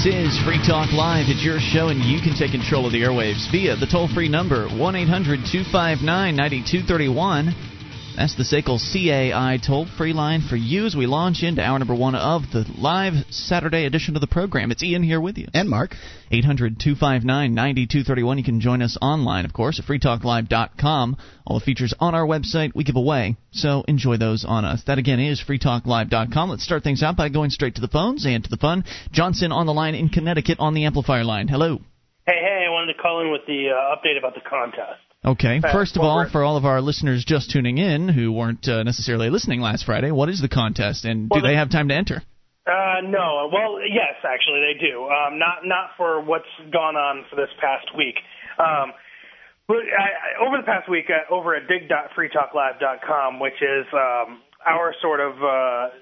This is Free Talk Live. It's your show, and you can take control of the airwaves via the toll free number 1 800 259 9231. That's the SACL CAI toll free line for you as we launch into hour number one of the live Saturday edition of the program. It's Ian here with you. And Mark. 800 259 9231. You can join us online, of course, at freetalklive.com. All the features on our website we give away, so enjoy those on us. That again is freetalklive.com. Let's start things out by going straight to the phones and to the fun. Johnson on the line in Connecticut on the amplifier line. Hello. Hey, hey, I wanted to call in with the uh, update about the contest. Okay. Uh, First of all, for all of our listeners just tuning in who weren't uh, necessarily listening last Friday, what is the contest, and Well, do they have time to enter? Uh, no. Well, yes, actually they do. Um, not not for what's gone on for this past week. Um, but I, I, over the past week, uh, over at dig.freetalklive.com, which is um, our sort of uh,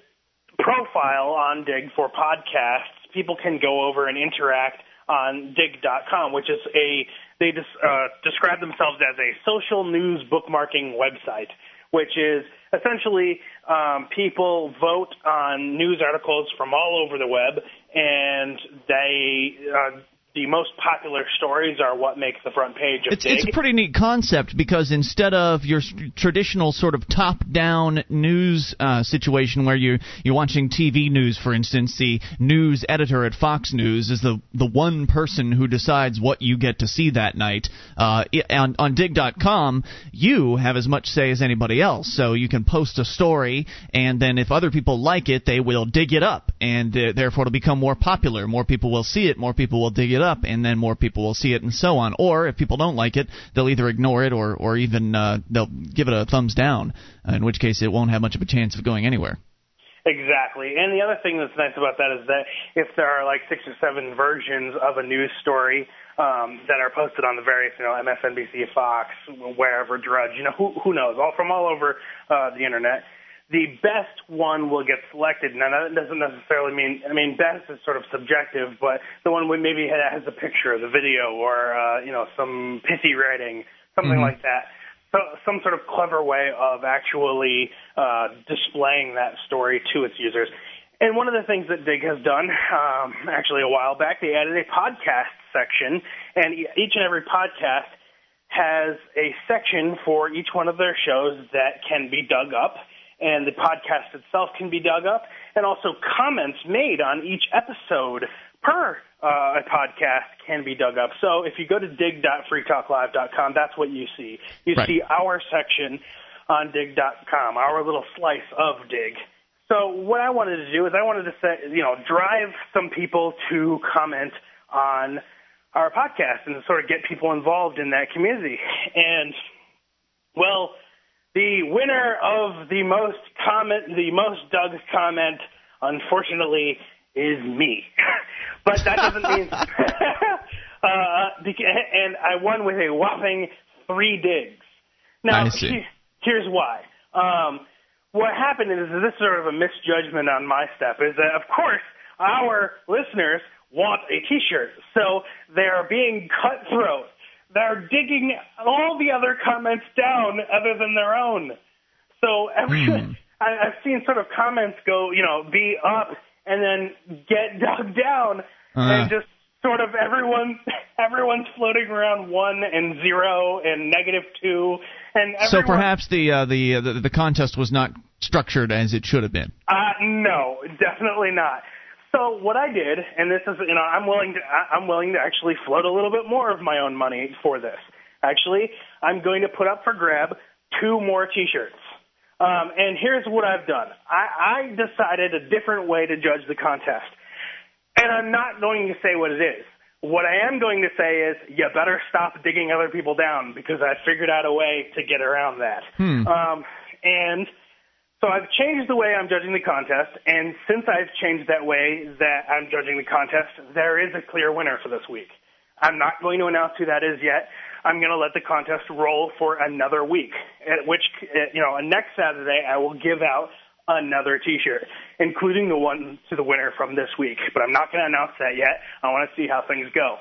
profile on Digg for podcasts, people can go over and interact on digg.com, which is a they des- uh, describe themselves as a social news bookmarking website, which is essentially um, people vote on news articles from all over the web, and they uh, the most popular stories are what make the front page of It's Digg. it's a pretty neat concept because instead of your traditional sort of top-down news uh, situation where you you're watching TV news, for instance, the news editor at Fox News is the the one person who decides what you get to see that night. Uh, on on Digg.com, you have as much say as anybody else, so you can post a story, and then if other people like it, they will dig it up, and uh, therefore it'll become more popular. More people will see it, more people will dig it up, and then more people will see it, and so on. Or if people don't like it, they'll either ignore it or or even uh, they'll give it a thumbs down. In which case, it won't have much of a chance of going anywhere. Exactly. And the other thing that's nice about that is that if there are like six or seven versions of a news story um, that are posted on the various, you know, MSNBC, Fox, wherever, Drudge, you know, who, who knows, all from all over uh, the internet, the best one will get selected. Now that doesn't necessarily mean, I mean, best is sort of subjective, but the one with maybe has a picture, of the video, or uh, you know, some pithy writing, something like that so, some sort of clever way of actually uh, displaying that story to its users. And one of the things that Digg has done, um, actually a while back, they added a podcast section, and each and every podcast has a section for each one of their shows that can be dug up, and the podcast itself can be dug up, and also comments made on each episode per uh, a podcast can be dug up. So if you go to Digg.freetalklive.com, that's what you see. You Right. see our section on digg.com, our little slice of dig. So what I wanted to do is I wanted to say, you know, drive some people to comment on our podcast and sort of get people involved in that community. And well, the winner of the most comment, the most dug comment, unfortunately, is me. but that doesn't mean. uh, and I won with a whopping three digs. Now, I see. here's why. Um, what happened is this is sort of a misjudgment on my step. Is that of course our listeners want a T-shirt, so they are being cutthroat. They're digging all the other comments down other than their own. So every Hmm. I, I've seen sort of comments go, you know, be up and then get dug down, Uh. and just sort of everyone everyone's floating around one and zero and negative two, and So perhaps the uh, the, uh, the the contest was not structured as it should have been. Uh, no, definitely not. So what I did, and this is, you know, I'm willing to, I'm willing to actually float a little bit more of my own money for this. Actually, I'm going to put up for grab two more T-shirts. Um, and here's what I've done. I, I decided a different way to judge the contest, and I'm not going to say what it is. What I am going to say is, you better stop digging other people down because I figured out a way to get around that. Um, and so I've changed the way I'm judging the contest, and since I've changed that way that I'm judging the contest, there is a clear winner for this week. I'm not going to announce who that is yet. I'm going to let the contest roll for another week, at which, uh, you know, next Saturday I will give out another T-shirt, including the one to the winner from this week. But I'm not going to announce that yet. I want to see how things go.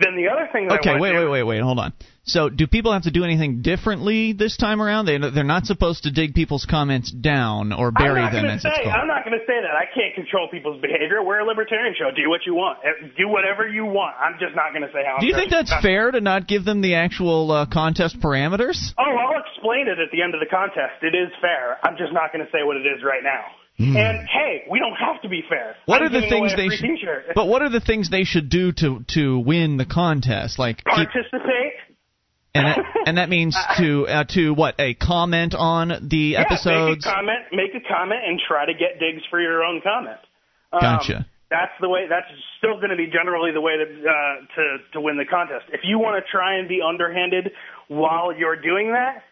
Then the other thing that okay, wait, wait, wait, wait, hold on. So, do people have to do anything differently this time around? They they're not supposed to dig people's comments down or bury I'm not them, gonna as say, it's called. I'm not going to say that. I can't control people's behavior. We're a libertarian show. Do what you want. Eh, Do whatever you want. I'm just not going to say how. Do you think that's fair to not give them the actual uh, contest parameters? Oh, I'll explain it at the end of the contest. It is fair. I'm just not going to say what it is right now. Hmm. And hey, we don't have to be fair. What I'm are the things they should? But what are the things they should do to to win the contest? Like participate? and that, and that means to uh, to what a comment on the Yeah, episodes. Make a comment. Make a comment and try to get digs for your own comment. Um, Gotcha. That's the way. That's still going to be generally the way to uh, to to win the contest. If you want to try and be underhanded while you're doing that,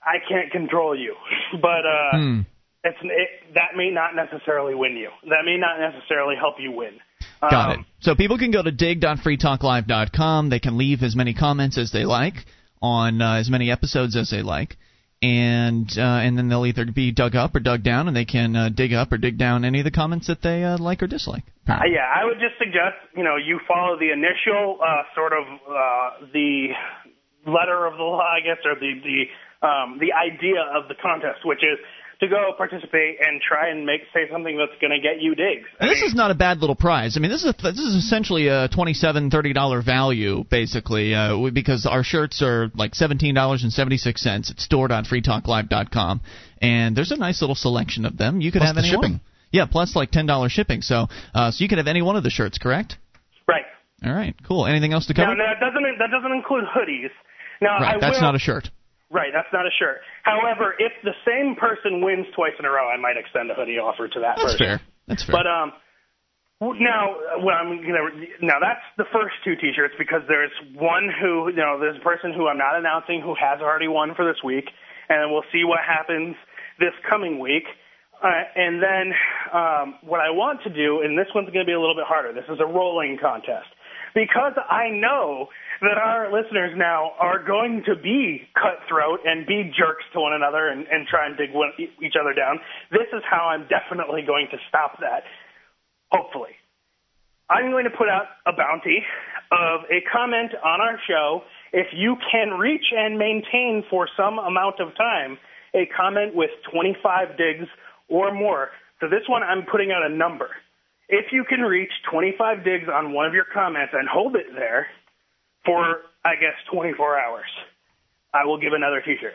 I can't control you. But uh, Hmm. It's it, that may not necessarily win you. That may not necessarily help you win. Got Um, it. So people can go to dig.freetalklive.com. They can leave as many comments as they like on uh, as many episodes as they like, and uh, and then they'll either be dug up or dug down, and they can uh, dig up or dig down any of the comments that they uh, like or dislike. Uh, yeah, I would just suggest you know you follow the initial uh, sort of uh, the letter of the law, I guess, or the the um, the idea of the contest, which is to go participate and try and make say something that's going to get you digs. I And this mean, is not a bad little prize. I mean, this is a, this is essentially a twenty-seven, thirty dollar value, basically, uh, we- because our shirts are like seventeen dollars and seventy-six cents. It's stored on freetalklive.com, and there's a nice little selection of them. You could Plus have the any shipping. one. Yeah, plus like ten dollars shipping. So, uh, so you could have any one of the shirts, correct? right. All right, cool. Anything else to Now, cover? that doesn't that doesn't include hoodies. Now, I right, that's will, not a shirt. Right, that's not a shirt. However, if the same person wins twice in a row, I might extend a hoodie offer to that That's person. fair. That's fair. But um, now what I'm gonna now that's the first two T-shirts because there's one who you know there's a person who I'm not announcing who has already won for this week, and we'll see what happens this coming week. Uh, and then um, what I want to do, and this one's going to be a little bit harder. This is a rolling contest because I know that our listeners now are going to be cutthroat and be jerks to one another and, and try and dig one, each other down. This is how I'm definitely going to stop that. Hopefully. I'm going to put out a bounty of a comment on our show if you can reach and maintain for some amount of time a comment with 25 digs or more. So this one, I'm putting out a number. If you can reach 25 digs on one of your comments and hold it there for, I guess, 24 hours, I will give another T-shirt.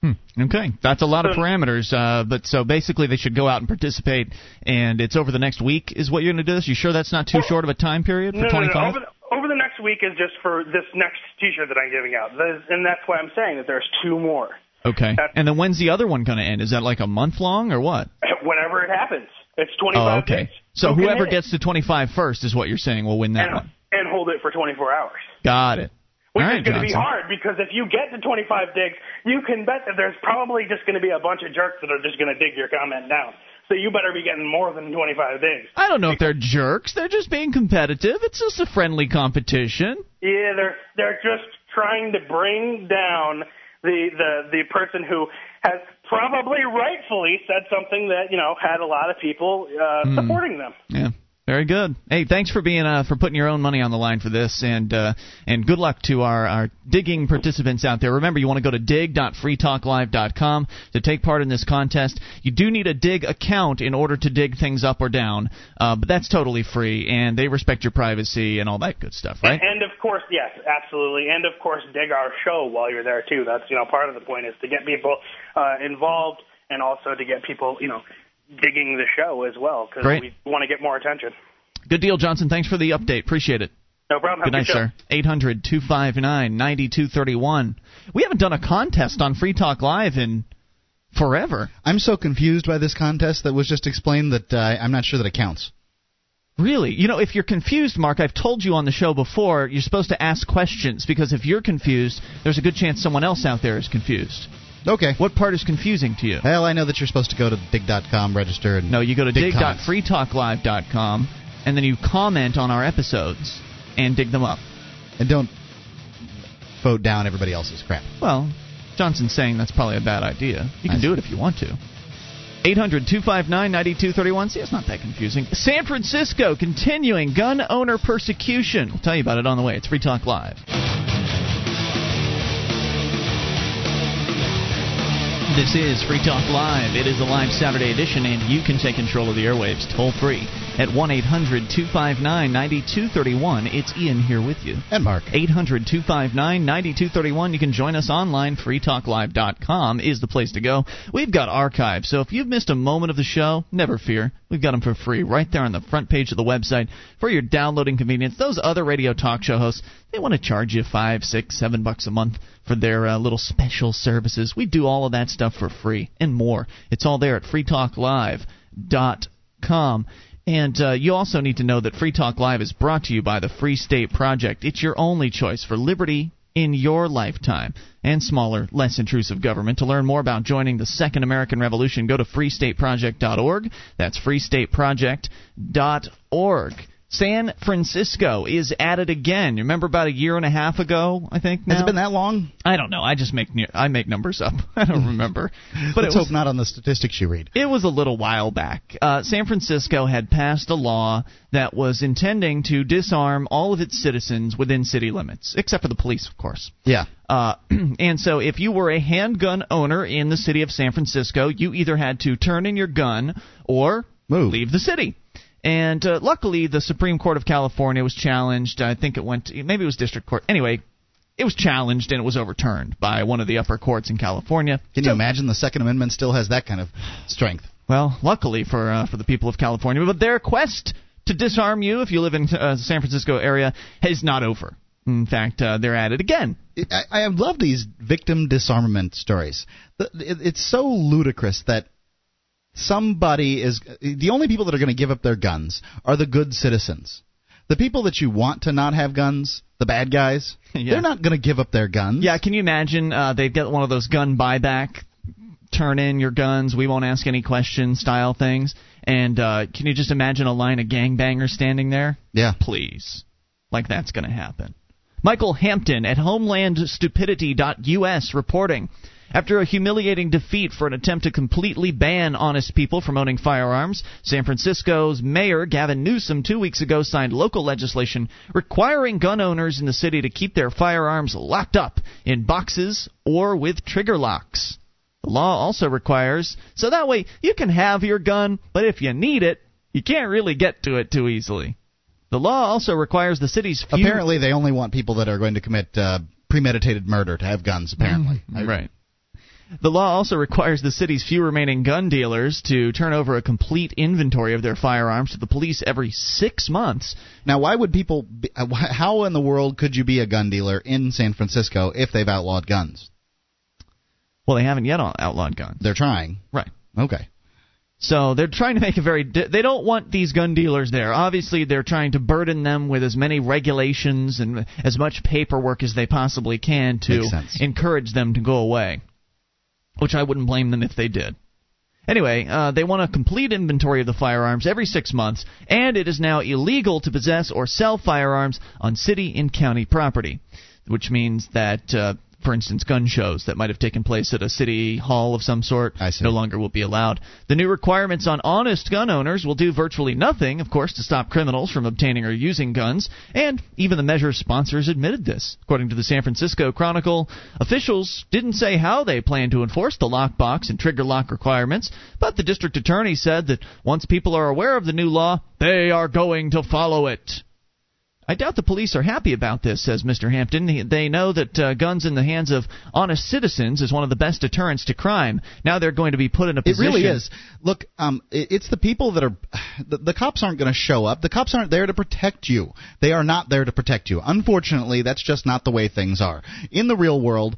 Hmm. Okay, that's a lot of parameters. Uh, but so basically, they should go out and participate, and it's over the next week. Is what you're going to do this? You sure that's not too short of a time period for No, no, no. Over the, over the next week is just for this next T-shirt that I'm giving out, and that's why I'm saying that there's two more. Okay. That's- And then when's the other one going to end? Is that like a month long or what? Whenever it happens, it's 25 Oh, okay. digs. So Who whoever gets to 25 first is what you're saying will win that and, one. and hold it for 24 hours. Got it. Which right, is going to be hard because if you get to 25 digs, you can bet that there's probably just going to be a bunch of jerks that are just going to dig your comment down. So you better be getting more than 25 digs. I don't know if they're jerks. They're just being competitive. It's just a friendly competition. Yeah, they're they're just trying to bring down the the the person who has probably rightfully said something that you know had a lot of people uh, Hmm. supporting them. Yeah. Very good. Hey, thanks for being uh, for putting your own money on the line for this, and uh, and good luck to our, our digging participants out there. Remember, you want to go to dig.freetalklive.com to take part in this contest. You do need a Digg account in order to dig things up or down, uh, but that's totally free, and they respect your privacy and all that good stuff, right? And of course, yes, absolutely. And of course, dig our show while you're there too. That's you know part of the point is to get people uh, involved and also to get people you know digging the show as well because we want to get more attention. Good deal, Johnson. Thanks for the update. Appreciate it. No problem. Good Have night, good show. sir. 800 259 9231. We haven't done a contest on Free Talk Live in forever. I'm so confused by this contest that was just explained that uh, I'm not sure that it counts. Really? You know, if you're confused, Mark, I've told you on the show before, you're supposed to ask questions because if you're confused, there's a good chance someone else out there is confused. Okay. What part is confusing to you? Well, I know that you're supposed to go to digg.com, register, and No, you go to dig dig.freetalklive.com and then you comment on our episodes and dig them up. and don't vote down everybody else's crap. Well, Johnson's saying that's probably a bad idea. You can do it if you want to. 800 259 9231. See, it's not that confusing. San Francisco continuing gun owner persecution. We'll tell you about it on the way. It's Free Talk Live. This is Free Talk Live. It is a live Saturday edition, and you can take control of the airwaves toll free at 1 800 259 9231. It's Ian here with you. And Mark. 800 259 9231. You can join us online. FreeTalkLive.com is the place to go. We've got archives, so if you've missed a moment of the show, never fear. We've got them for free right there on the front page of the website for your downloading convenience. Those other radio talk show hosts, they want to charge you five, six, seven bucks a month for their uh, little special services. We do all of that stuff for free and more. It's all there at freetalklive.com. And uh, you also need to know that Free Talk Live is brought to you by the Free State Project. It's your only choice for liberty in your lifetime and smaller, less intrusive government. To learn more about joining the Second American Revolution, go to freestateproject.org. That's freestateproject.org. San Francisco is at it again. You remember about a year and a half ago, I think. Now? Has it been that long? I don't know. I just make I make numbers up. I don't remember. But Let's it was, hope not on the statistics you read. It was a little while back. Uh, San Francisco had passed a law that was intending to disarm all of its citizens within city limits, except for the police, of course. Yeah. Uh, and so, if you were a handgun owner in the city of San Francisco, you either had to turn in your gun or Move. leave the city. And uh, luckily, the Supreme Court of California was challenged. I think it went, to, maybe it was district court. Anyway, it was challenged and it was overturned by one of the upper courts in California. Can so, you imagine the Second Amendment still has that kind of strength? Well, luckily for uh, for the people of California, but their quest to disarm you if you live in uh, the San Francisco area is not over. In fact, uh, they're at it again. I, I love these victim disarmament stories. It's so ludicrous that somebody is the only people that are going to give up their guns are the good citizens. The people that you want to not have guns, the bad guys, yeah. they're not going to give up their guns. Yeah, can you imagine uh, they get one of those gun buyback turn in your guns, we won't ask any questions style things. And uh, can you just imagine a line of gangbangers standing there? Yeah. Please. Like that's going to happen. Michael Hampton at HomelandStupidity.us reporting. After a humiliating defeat for an attempt to completely ban honest people from owning firearms, San Francisco's Mayor Gavin Newsom two weeks ago signed local legislation requiring gun owners in the city to keep their firearms locked up in boxes or with trigger locks. The law also requires so that way you can have your gun, but if you need it, you can't really get to it too easily. The law also requires the city's few apparently they only want people that are going to commit uh, premeditated murder to have guns. Apparently, mm, right. The law also requires the city's few remaining gun dealers to turn over a complete inventory of their firearms to the police every six months. Now, why would people? Be, uh, how in the world could you be a gun dealer in San Francisco if they've outlawed guns? Well, they haven't yet outlawed guns. They're trying. Right. Okay. So they're trying to make a very. They don't want these gun dealers there. Obviously, they're trying to burden them with as many regulations and as much paperwork as they possibly can to encourage them to go away which I wouldn't blame them if they did. Anyway, uh, they want a complete inventory of the firearms every six months, and it is now illegal to possess or sell firearms on city and county property, which means that uh, for instance, gun shows that might have taken place at a city hall of some sort no longer will be allowed. The new requirements on honest gun owners will do virtually nothing, of course, to stop criminals from obtaining or using guns, and even the measure's sponsors admitted this. According to the San Francisco Chronicle, officials didn't say how they plan to enforce the lockbox and trigger lock requirements, but the district attorney said that once people are aware of the new law, they are going to follow it. I doubt the police are happy about this, says Mr. Hampton. They know that uh, guns in the hands of honest citizens is one of the best deterrents to crime. Now they're going to be put in a position. It really is. Look, um, it, it's the people that are. The, the cops aren't going to show up. The cops aren't there to protect you. They are not there to protect you. Unfortunately, that's just not the way things are. In the real world,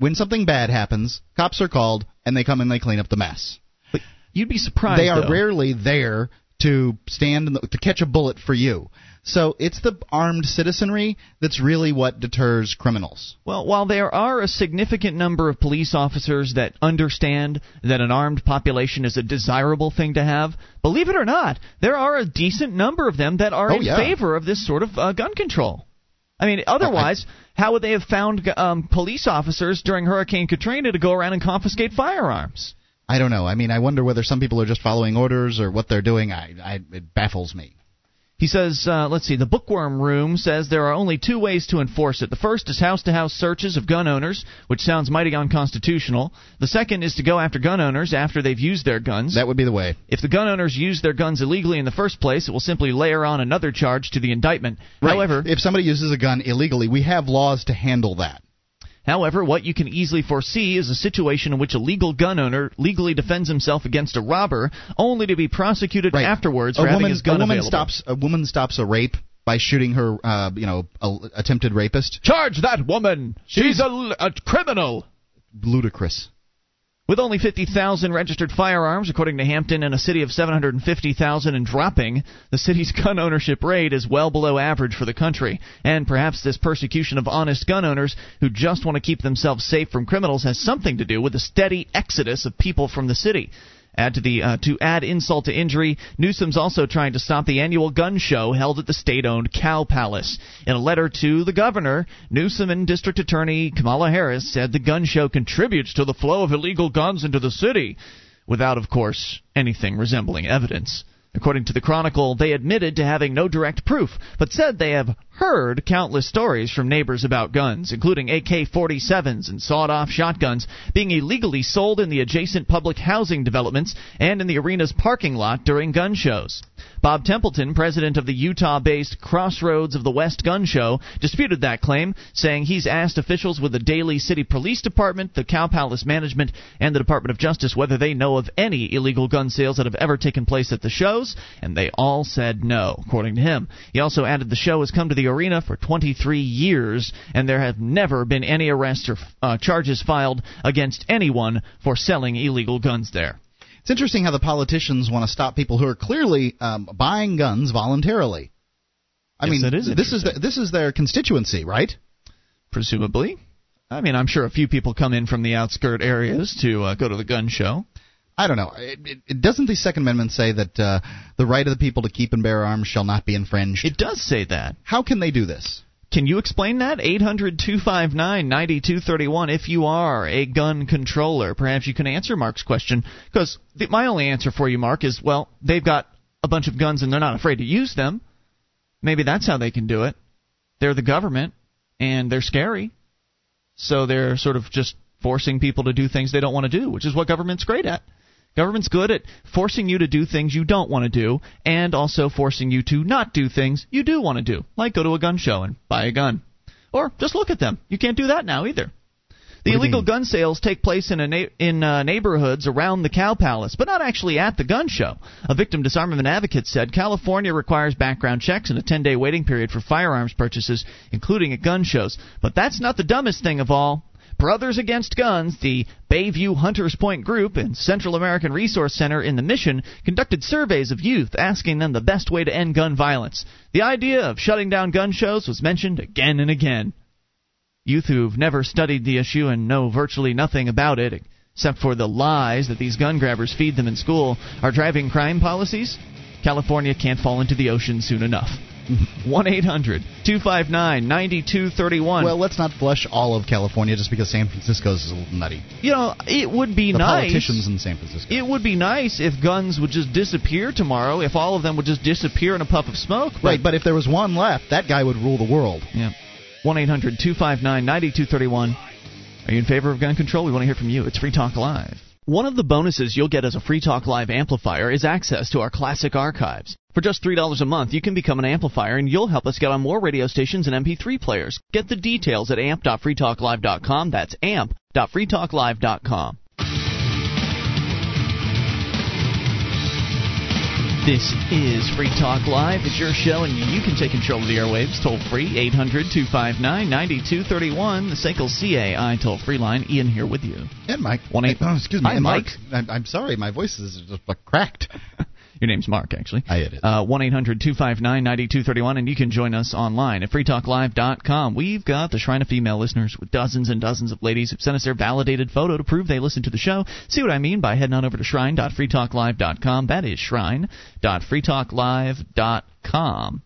when something bad happens, cops are called and they come and they clean up the mess. But you'd be surprised. They are though. rarely there to stand the, to catch a bullet for you. So it's the armed citizenry that's really what deters criminals. Well, while there are a significant number of police officers that understand that an armed population is a desirable thing to have, believe it or not, there are a decent number of them that are oh, in yeah. favor of this sort of uh, gun control. I mean, otherwise, how would they have found um, police officers during Hurricane Katrina to go around and confiscate firearms? I don't know. I mean, I wonder whether some people are just following orders or what they're doing. I, I it baffles me. He says, uh, let's see, the Bookworm Room says there are only two ways to enforce it. The first is house to house searches of gun owners, which sounds mighty unconstitutional. The second is to go after gun owners after they've used their guns. That would be the way. If the gun owners use their guns illegally in the first place, it will simply layer on another charge to the indictment. Right. However, if somebody uses a gun illegally, we have laws to handle that. However, what you can easily foresee is a situation in which a legal gun owner legally defends himself against a robber, only to be prosecuted Right. afterwards a for having woman, his gun a woman available. stops a woman stops a rape by shooting her, uh, you know, a, attempted rapist. Charge that woman! She's a, a criminal! Ludicrous. With only 50,000 registered firearms, according to Hampton, and a city of 750,000 and dropping, the city's gun ownership rate is well below average for the country. And perhaps this persecution of honest gun owners who just want to keep themselves safe from criminals has something to do with the steady exodus of people from the city. Add to the uh, to add insult to injury, Newsom's also trying to stop the annual gun show held at the state-owned Cow Palace. In a letter to the governor, Newsom and District Attorney Kamala Harris said the gun show contributes to the flow of illegal guns into the city, without, of course, anything resembling evidence. According to the Chronicle, they admitted to having no direct proof, but said they have heard countless stories from neighbors about guns, including AK 47s and sawed off shotguns being illegally sold in the adjacent public housing developments and in the arena's parking lot during gun shows. Bob Templeton, president of the Utah based Crossroads of the West Gun Show, disputed that claim, saying he's asked officials with the Daly City Police Department, the Cow Palace Management, and the Department of Justice whether they know of any illegal gun sales that have ever taken place at the shows, and they all said no, according to him. He also added the show has come to the arena for 23 years, and there have never been any arrests or uh, charges filed against anyone for selling illegal guns there. It's interesting how the politicians want to stop people who are clearly um, buying guns voluntarily. I Yes, mean, is this is the, this is their constituency, right? Presumably. I mean, I'm sure a few people come in from the outskirt areas to uh, go to the gun show. I don't know. It, it, it doesn't the Second Amendment say that uh, the right of the people to keep and bear arms shall not be infringed? It does say that. how can they do this? Can you explain that? 800 259 9231. If you are a gun controller, perhaps you can answer Mark's question. Because my only answer for you, Mark, is well, they've got a bunch of guns and they're not afraid to use them. Maybe that's how they can do it. They're the government and they're scary. So they're sort of just forcing people to do things they don't want to do, which is what government's great at. Government's good at forcing you to do things you don't want to do and also forcing you to not do things you do want to do, like go to a gun show and buy a gun. Or just look at them. You can't do that now either. The illegal mean? gun sales take place in a na- in uh, neighborhoods around the Cow Palace, but not actually at the gun show. A victim disarmament advocate said California requires background checks and a 10-day waiting period for firearms purchases, including at gun shows. But that's not the dumbest thing of all. Brothers Against Guns, the Bayview Hunters Point group and Central American Resource Center in the Mission conducted surveys of youth asking them the best way to end gun violence. The idea of shutting down gun shows was mentioned again and again. Youth who've never studied the issue and know virtually nothing about it, except for the lies that these gun grabbers feed them in school, are driving crime policies? California can't fall into the ocean soon enough. 1 800 259 9231. Well, let's not flush all of California just because San Francisco's is a little nutty. you know, it would be The nice. politicians in San Francisco. It would be nice if guns would just disappear tomorrow, if all of them would just disappear in a puff of smoke. but- right, but if there was one left, that guy would rule the world. Yeah. 1 800 259 9231. Are you in favor of gun control? We want to hear from you. It's Free Talk Live. One of the bonuses you'll get as a Free Talk Live amplifier is access to our classic archives. For just $3 a month, you can become an amplifier and you'll help us get on more radio stations and MP3 players. Get the details at amp.freetalklive.com. That's amp.freetalklive.com. This is Free Talk Live. It's your show, and you can take control of the airwaves toll free 800 259 9231, the SACL CAI toll free line. Ian here with you. And Mike. One eight- Oh, excuse me. Hi, Mark. Mike. I'm, I'm sorry, my voice is just cracked. Your name's Mark, actually. I it is. Uh, 1 800 259 9231, and you can join us online at freetalklive.com. We've got the Shrine of Female listeners with dozens and dozens of ladies who've sent us their validated photo to prove they listen to the show. See what I mean by heading on over to shrine.freetalklive.com. That is shrine.freetalklive.com.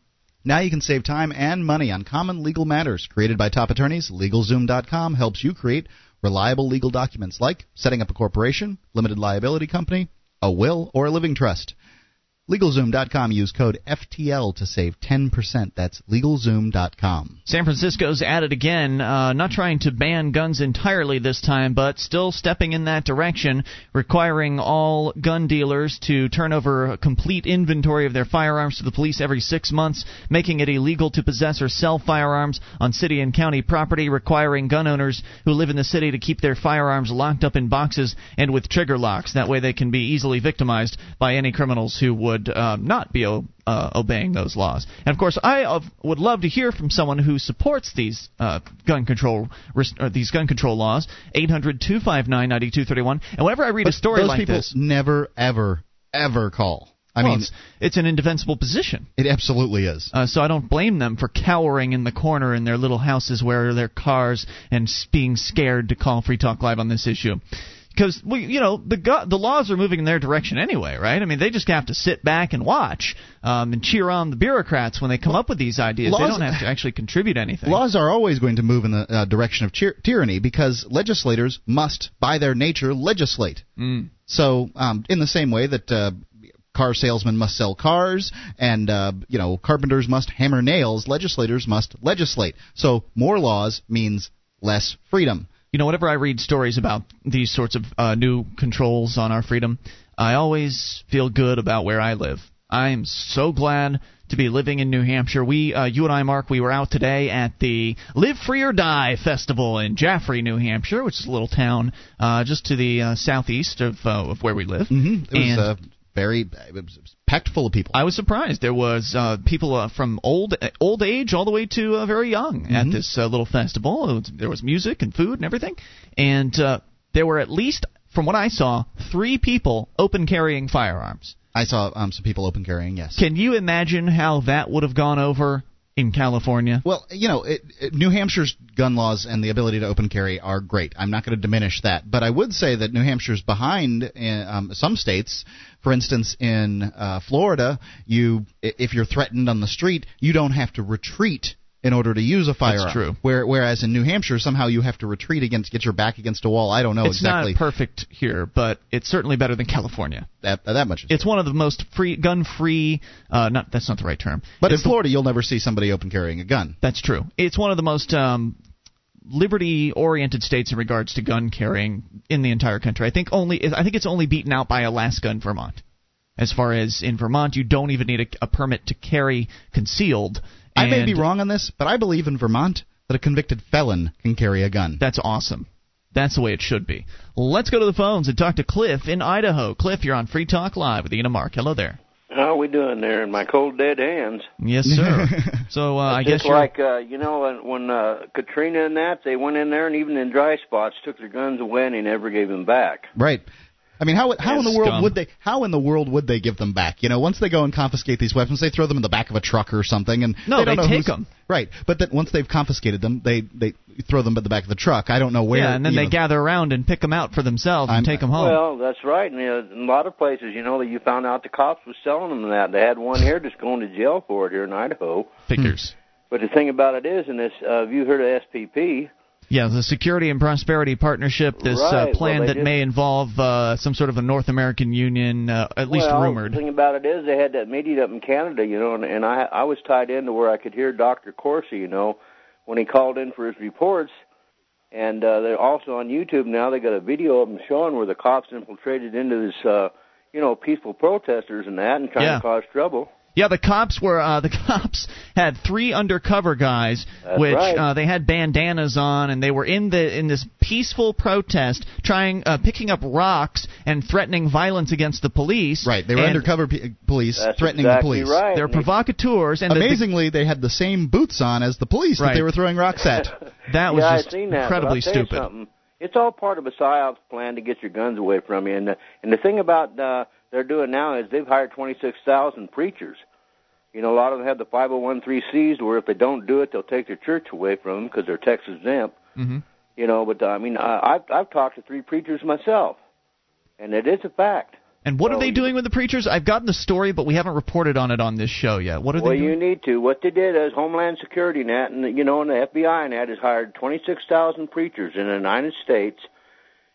Now you can save time and money on common legal matters. Created by top attorneys, LegalZoom.com helps you create reliable legal documents like setting up a corporation, limited liability company, a will, or a living trust. LegalZoom.com. Use code FTL to save 10%. That's LegalZoom.com. San Francisco's at it again, uh, not trying to ban guns entirely this time, but still stepping in that direction, requiring all gun dealers to turn over a complete inventory of their firearms to the police every six months, making it illegal to possess or sell firearms on city and county property, requiring gun owners who live in the city to keep their firearms locked up in boxes and with trigger locks. That way they can be easily victimized by any criminals who would uh, not be uh, obeying those laws. And of course, I would love to hear from someone who supports these uh, gun control these gun control laws. 800-259-9231. And whenever I read but a story those like people this, never ever ever call. I well, mean, it's, it's, an indefensible position. It absolutely is. Uh, so I don't blame them for cowering in the corner in their little houses where their cars and being scared to call Free Talk Live on this issue because well, you know the the laws are moving in their direction anyway, right? I mean, they just have to sit back and watch um, and cheer on the bureaucrats when they come up with these ideas. Laws, they don't have to actually contribute anything. Laws are always going to move in the uh, direction of tyr- tyranny because legislators must, by their nature, legislate. Mm. So, um, in the same way that. Uh, car salesmen must sell cars and uh, you know carpenters must hammer nails legislators must legislate so more laws means less freedom you know, whenever I read stories about these sorts of uh, new controls on our freedom, I always feel good about where I live. I am so glad to be living in New Hampshire. We, uh, you and I, Mark, we were out today at the Live Free or Die Festival in Jaffrey, New Hampshire, which is a little town uh, just to the uh, southeast of uh, of where we live. Mm-hmm. It and, was uh, very packed full of people. I was surprised. There was uh, people uh, from old old age all the way to uh, very young mm-hmm. at this uh, little festival. Was, there was music and food and everything, and uh, there were at least, from what I saw, three people open carrying firearms. I saw um, some people open carrying. Yes. Can you imagine how that would have gone over in California? Well, you know, it, it, New Hampshire's gun laws and the ability to open carry are great. I'm not going to diminish that, but I would say that New Hampshire's behind in, um, some states. For instance, in uh, Florida, you if you're threatened on the street, you don't have to retreat in order to use a firearm. That's true. Where, whereas in New Hampshire, somehow you have to retreat against, get your back against a wall. I don't know it's exactly. It's not perfect here, but it's certainly better than California. That that much. it's one of the most free, gun-free. Uh, not that's not the right term. But it's in Florida, you'll never see somebody open carrying a gun. That's true. It's one of the most um, liberty-oriented states in regards to gun carrying in the entire country. I think only I think it's only beaten out by Alaska and Vermont. As far as in Vermont, you don't even need a, a permit to carry concealed I may be wrong on this, but I believe in Vermont that a convicted felon can carry a gun. That's awesome. That's the way it should be. Let's go to the phones and talk to Cliff in Idaho. Cliff, you're on Free Talk Live with Ian and Mark. Hello there. How are we doing there in my cold dead hands? Yes, sir. so uh, I guess you're like uh, you know when, when uh, Katrina and that they went in there and even in dry spots took their guns away and they never gave them back. Right. I mean, how how in the world scum. would they? How in the world would they give them back? You know, once they go and confiscate these weapons, they throw them in the back of a truck or something, and No, they don't they know take who's- them. Right, but then once they've confiscated them, they they throw them at the back of the truck. I don't know where. yeah, and then they know, gather around and pick them out for themselves and I'm- take them home. Well, that's right. And uh, in a lot of places, you know, that you found out the cops was selling them that. They had one here just going to jail for it here in Idaho. Figures. But the thing about it is, in this, uh, have you heard of SPP? Yeah, the Security and Prosperity Partnership, this Right, uh, plan they that may involve uh, some sort of a North American Union, uh, at least well, rumored. The thing about it is, they had that meeting up in Canada, you know, and, and I I was tied into where I could hear Dr. Corsi, you know, when he called in for his reports. And uh, they're also on YouTube now. They got a video of them showing where the cops infiltrated into this, uh, you know, peaceful protesters and that, and trying Yeah. to cause trouble. Yeah, the cops were uh, the cops had three undercover guys, That's which right. uh, they had bandanas on, and they were in the in this peaceful protest, trying uh, picking up rocks and threatening violence against the police. right. They were and undercover p- police That's threatening exactly the police. right. They're provocateurs, and the- the- Amazingly, they had the same boots on as the police that they were throwing rocks at. that was yeah, just I've seen that, incredibly but I'll tell you stupid. It's all part of a psyops plan to get your guns away from you. And the, and the thing about uh, they're doing now is they've hired 26,000 preachers. You know, a lot of them have the 501c3s where if they don't do it, they'll take their church away from them because they're tax exempt. hmm You know, but uh, I mean, I, I've I've talked to three preachers myself, and it is a fact. And what Well, are they doing with the preachers? I've gotten the story, but we haven't reported on it on this show yet. What are Well, they? Well you need to. What they did is Homeland Security net, and you know, and the FBI net has hired 26,000 preachers in the United States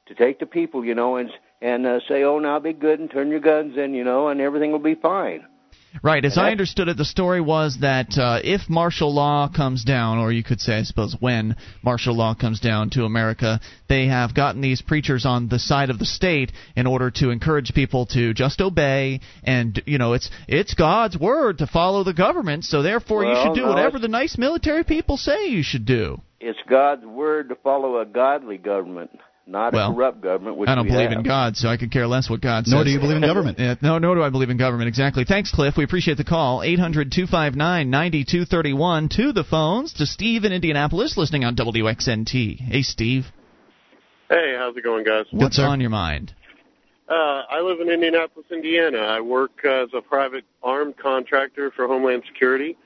to take the people, you know, and and uh, say, "Oh, now be good and turn your guns in," you know, and everything will be fine. Right. As I understood it, the story was that uh, if martial law comes down, or you could say, I suppose, when martial law comes down to America, they have gotten these preachers on the side of the state in order to encourage people to just obey, and you know, it's it's God's word to follow the government, so therefore you should do no, whatever the nice military people say you should do. It's God's word to follow a godly government, not Well, a corrupt government. Which I don't we believe have. in God, so I could care less what God says. Nor do you believe in government. Yeah, no, nor do I believe in government. Exactly. Thanks, Cliff. We appreciate the call. 800 259 9231 to the phones to Steve in Indianapolis, listening on WXNT. Hey, Steve. Hey, how's it going, guys? What's sir. on your mind? Uh, I live in Indianapolis, Indiana. I work uh, as a private armed contractor for Homeland Security,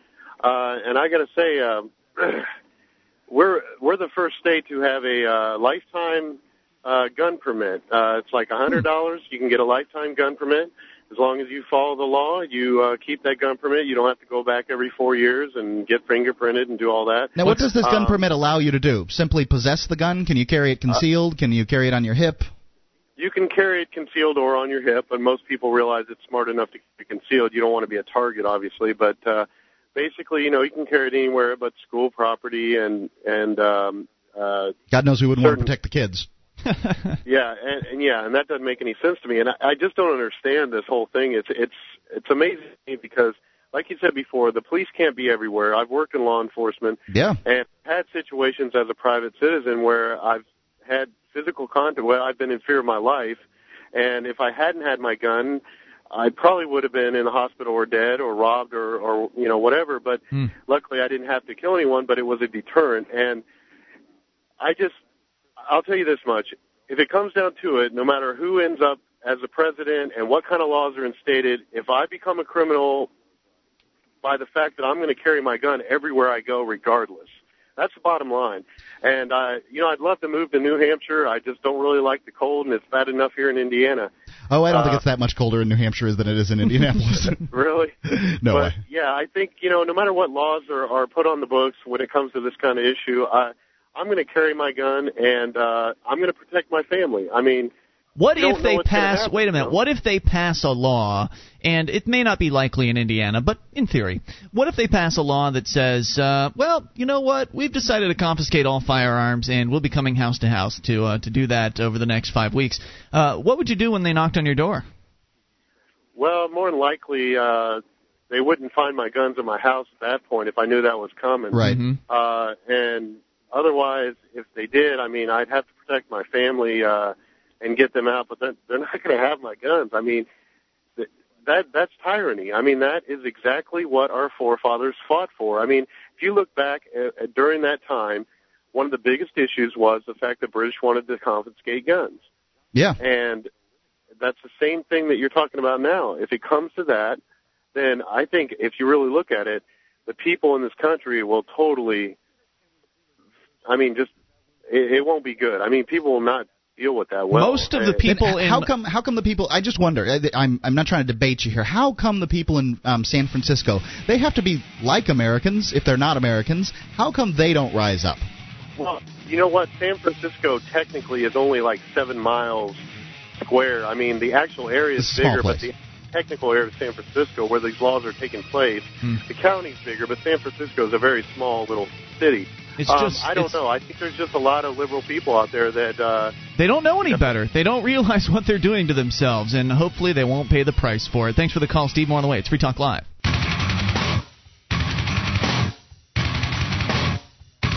uh, and I got to say, uh, we're we're the first state to have a uh, lifetime uh, gun permit. Uh, it's like a hundred dollars. You can get a lifetime gun permit as long as you follow the law. You uh, keep that gun permit. You don't have to go back every four years and get fingerprinted and do all that. Now, what does this gun Um, permit allow you to do? Simply possess the gun? Can you carry it concealed? Can you carry it on your hip? You can carry it concealed or on your hip, but most people realize it's smart enough to keep it concealed. You don't want to be a target, obviously, but uh, basically, you know, you can carry it anywhere but school property and and um, uh, God knows we wouldn't want to protect the kids. yeah, and, and yeah, and that doesn't make any sense to me. And I, I just don't understand this whole thing. It's it's it's amazing to me because, like you said before, the police can't be everywhere. I've worked in law enforcement, Yeah. and had situations as a private citizen where I've had physical contact. Well, I've been in fear of my life, and if I hadn't had my gun, I probably would have been in the hospital or dead or robbed or or you know whatever. But Hmm. luckily, I didn't have to kill anyone. But it was a deterrent, and I just I'll tell you this much: if it comes down to it, no matter who ends up as the president and what kind of laws are instated, if I become a criminal by the fact that I'm going to carry my gun everywhere I go, regardless. That's the bottom line. And uh, you know, I'd love to move to New Hampshire. I just don't really like the cold, and it's bad enough here in Indiana. Oh, I don't think Uh, it's that much colder in New Hampshire than it is in Indianapolis. Really? no but way. yeah, I think you know, no matter what laws are, are put on the books when it comes to this kind of issue, I, I'm going to carry my gun and uh, I'm going to protect my family. I mean, What if they pass? happen, Wait a minute. What if they pass a law, and it may not be likely in Indiana, but in theory, what if they pass a law that says, uh, well, you know what? We've decided to confiscate all firearms, and we'll be coming house to house to uh, to do that over the next five weeks. Uh, what would you do when they knocked on your door? well, more than likely, uh, they wouldn't find my guns in my house at that point if I knew that was coming. Right. Mhm. Uh, and otherwise, if they did, I mean, I'd have to protect my family uh, and get them out. But then they're not going to have my guns. I mean, th- that that's tyranny. I mean, that is exactly what our forefathers fought for. I mean, if you look back at, at, during that time, one of the biggest issues was the fact that British wanted to confiscate guns. Yeah. And that's the same thing that you're talking about now. If it comes to that, then I think if you really look at it, the people in this country will totally, I mean, just, it, it won't be good. I mean, people will not deal with that well. Most of the people Then in how come how come the people I just wonder I- I'm I'm not trying to debate you here how come the people in um, San Francisco they have to be like Americans if they're not Americans how come they don't rise up Well, you know what? San Francisco technically is only like seven miles square. I mean, the actual area is It's a small bigger, but the technical area of San Francisco, where these laws are taking place, Hmm. the county's bigger, but San Francisco is a very small little city. It's um, just I don't know. I think there's just a lot of liberal people out there that uh, They don't know any better. They don't realize what they're doing to themselves, and hopefully they won't pay the price for it. Thanks for the call, Steve. More on the way. It's Free Talk Live.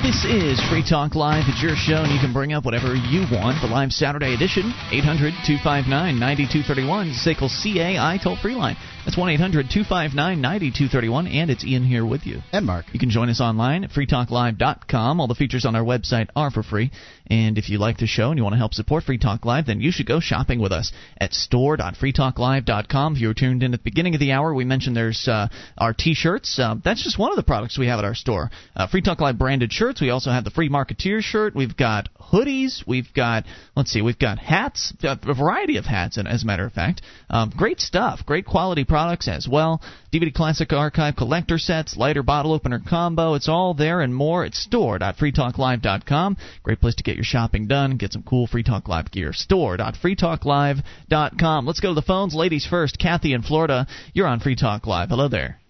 This is Free Talk Live. It's your show, and you can bring up whatever you want. The live Saturday edition, 800 259 9231. SACL CAI toll free line. That's 1 800 259 9231, and it's Ian here with you. and Mark You can join us online at freetalklive.com. All the features on our website are for free. And if you like the show and you want to help support Free Talk Live, then you should go shopping with us at store.freetalklive.com. If you were tuned in at the beginning of the hour, we mentioned there's uh, our T-shirts. Uh, that's just one of the products we have at our store. Uh, Free Talk Live branded shirts. We also have the Free Marketeer shirt. We've got hoodies. We've got let's see, we've got hats, a variety of hats, as a matter of fact. Um, great stuff, great quality products as well. DVD Classic Archive collector sets, lighter bottle opener combo. It's all there and more at store.freetalklive.com. Great place to get your shopping done. Get some cool Free Talk Live gear. Store.freetalklive.com. Let's go to the phones. Ladies first. Kathy in Florida. You're on Free Talk Live. Hello there.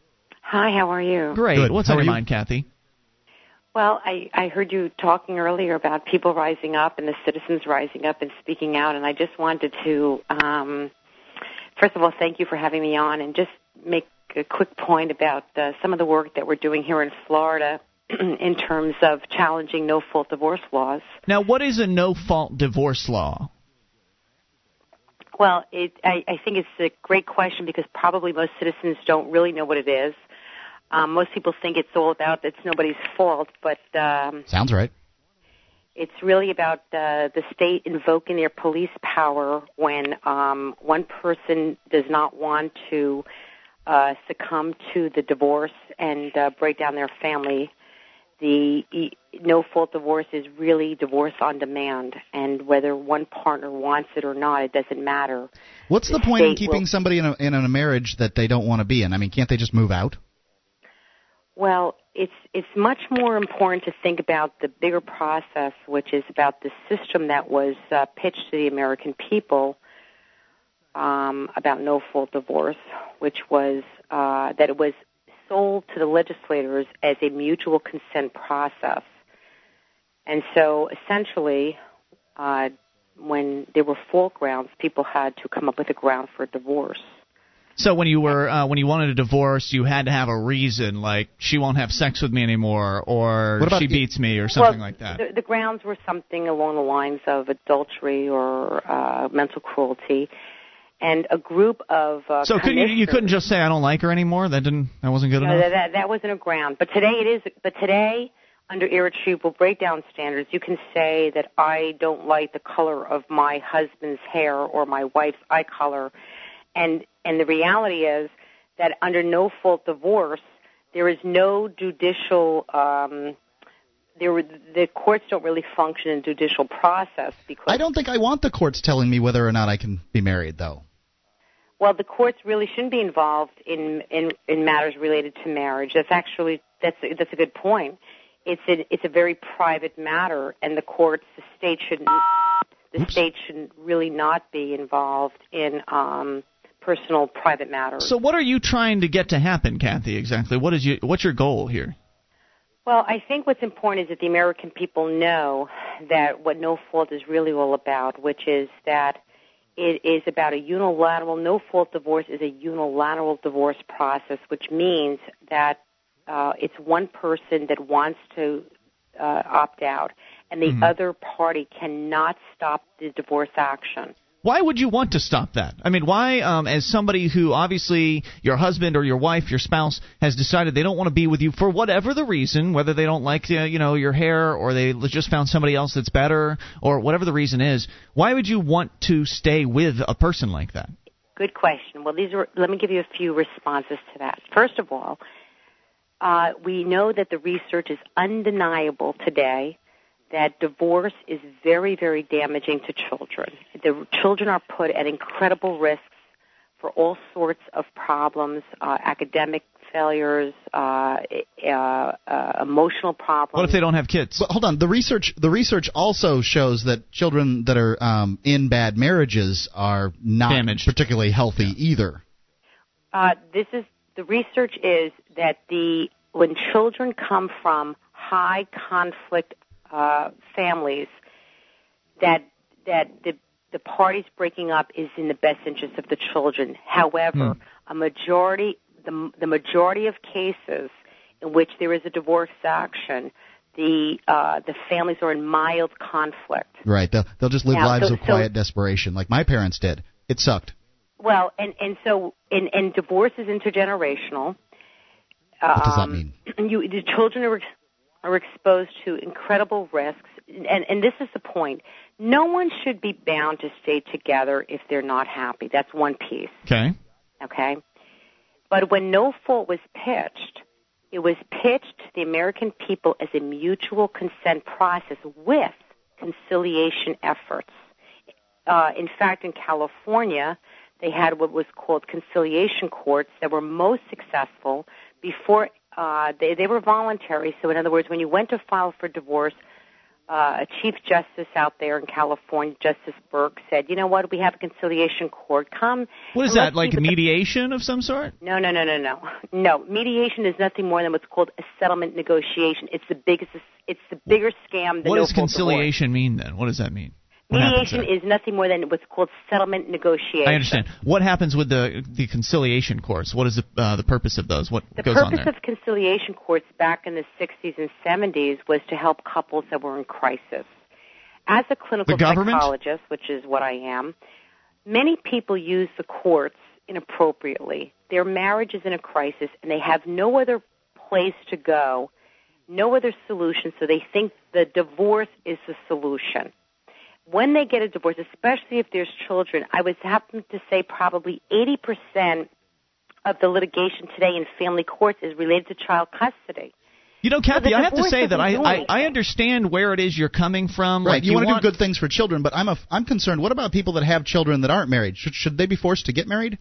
Hi, how are you? Great. Good. What's How on your you? mind, Kathy? Well, I, I heard you talking earlier about people rising up and the citizens rising up and speaking out, and I just wanted to, um, first of all, thank you for having me on, and just make a quick point about uh, some of the work that we're doing here in Florida in terms of challenging no-fault divorce laws. Now, what is a no-fault divorce law? Well, it, I, I think it's a great question because probably most citizens don't really know what it is. Um, most people think it's all about it's nobody's fault, but um, Sounds right. It's really about uh, the state invoking their police power when um, one person does not want to uh, succumb to the divorce and uh, break down their family. The no fault divorce is really divorce on demand, and whether one partner wants it or not, it doesn't matter. What's the The point in keeping will- somebody in a, in a marriage that they don't want to be in? I mean, can't they just move out? Well, it's it's much more important to think about the bigger process, which is about the system that was uh, pitched to the American people um, about no fault divorce, which was uh, that it was sold to the legislators as a mutual consent process, and so essentially, uh, when there were fault grounds, people had to come up with a ground for divorce. So when you were uh, when you wanted a divorce, you had to have a reason, like she won't have sex with me anymore, or she beats me, or something well, like that. The, the grounds were something along the lines of adultery or uh, mental cruelty, and a group of uh, so couldn't you, you couldn't just say I don't like her anymore? That didn't that wasn't good No, enough. that, that that wasn't a ground. But today it is. But today, under irretrievable breakdown standards, you can say that I don't like the color of my husband's hair or my wife's eye color, and and the reality is that under no fault divorce, there is no judicial. Um, there, were- the courts don't really function in judicial process because I don't think I want the courts telling me whether or not I can be married, though. Well, the courts really shouldn't be involved in in, in matters related to marriage. That's actually that's a, that's a good point. It's a it's a very private matter, and the courts, the state shouldn't the Oops. state shouldn't really not be involved in um, personal private matters. So what are you trying to get to happen, Kathy? Exactly. What is you what's your goal here? Well, I think what's important is that the American people know that what no fault is really all about, which is that it is about a unilateral, no fault divorce is a unilateral divorce process, which means that uh, it's one person that wants to uh, opt out, and the other party cannot stop the divorce action. Why would you want to stop that? I mean, why, um, as somebody who obviously your husband or your wife, your spouse, has decided they don't want to be with you for whatever the reason, whether they don't like uh, you know your hair or they just found somebody else that's better or whatever the reason is, why would you want to stay with a person like that? Good question. Well, these are. Let me give you a few responses to that. First of all, uh, we know that the research is undeniable today that divorce is very, very damaging to children. The children are put at incredible risks for all sorts of problems, uh, academic failures, uh, uh, uh, emotional problems. What if they don't have kids? But hold on, the research the research also shows that children that are um, in bad marriages are not Damaged. particularly healthy either. Uh, this is the research is that the when children come from high conflict uh, families, that that the the parties breaking up is in the best interest of the children. However, Hmm. a majority the the majority of cases in which there is a divorce action, the uh, the families are in mild conflict. Right? They'll they'll just live Now, lives so- of so- quiet desperation, like my parents did. It sucked. Well, and and so and and divorce is intergenerational. What does that Um, mean? You, the children are are exposed to incredible risks, and and this is the point. No one should be bound to stay together if they're not happy. That's one piece, Okay. okay? But when no fault was pitched, It was pitched to the American people as a mutual consent process with conciliation efforts. Uh, in fact, in California, they had what was called conciliation courts that were most successful before uh, they, they were voluntary. So, in other words, when you went to file for divorce, uh, a chief justice out there in California, Justice Burke, said, "You know what? We have a conciliation court. Come." What is that? Like mediation of some sort? No, no, no, no, no, no. Mediation is nothing more than what's called a settlement negotiation. It's the biggest. It's the bigger scam. Than what no does conciliation mean then? What does that mean? Mediation is nothing more than what's called settlement negotiation. I understand. What happens with the the conciliation courts? What is the uh, the purpose of those? What the goes on there? The purpose of conciliation courts back in the 60s and 70s was to help couples that were in crisis. As a clinical psychologist, which is what I am, many people use the courts inappropriately. Their marriage is in a crisis and they have no other place to go, no other solution, so they think the divorce is the solution when they get a divorce, especially if there's children, I would happen to say probably 80% of the litigation today in family courts is related to child custody. You know, Kathy, so I have to say that I, I, I understand where it is you're coming from. Right, like you, you want to do good things for children, but I'm a, I'm concerned. What about people that have children that aren't married? Should should they be forced to get married,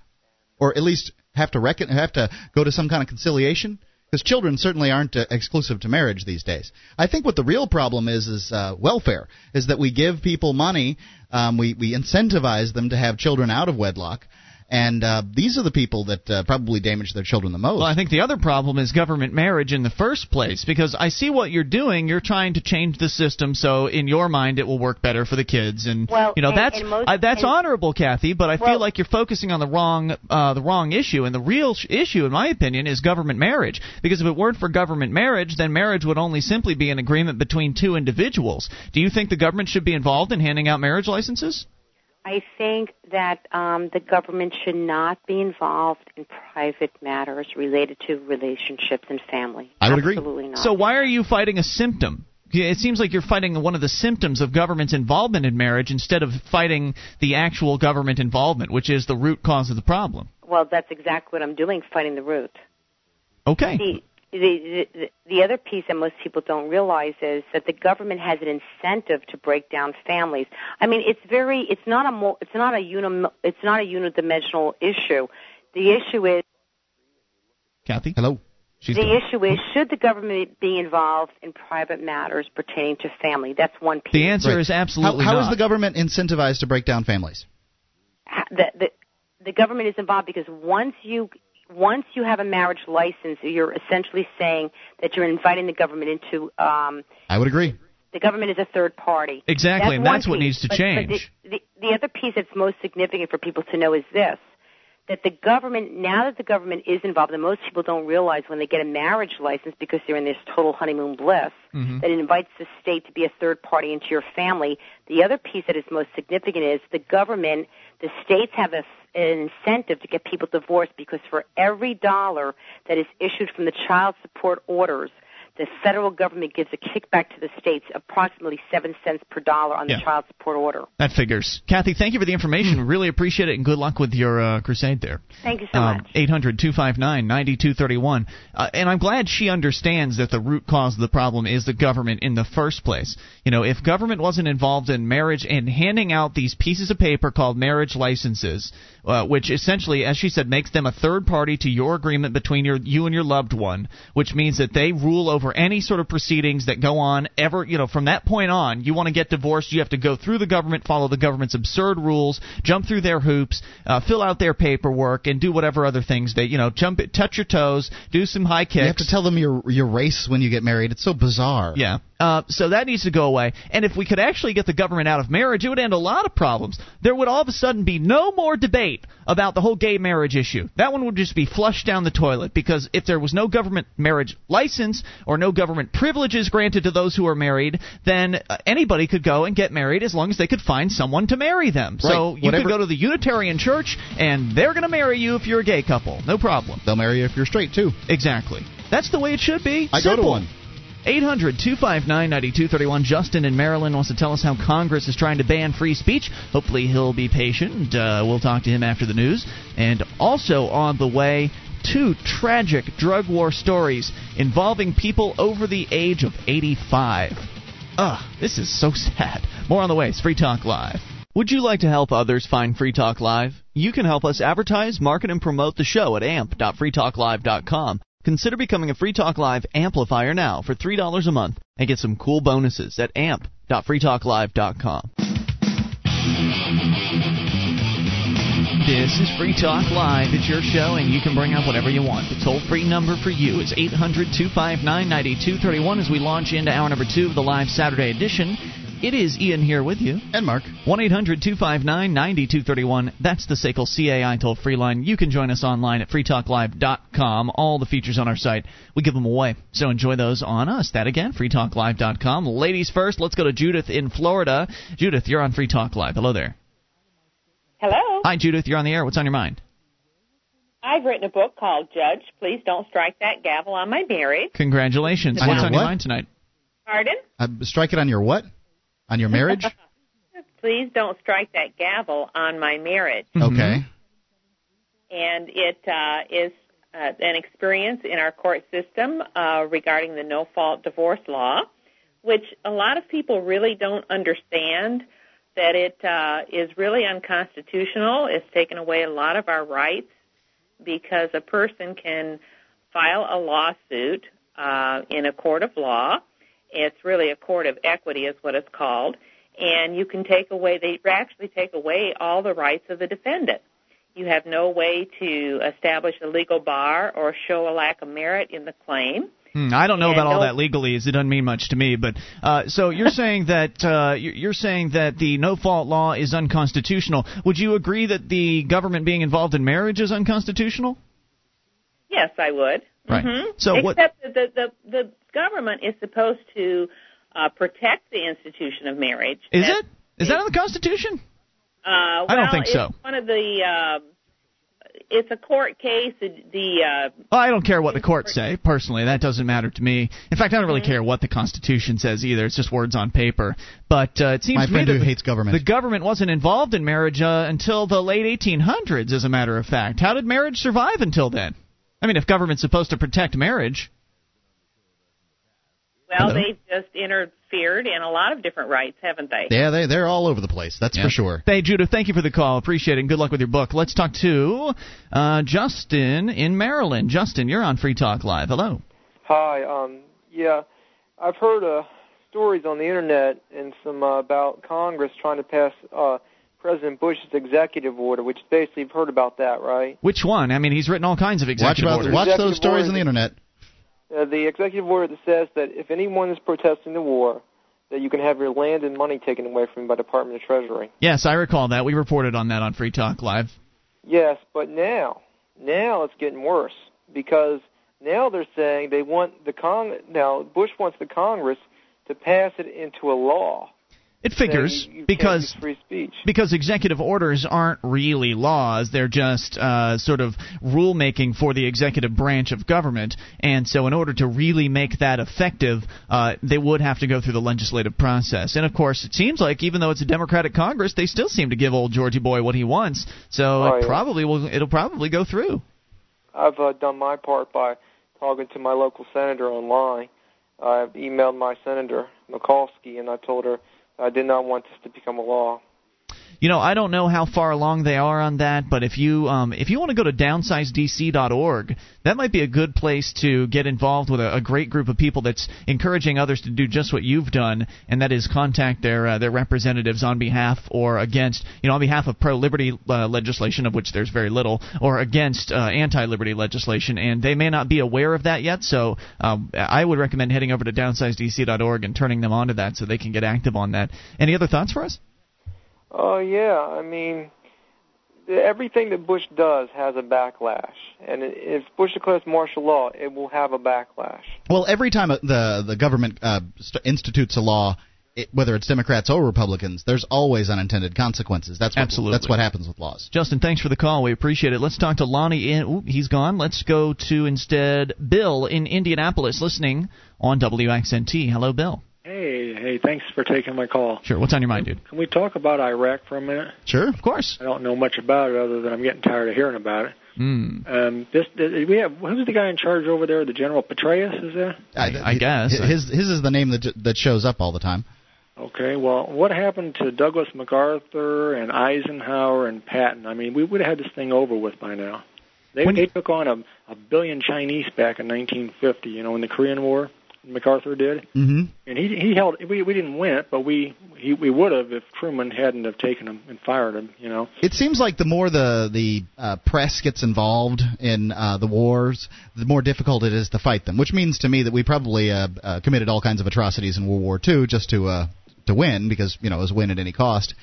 or at least have to reckon have to go to some kind of conciliation? Because children certainly aren't uh, exclusive to marriage these days. I think what the real problem is is uh, welfare. Is that we give people money, um, we we incentivize them to have children out of wedlock, and uh, these are the people that uh, probably damage their children the most. Well, I think the other problem is government marriage in the first place, because I see what you're doing. You're trying to change the system so, in your mind, it will work better for the kids, and well, you know and, that's and most, uh, that's and, honorable, Kathy. But I well, feel like you're focusing on the wrong uh, the wrong issue, and the real sh- issue, in my opinion, is government marriage. Because if it weren't for government marriage, then marriage would only simply be an agreement between two individuals. Do you think the government should be involved in handing out marriage licenses? I think that um, the government should not be involved in private matters related to relationships and family. I would Absolutely agree. Absolutely not. So why are you fighting a symptom? It seems like you're fighting one of the symptoms of government's involvement in marriage instead of fighting the actual government involvement, which is the root cause of the problem. Well, that's exactly what I'm doing, fighting the root. Okay. The, the, the, the other piece that most people don't realize is that the government has an incentive to break down families. I mean, it's very, it's not a, it's not a uni, it's not a unidimensional issue. The issue is. Kathy, hello. She's the doing. issue is should the government be involved in private matters pertaining to family? That's one piece. The answer Right. is absolutely how, how not. is the government incentivized to break down families? The, the, the government is involved because once you once you have a marriage license, you're essentially saying that you're inviting the government into. Um, I would agree. the government is a third party. Exactly, that's and that's what needs to But- change. But the, the, the other piece that's most significant for people to know is this: that the government, now that the government is involved, and most people don't realize when they get a marriage license because they're in this total honeymoon bliss, Mhm. that it invites the state to be a third party into your family. The other piece that is most significant is the government, the states have a, an incentive to get people divorced because for every dollar that is issued from the child support orders, the federal government gives a kickback to the states, approximately seven cents per dollar on the Yeah. child support order. That figures. Kathy, thank you for the information. really appreciate it, and good luck with your uh, crusade there. Thank you so Um, much. 800 259 9231. Uh, And I'm glad she understands that the root cause of the problem is the government in the first place. You know, if government wasn't involved in marriage and handing out these pieces of paper called marriage licenses, uh, which essentially, as she said, makes them a third party to your agreement between your, you and your loved one, which means that they rule over any sort of proceedings that go on ever, you know, from that point on, you want to get divorced, you have to go through the government, follow the government's absurd rules, jump through their hoops, uh, fill out their paperwork, and do whatever other things they, you know, jump, touch your toes, do some high kicks. You have to tell them your your race when you get married. It's so bizarre. Yeah. Uh, so that needs to go away. And if we could actually get the government out of marriage, it would end a lot of problems. There would all of a sudden be no more debate about the whole gay marriage issue. That one would just be flushed down the toilet because if there was no government marriage license or no government privileges granted to those who are married, then uh, anybody could go and get married as long as they could find someone to marry them. So you Whatever- could go to the Unitarian Church and they're going to marry you if you're a gay couple. No problem. They'll marry you if you're straight too. Exactly. That's the way it should be. I go to one. 800 259 9231. Justin in Maryland wants to tell us how Congress is trying to ban free speech. Hopefully, he'll be patient. Uh, we'll talk to him after the news. And also on the way, two tragic drug war stories involving people over the age of 85. Ugh, this is so sad. More on the way. It's Free Talk Live. Would you like to help others find Free Talk Live? You can help us advertise, market, and promote the show at amp.freetalklive.com. Consider becoming a Free Talk Live amplifier now for $3 a month and get some cool bonuses at amp.freetalklive.com. This is Free Talk Live. It's your show, and you can bring up whatever you want. The toll free number for you is 800 259 9231 as we launch into hour number two of the live Saturday edition. It is Ian here with you. And Mark. 1 800 259 9231. That's the SACL CAI toll free line. You can join us online at freetalklive.com. All the features on our site, we give them away. So enjoy those on us. That again, freetalklive.com. Ladies first, let's go to Judith in Florida. Judith, you're on Free Talk Live. Hello there. Hello. Hi, Judith. You're on the air. What's on your mind? I've written a book called Judge, Please Don't Strike That Gavel on My Marriage. Congratulations. What's your on your mind tonight? Pardon? Uh, strike it on your what? On your marriage? Please don't strike that gavel on my marriage. okay. And it uh, is uh, an experience in our court system uh, regarding the no fault divorce law, which a lot of people really don't understand that it uh, is really unconstitutional. It's taken away a lot of our rights because a person can file a lawsuit uh, in a court of law. It's really a court of equity, is what it's called, and you can take away. They actually take away all the rights of the defendant. You have no way to establish a legal bar or show a lack of merit in the claim. Hmm, I don't know And about all that legalese. It doesn't mean much to me. But uh, so you're saying that uh, you're saying that the no fault law is unconstitutional. Would you agree that the government being involved in marriage is unconstitutional? Yes, I would. Right. hmm So what- Except that the, the the government is supposed to uh, protect the institution of marriage. Is That's- it? Is that in the Constitution? Uh, well, I don't think it's so. One of the. Uh, it's a court case. The, the uh, Well, I don't care what the courts say. Personally, that doesn't matter to me. In fact, I don't really Mm-hmm. care what the Constitution says either. It's just words on paper. But uh, it seems My to me friend that who the- hates government. The government wasn't involved in marriage uh, until the late 1800s, as a matter of fact. How did marriage survive until then? I mean, if government's supposed to protect marriage, well, Hello? they've just interfered in a lot of different rights, haven't they? Yeah, they they're all over the place. That's for sure. Hey, Judith, thank you for the call. Appreciate it. And good luck with your book. Let's talk to uh, Justin in Maryland. Justin, you're on Free Talk Live. Hello. Hi. Um, yeah, I've heard uh, stories on the internet and some uh, about Congress trying to pass uh, President Bush's executive order, which basically you've heard about that, right? Which one? I mean, he's written all kinds of Watch executive about orders. watch Executive those stories order. on the internet. Uh, the executive order that says that if anyone is protesting the war, that you can have your land and money taken away from you by Department of Treasury. Yes, I recall that. We reported on that on Free Talk Live. Yes, but now, now it's getting worse because now they're saying they want the Cong. Now Bush wants the Congress to pass it into a law. It figures saying you can't because free speech. because executive orders aren't really laws; they're just uh, sort of rulemaking for the executive branch of government. And so, in order to really make that effective, uh, they would have to go through the legislative process. And of course, it seems like even though it's a Democratic Congress, they still seem to give old Georgie boy what he wants. So Oh, it yeah. probably will. It'll probably go through. I've uh, done my part by talking to my local senator online. I've emailed my senator Mikulski, and I told her I did not want this to become a law. You know, I don't know how far along they are on that, but if you um, if you want to go to downsizedc.org, that might be a good place to get involved with a, a great group of people that's encouraging others to do just what you've done, and that is contact their uh, their representatives on behalf or against, you know, on behalf of pro-liberty uh, legislation, of which there's very little, or against uh, anti-liberty legislation, and they may not be aware of that yet. So um, I would recommend heading over to downsizedc.org and turning them onto that so they can get active on that. Any other thoughts for us? Oh yeah, I mean, everything that Bush does has a backlash, and if Bush declares martial law, it will have a backlash. Well, every time the the government uh, institutes a law, it, whether it's Democrats or Republicans, there's always unintended consequences. That's what, Absolutely. That's what happens with laws. Justin, thanks for the call. We appreciate it. Let's talk to Lonnie in. Ooh, he's gone. Let's go to instead Bill in Indianapolis, listening on WXNT. Hello, Bill. Hey, hey, thanks for taking my call. Sure. What's on your mind, dude? Can we talk about Iraq for a minute? Sure. Of course. I don't know much about it other than I'm getting tired of hearing about it. Mm. Um, this, this we have who's the guy in charge over there? The General Petraeus is that? I, I guess. his his is the name that that shows up all the time. Okay, well, what happened to Douglas MacArthur and Eisenhower and Patton? I mean, we would have had this thing over with by now. They When- they took on a, a billion Chinese back in 1950. You know, in the Korean War, MacArthur did, Mm-hmm. and he he held. We we didn't win it, but we he, we would have if Truman hadn't have taken him and fired him. You know. It seems like the more the the uh, press gets involved in uh, the wars, the more difficult it is to fight them. Which means to me that we probably uh, uh, committed all kinds of atrocities in World War II just to uh, to win, because you know it was win at any cost.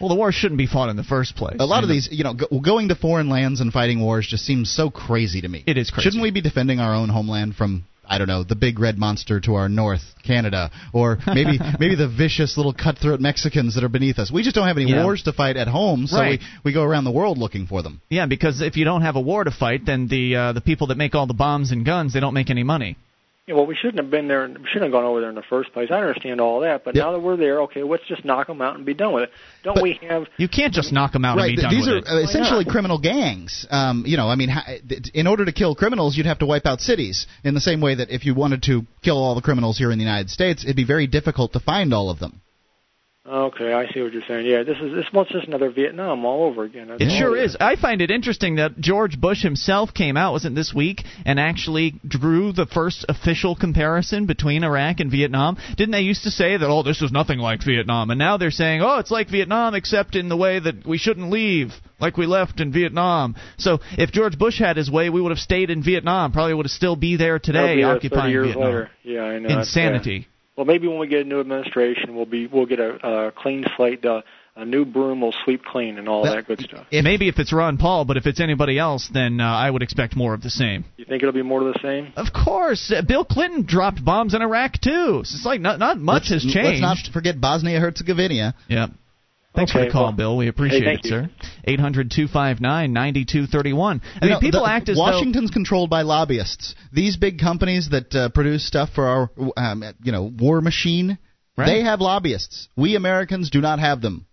Well, the war shouldn't be fought in the first place. A lot I of mean, these, you know, go, going to foreign lands and fighting wars just seems so crazy to me. It is crazy. Shouldn't we be defending our own homeland from I don't know the big red monster to our north, Canada, or maybe maybe the vicious little cutthroat Mexicans that are beneath us? We just don't have any Yeah. wars to fight at home, so Right. we, we go around the world looking for them. Yeah, because if you don't have a war to fight, then the uh, the people that make all the bombs and guns, they don't make any money. Yeah, well, we shouldn't have been there. We shouldn't have gone over there in the first place. I understand all that, but Yep. now that we're there, okay, let's just knock them out and be done with it. Don't But- we have? You can't just knock them out right. and be th- done these with are it. uh, essentially criminal gangs. Um, you know, I mean, in order to kill criminals, you'd have to wipe out cities. In the same way that if you wanted to kill all the criminals here in the United States, it'd be very difficult to find all of them. Okay, I see what you're saying. Yeah, this is this was just another Vietnam all over again. It sure is. I find it interesting that George Bush himself came out, wasn't this week, and actually drew the first official comparison between Iraq and Vietnam. Didn't they used to say that, oh, this is nothing like Vietnam? And now they're saying, oh, it's like Vietnam, except in the way that we shouldn't leave, like we left in Vietnam. So if George Bush had his way, we would have stayed in Vietnam, probably would have still be there today, be, 30 occupying years Vietnam. later. Yeah, I know. Insanity. bad. Well, maybe when we get a new administration, we'll be we'll get a, a clean slate. Uh, a new broom will sweep clean and all Well, that good stuff. It, Maybe if it's Ron Paul, but if it's anybody else, then uh, I would expect more of the same. You think it'll be more of the same? Of course, uh, Bill Clinton dropped bombs in Iraq too. So it's like not not much let's, has changed. Let's not forget Bosnia Herzegovina. Yep. Thanks for the call, well- Bill. We appreciate Hey, it, you. sir. Eight hundred two five nine ninety two thirty one. I You mean, know, people the- act as Washington's controlled by lobbyists. These big companies that uh, produce stuff for our, um, you know, war machine, Right. they have lobbyists. We Americans do not have them.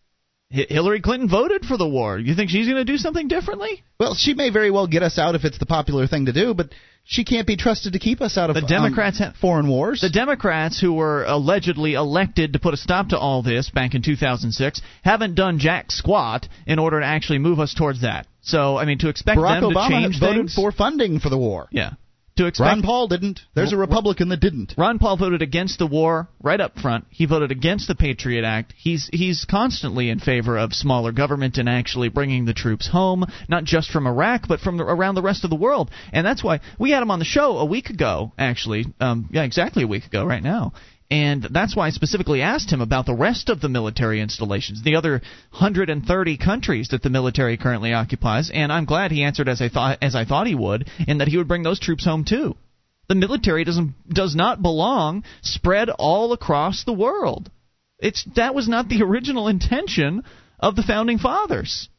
Hillary Clinton voted for the war. You think she's going to do something differently? Well, she may very well get us out if it's the popular thing to do, but she can't be trusted to keep us out of The Democrats um, have- foreign wars. The Democrats, who were allegedly elected to put a stop to all this back in 2006, haven't done jack squat in order to actually move us towards that. So, I mean, to expect Barack them to Obama change voted things, for funding for the war. yeah, to expect Ron Paul didn't. There's a Republican that didn't. Ron Paul voted against the war right up front. He voted against the Patriot Act. He's he's constantly in favor of smaller government and actually bringing the troops home, not just from Iraq, but from the, around the rest of the world. And that's why we had him on the show a week ago, actually. Um, yeah, exactly a week ago, right now. And that's why I specifically asked him about the rest of the military installations, the other 130 countries that the military currently occupies. And I'm glad he answered as I thought as I thought he would, and that he would bring those troops home too. The military doesn't does not belong spread all across the world. It's that was not the original intention of the founding fathers.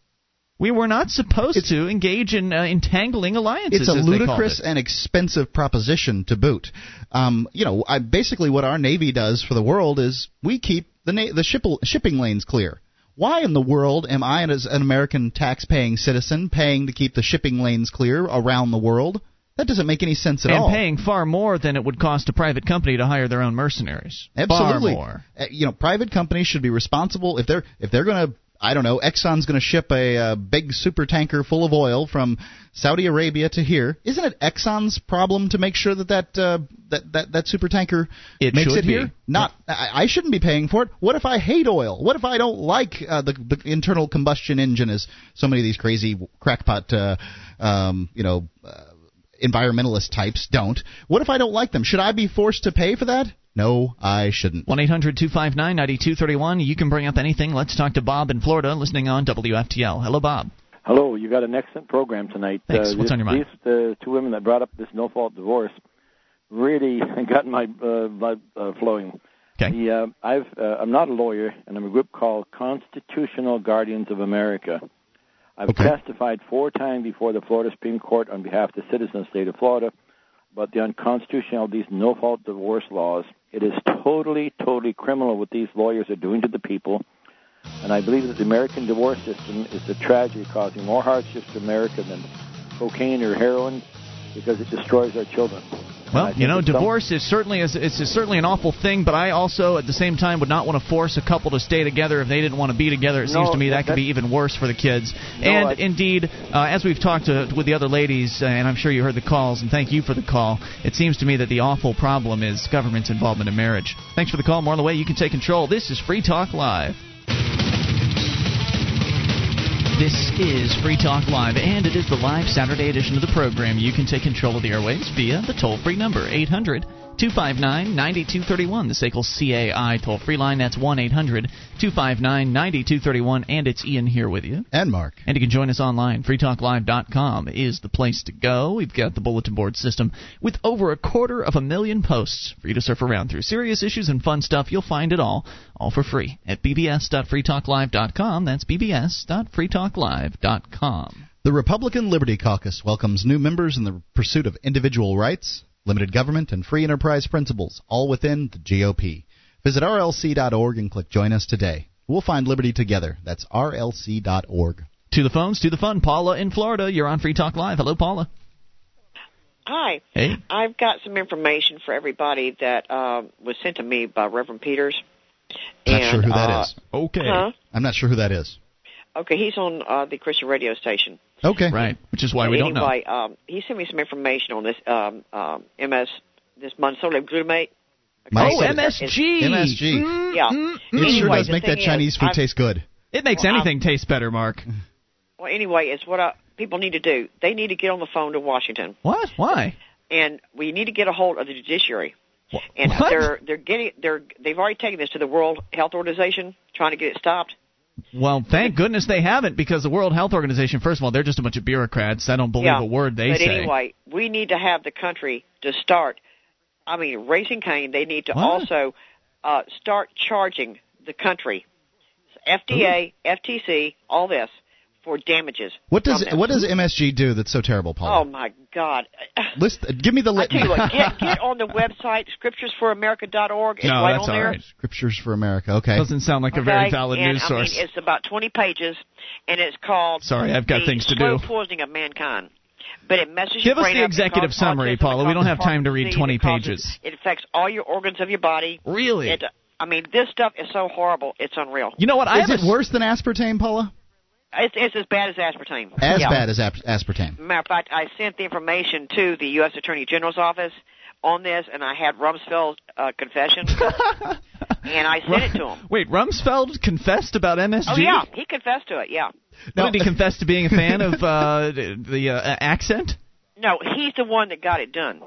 We were not supposed to engage in uh, entangling alliances. It's a ludicrous it. and expensive proposition to boot. Um, you know, I, basically what our Navy does for the world is we keep the na- the ship- shipping lanes clear. Why in the world am I, as an American tax-paying citizen, paying to keep the shipping lanes clear around the world? That doesn't make any sense at and all. And paying far more than it would cost a private company to hire their own mercenaries. Absolutely. Far more. Uh, You know, private companies should be responsible if they're if they're going to I don't know, Exxon's going to ship a, uh big super tanker full of oil from Saudi Arabia to here. Isn't it Exxon's problem to make sure that that uh, that, that that super tanker It makes it here? Not I, I shouldn't be paying for it. What if I hate oil? What if I don't like uh, the the internal combustion engine as so many of these crazy crackpot uh, um, you know uh, environmentalist types don't? What if I don't like them? Should I be forced to pay for that? No, I shouldn't. 1 800 259 9231. You can bring up anything. Let's talk to Bob in Florida, listening on WFTL. Hello, Bob. Hello, you got an excellent program tonight. Thanks. Uh, What's this, on your mind? These uh, two women that brought up this no fault divorce really got my uh, blood uh, flowing. Okay. The, uh, I've uh, I'm not a lawyer, and I'm a group called Constitutional Guardians of America. I've Okay. testified four times before the Florida Supreme Court on behalf of the citizens of the state of Florida. but the unconstitutional of these no-fault divorce laws. It is totally, totally criminal what these lawyers are doing to the people. And I believe that the American divorce system is a tragedy causing more hardships to America than cocaine or heroin because it destroys our children. Well, you know, divorce is certainly is it's certainly an awful thing, but I also at the same time would not want to force a couple to stay together if they didn't want to be together. It No, seems to me that that- could be even worse for the kids. No, and I- indeed, uh, as we've talked to, with the other ladies, uh, and I'm sure you heard the calls, and thank you for the call. It seems to me that the awful problem is government's involvement in marriage. Thanks for the call. More on the way. You can take control. This is Free Talk Live. This is Free Talk Live, and it is the live Saturday edition of the program. You can take control of the airwaves via the toll free number, 800 259 9231, the SACL CAI toll free line. That's 1 800 259 9231, and it's Ian here with you. And Mark. And you can join us online. FreeTalkLive.com is the place to go. We've got the bulletin board system with over a quarter of a million posts for you to surf around through. Serious issues and fun stuff, you'll find it all, all for free at bbs.freetalklive.com. That's bbs.freetalklive.com. The Republican Liberty Caucus welcomes new members in the pursuit of individual rights, limited government, and free enterprise principles, all within the GOP. Visit rlc.org and click Join Us today. We'll find liberty together. That's rlc.org. To the phones, to the fun. Paula in Florida, you're on Free Talk Live. Hello, Paula. Hi. Hey. I've got some information for everybody that uh, was sent to me by Reverend Peters. I'm not And, sure who that uh, is. Okay. Huh? I'm not sure who that is. Okay, he's on uh, the Christian radio station. Okay. Right, which is why we don't know. anyway, um, he sent me some information on this um, um, MS, this monosodium glutamate. Oh, Okay. MSG. MSG. Yeah. It Anyway, sure does make that Chinese is, food I've- taste good. It makes Well, anything taste better, Mark. Well, anyway, it's what I, people need to do. They need to get on the phone to Washington, What? Why? and we need to get a hold of the judiciary. What? And they're they're getting they're they've already taken this to the World Health Organization, trying to get it stopped. Well, thank goodness they haven't, because the World Health Organization, first of all, they're just a bunch of bureaucrats. I don't believe yeah. a word they but say. But anyway, we need to have the country to start. I mean, raising Cane. They need to What? also uh, start charging the country, FDA, FTC, all this for damages. What does from what does MSG do that's so terrible, Paula? Oh my God! List, give me the I tell you what, get get on the website scripturesforamerica.org. It's No, right that's on all there. right. Scriptures for America. Okay. Doesn't sound like a very valid and, news I source. mean, it's about 20 pages, and it's called Sorry, I've got the things to slow do. poisoning of mankind. But it messes Give your us brain the up, it executive summary, Paula. We don't have time to read 20 pages. It affects all your organs of your body. Really? It, I mean, this stuff is so horrible. It's unreal. You know what? I Is have it a- worse than aspartame, Paula? It's, it's as bad as aspartame. As Yeah. bad as ap- aspartame. Matter of fact, I sent the information to the U.S. Attorney General's office on this, and I had Rumsfeld's uh, confession, and I sent it to him. Wait, Rumsfeld confessed about MSG? Oh yeah, he confessed to it. Yeah. What, did he confess to being a fan of uh, the uh, accent? No, he's the one that got it done.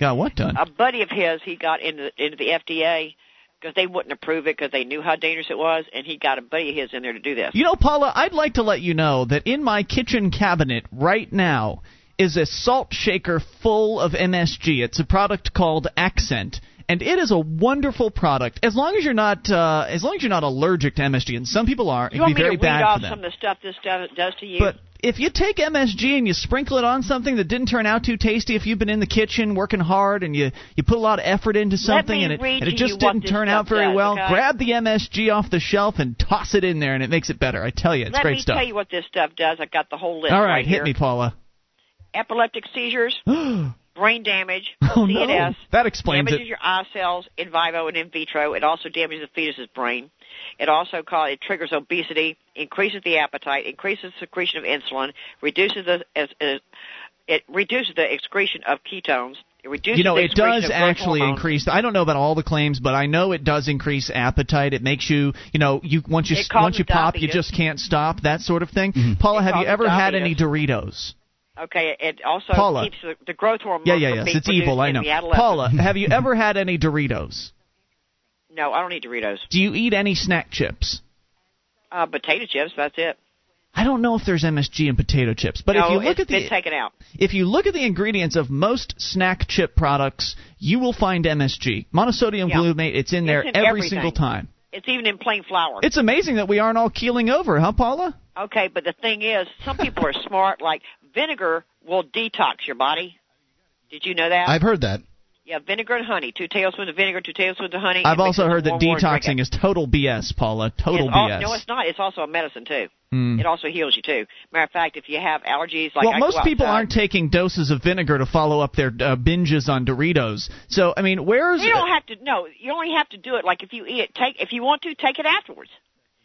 Got what done? A buddy of his, he got into into the FDA because they wouldn't approve it because they knew how dangerous it was, and he got a buddy of his in there to do this. You know, Paula, I'd like to let you know that in my kitchen cabinet right now is a salt shaker full of MSG. It's a product called Accent. And it is a wonderful product as long as you're not uh, as long as you're not allergic to MSG, and some people are. It you can want be me very to bad read off for them. some of the stuff this does, does to you? But if you take MSG and you sprinkle it on something that didn't turn out too tasty, if you've been in the kitchen working hard and you you put a lot of effort into something and it, and it just didn't turn out very does, well, okay? grab the MSG off the shelf and toss it in there, and it makes it better. I tell you, it's great. stuff. Let me tell you what this stuff does. I got the whole list All right, right, hit here. me, Paula. Epileptic seizures, brain damage, Oh, no. CNS. That explains damages it. Damages your eye cells in vivo and in vitro. It also damages the fetus's brain. It also cause, it triggers obesity, increases the appetite, increases secretion of insulin, reduces the as, as, it reduces the excretion of ketones. It reduces You know, the it does actually hormones. increase. I don't know about all the claims, but I know it does increase appetite. It makes you, you know, you once you once you pop, you just can't stop. That sort of thing. Mm-hmm. Paula, It have you causes ever had any. Doritos? Okay, it also Paula. keeps the, the growth hormone Yeah, yeah, from yes. It's evil. I know. Paula, have you ever had any Doritos? No, I don't eat Doritos. Do you eat any snack chips? Uh, potato chips, that's it. I don't know if there's MSG in potato chips, but no, if you look it's at the taken out. if you look at the ingredients of most snack chip products, you will find MSG, monosodium Yeah. glutamate. It's in there It's in every everything. single time. It's even in plain flour. It's amazing that we aren't all keeling over, huh, Paula? Okay, but the thing is, some people are smart. Like vinegar will detox your body. Did you know that? I've heard that. Yeah, vinegar and honey. Two tablespoons of vinegar, two tablespoons of honey. I've also heard that warm water and drink detoxing is total BS, Paula. Total It's BS. no, it's not. It's also a medicine too. Hmm. It also heals you too. Matter of fact, if you have allergies, like well, I most people aren't taking doses of vinegar to follow up their uh, binges on Doritos. So, I mean, where's You don't have to. No, you only have to do it. Like if you eat it, take. If you want to, take it afterwards.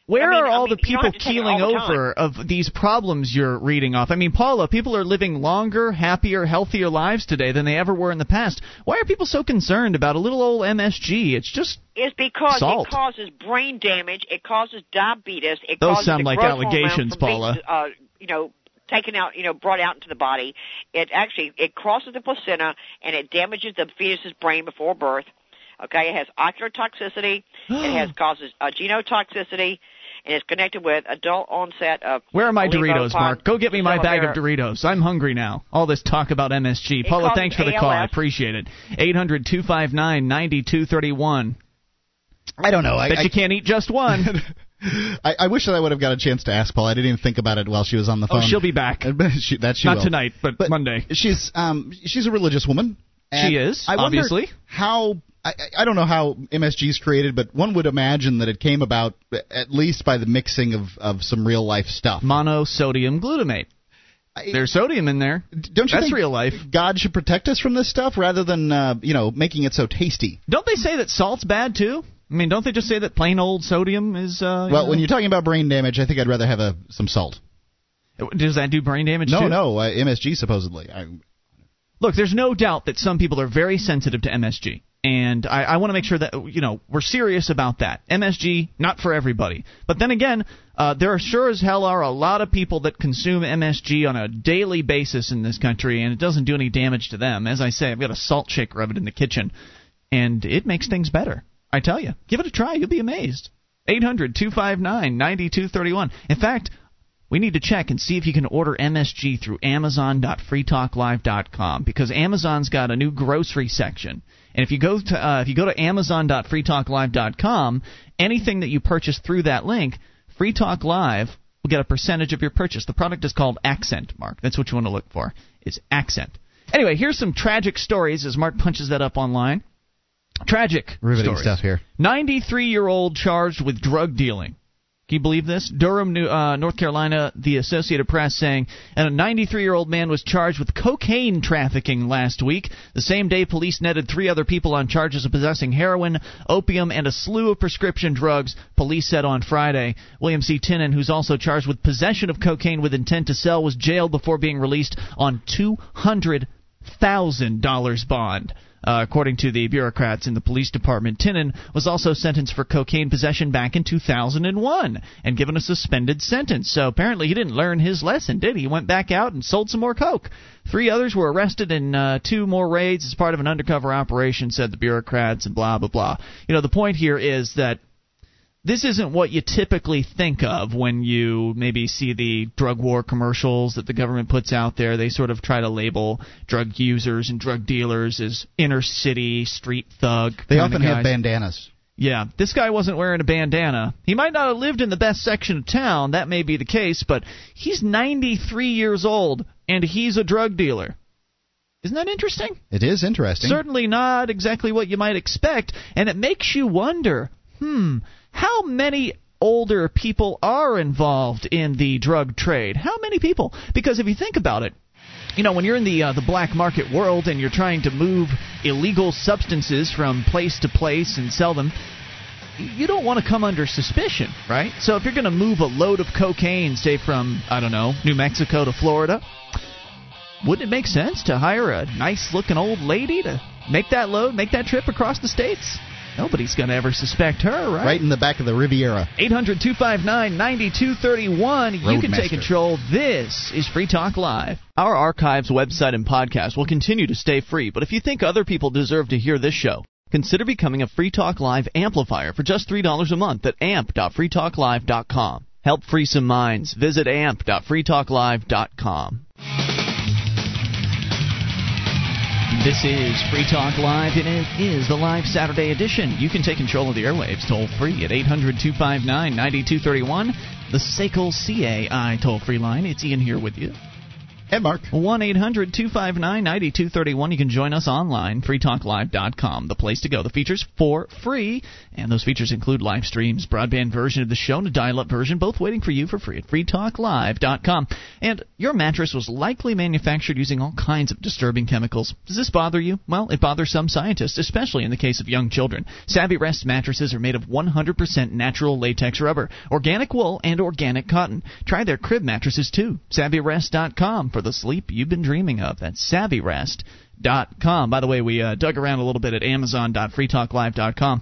Where I mean- are I all mean, the people have to take it keeling the time. over of these problems you're reading off? I mean, Paula, people are living longer, happier, healthier lives today than they ever were in the past. Why are people so concerned about a little old MSG? It's just It's because Salt. it causes brain damage. It causes diabetes. It Those causes sound like allegations, from being, Paula. uh, you know, taken out, you know, brought out into the body. It actually it crosses the placenta and it damages the fetus's brain before birth. Okay, it has ocular toxicity. it has causes uh, genotoxicity, and it's connected with adult onset of. Where are my Doritos, olivopod- Mark? Go get me my bag of Doritos. I'm hungry now. All this talk about MSG. It Paula, thanks for the call. I appreciate it. 800 259 9231. I don't know. I, Bet I, you can't eat just one. I, I wish that I would have got a chance to ask Paul. I didn't even think about it while she was on the phone. Oh, phone. she'll be back. she, that she Not will. tonight, but, Monday. She's um she's a religious woman. She is, I wonder obviously. How I, I- I don't know how MSG is created, but one would imagine that it came about at least by the mixing of of some real life stuff. Monosodium glutamate. There's sodium in there. Don't you That's think real life. God should protect us from this stuff rather than uh, you know making it so tasty? Don't they say that salt's bad too? I mean, don't they just say that plain old sodium is? Uh, Well, you when you're talking about brain damage, I think I'd rather have a some salt. does that do brain damage No, too? no, uh, MSG supposedly. I, Look, there's no doubt that some people are very sensitive to MSG, and I, I want to make sure that you know we're serious about that. MSG not for everybody, but then again, uh, there are sure as hell are a lot of people that consume MSG on a daily basis in this country, and it doesn't do any damage to them. As I say, I've got a salt shaker of it in the kitchen, and it makes things better. I tell you, give it a try, you'll be amazed. 800 259 9231. In fact, we need to check and see if you can order MSG through Amazon.freetalklive.com because Amazon's got a new grocery section. And if you go to uh, if you go to Amazon.freetalklive.com, anything that you purchase through that link, Free Talk Live will get a percentage of your purchase. The product is called Accent, Mark. That's what you want to look for. Is Accent. Anyway, here's some tragic stories as Mark punches that up online. Tragic riveting stories. stuff here. 93 year old charged with drug dealing. Can you believe this? Durham, New, uh, North Carolina, the Associated Press saying, and a 93 year old man was charged with cocaine trafficking last week. The same day, police netted three other people on charges of possessing heroin, opium, and a slew of prescription drugs, police said on Friday. William C. Tinnen, who's also charged with possession of cocaine with intent to sell, was jailed before being released on $200,000 bond. Uh, according to the bureaucrats in the police department, Tinnen was also sentenced for cocaine possession back in 2001 and given a suspended sentence. So apparently he didn't learn his lesson, did he? He went back out and sold some more coke. Three others were arrested in uh, two more raids as part of an undercover operation, said the bureaucrats, and blah, blah, blah. You know, the point here is that this isn't what you typically think of when you maybe see the drug war commercials that the government puts out there. They sort of try to label drug users and drug dealers as inner city street thug. They often have bandanas. Yeah, this guy wasn't wearing a bandana. He might not have lived in the best section of town, that may be the case, but he's 93 years old and he's a drug dealer. Isn't that interesting? It is interesting. Certainly not exactly what you might expect, and it makes you wonder, hmm, how many older people are involved in the drug trade? How many people? Because if you think about it, you know, when you're in the uh, the black market world and you're trying to move illegal substances from place to place and sell them, you don't want to come under suspicion, right? So if you're going to move a load of cocaine, say from I don't know New Mexico to Florida, wouldn't it make sense to hire a nice-looking old lady to make that load, make that trip across the states? Nobody's going to ever suspect her, right? Right in the back of the Riviera. 800 259 9231. You can take control. This is Free Talk Live. Our archives, website, and podcast will continue to stay free, but if you think other people deserve to hear this show, consider becoming a Free Talk Live amplifier for just $3 a month at amp.freetalklive.com. Help free some minds. Visit amp.freetalklive.com. This is Free Talk Live, and it is the live Saturday edition. You can take control of the airwaves toll free at 800 259 9231, the SACL CAI toll free line. It's Ian here with you. Hey, Mark. 1 800 259 9231. You can join us online, freetalklive.com, the place to go. The features for free, and those features include live streams, broadband version of the show, and a dial up version, both waiting for you for free at freetalklive.com. And your mattress was likely manufactured using all kinds of disturbing chemicals. Does this bother you? Well, it bothers some scientists, especially in the case of young children. Savvy Rest mattresses are made of 100% natural latex rubber, organic wool, and organic cotton. Try their crib mattresses too. SavvyRest.com for the sleep you've been dreaming of. That's SavvyRest.com. By the way, we uh, dug around a little bit at Amazon.freetalklive.com.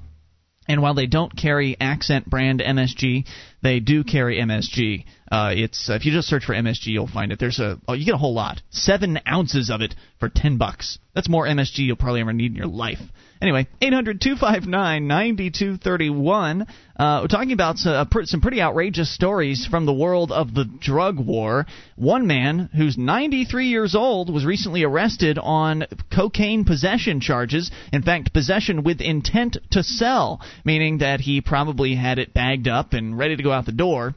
And while they don't carry Accent brand MSG, they do carry MSG. Uh, it's if you just search for MSG, you'll find it. There's a oh, you get a whole lot, seven ounces of it for ten bucks. That's more MSG you'll probably ever need in your life. Anyway, 800-259-9231. Uh, we're talking about uh, some pretty outrageous stories from the world of the drug war. One man who's 93 years old was recently arrested on cocaine possession charges. In fact, possession with intent to sell, meaning that he probably had it bagged up and ready to go out the door.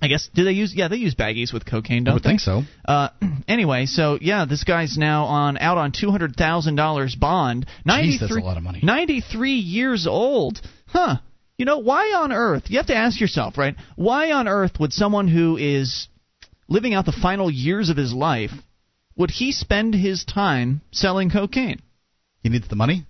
I guess do they use yeah they use baggies with cocaine don't I would they? think so. Uh, anyway, so yeah, this guy's now on out on two hundred thousand dollars bond. Jeez, that's a lot of money. Ninety three years old, huh? You know why on earth? You have to ask yourself, right? Why on earth would someone who is living out the final years of his life would he spend his time selling cocaine? He needs the money.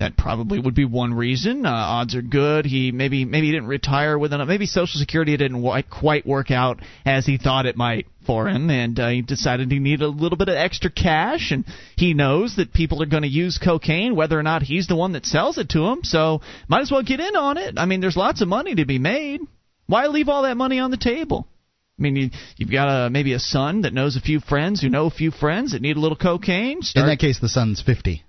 That probably would be one reason. Uh, odds are good. He maybe maybe he didn't retire with enough. Maybe Social Security didn't w- quite work out as he thought it might for him, and uh, he decided he needed a little bit of extra cash. And he knows that people are going to use cocaine, whether or not he's the one that sells it to them. So might as well get in on it. I mean, there's lots of money to be made. Why leave all that money on the table? I mean, you, you've got a, maybe a son that knows a few friends who know a few friends that need a little cocaine. Start, In that case, the son's 50.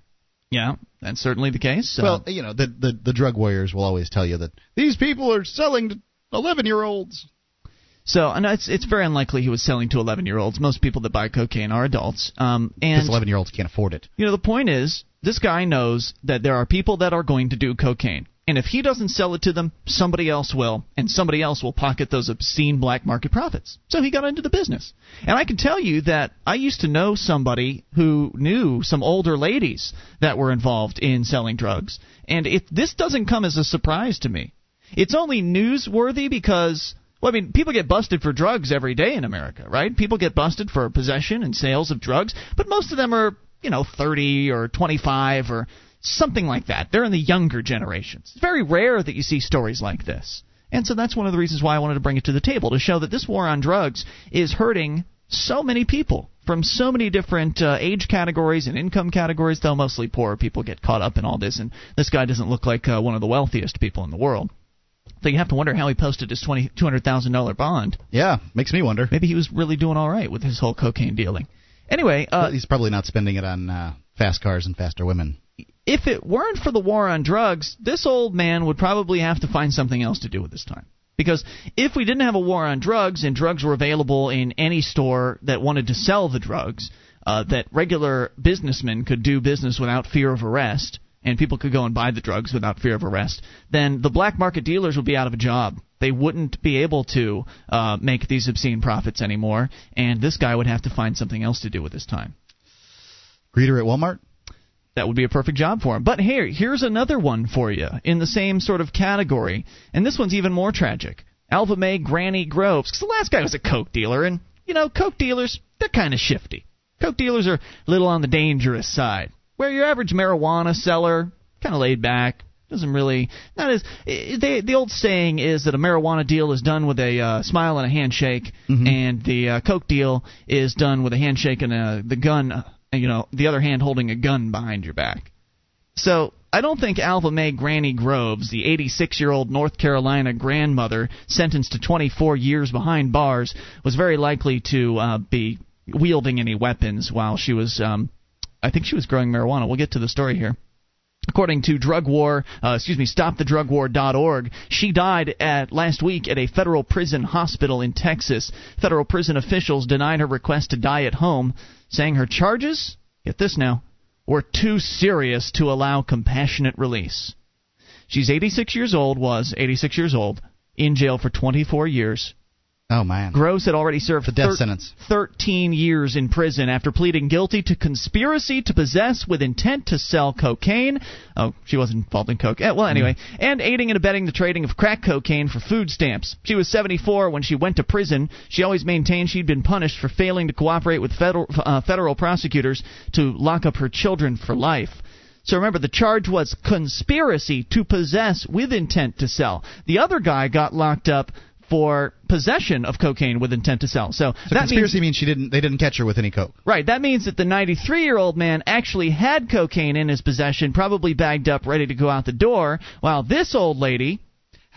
Yeah, that's certainly the case. Well, Uh, you know, the, the the drug warriors will always tell you that these people are selling to 11 year olds. So, and it's it's very unlikely he was selling to 11 year olds. Most people that buy cocaine are adults. Um, and Because 11 year olds can't afford it. you know, the point is, this guy knows that there are people that are going to do cocaine, and if he doesn't sell it to them, somebody else will, and somebody else will pocket those obscene black market profits. So he got into the business. And I can tell you that I used to know somebody who knew some older ladies that were involved in selling drugs, and if this doesn't come as a surprise to me. It's only newsworthy because well, I mean, people get busted for drugs every day in America, right? People get busted for possession and sales of drugs, but most of them are, you know, 30 or 25 or something like that. They're in the younger generations. It's very rare that you see stories like this. And so that's one of the reasons why I wanted to bring it to the table to show that this war on drugs is hurting so many people from so many different uh, age categories and income categories, though mostly poor people get caught up in all this. And this guy doesn't look like uh, one of the wealthiest people in the world. So you have to wonder how he posted his twenty two hundred thousand dollar bond. Yeah, makes me wonder. Maybe he was really doing all right with his whole cocaine dealing. Anyway, uh, He's probably not spending it on uh, fast cars and faster women. If it weren't for the war on drugs, this old man would probably have to find something else to do with his time. Because if we didn't have a war on drugs and drugs were available in any store that wanted to sell the drugs, uh, that regular businessmen could do business without fear of arrest, and people could go and buy the drugs without fear of arrest, then the black market dealers would be out of a job. They wouldn't be able to uh, make these obscene profits anymore, and this guy would have to find something else to do with his time. Greeter at Walmart? That would be a perfect job for him. But here, here's another one for you in the same sort of category, and this one's even more tragic. Alva Mae Granny Groves. 'Cause the last guy was a coke dealer, and you know, coke dealers they're kind of shifty. Coke dealers are a little on the dangerous side. Where your average marijuana seller, kind of laid back, doesn't really not as eh, they, the old saying is that a marijuana deal is done with a uh, smile and a handshake, and the uh, coke deal is done with a handshake and a, the gun, uh, you know, the other hand holding a gun behind your back. So I don't think Alva Mae Granny Groves, the 86 year old North Carolina grandmother sentenced to 24 years behind bars, was very likely to uh, be wielding any weapons while she was. Um, I think she was growing marijuana. We'll get to the story here. According to drug war, uh, excuse me, stopthedrugwar.org, she died at last week at a federal prison hospital in Texas. Federal prison officials denied her request to die at home, saying her charges, get this now, were too serious to allow compassionate release. She's 86 years old, was 86 years old, in jail for 24 years Oh man. Groves had already served the death thir- sentence. 13 years in prison after pleading guilty to conspiracy to possess with intent to sell cocaine. Oh, she wasn't involved in coke. Eh, Well, anyway, and aiding and abetting the trading of crack cocaine for food stamps. She was 74 when she went to prison. She always maintained she'd been punished for failing to cooperate with federal uh, federal prosecutors to lock up her children for life. So remember, the charge was conspiracy to possess with intent to sell. The other guy got locked up for possession of cocaine with intent to sell. So, So that conspiracy means means she didn't. They didn't catch her with any coke. right. That means that the 93-year-old man actually had cocaine in his possession, probably bagged up, ready to go out the door, while this old lady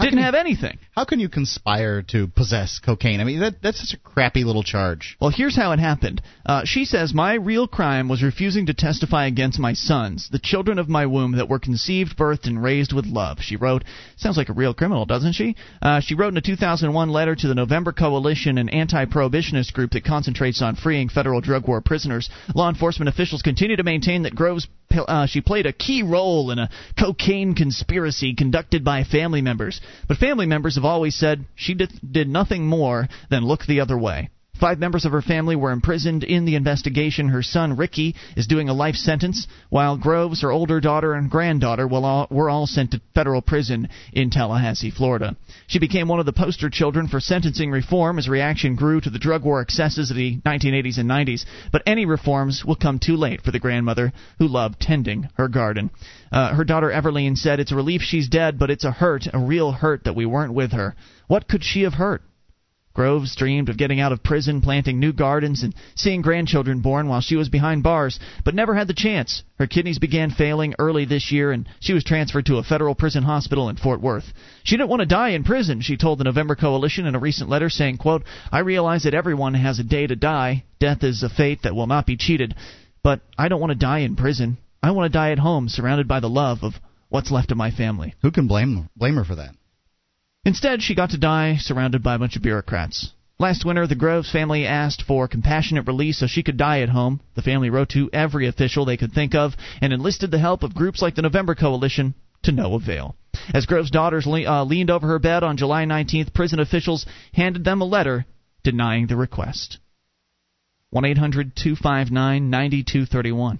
didn't can- have anything. How can you conspire to possess cocaine? I mean, that that's such a crappy little charge. Well, here's how it happened. Uh, she says, My real crime was refusing to testify against my sons, the children of my womb that were conceived, birthed, and raised with love. She wrote, Sounds like a real criminal, doesn't she? Uh, she wrote in a 2001 letter to the November Coalition, an anti prohibitionist group that concentrates on freeing federal drug war prisoners. Law enforcement officials continue to maintain that Groves. Uh, she played a key role in a cocaine conspiracy conducted by family members, but family members have always said she did, did nothing more than look the other way. Five members of her family were imprisoned in the investigation. Her son, Ricky, is doing a life sentence, while Groves, her older daughter, and granddaughter all, were all sent to federal prison in Tallahassee, Florida. She became one of the poster children for sentencing reform as reaction grew to the drug war excesses of the 1980s and 90s. But any reforms will come too late for the grandmother who loved tending her garden. Uh, her daughter, Everline, said, It's a relief she's dead, but it's a hurt, a real hurt that we weren't with her. What could she have hurt? Groves dreamed of getting out of prison, planting new gardens, and seeing grandchildren born while she was behind bars, but never had the chance. Her kidneys began failing early this year, and she was transferred to a federal prison hospital in Fort Worth. She didn't want to die in prison, she told the November Coalition in a recent letter, saying, quote, I realize that everyone has a day to die. Death is a fate that will not be cheated. But I don't want to die in prison. I want to die at home, surrounded by the love of what's left of my family. Who can blame blame her for that? Instead, she got to die surrounded by a bunch of bureaucrats. Last winter, the Groves family asked for compassionate release so she could die at home. The family wrote to every official they could think of and enlisted the help of groups like the November Coalition to no avail. As Groves' daughters le- uh, leaned over her bed on July 19th, prison officials handed them a letter denying the request. 1 800 259 9231.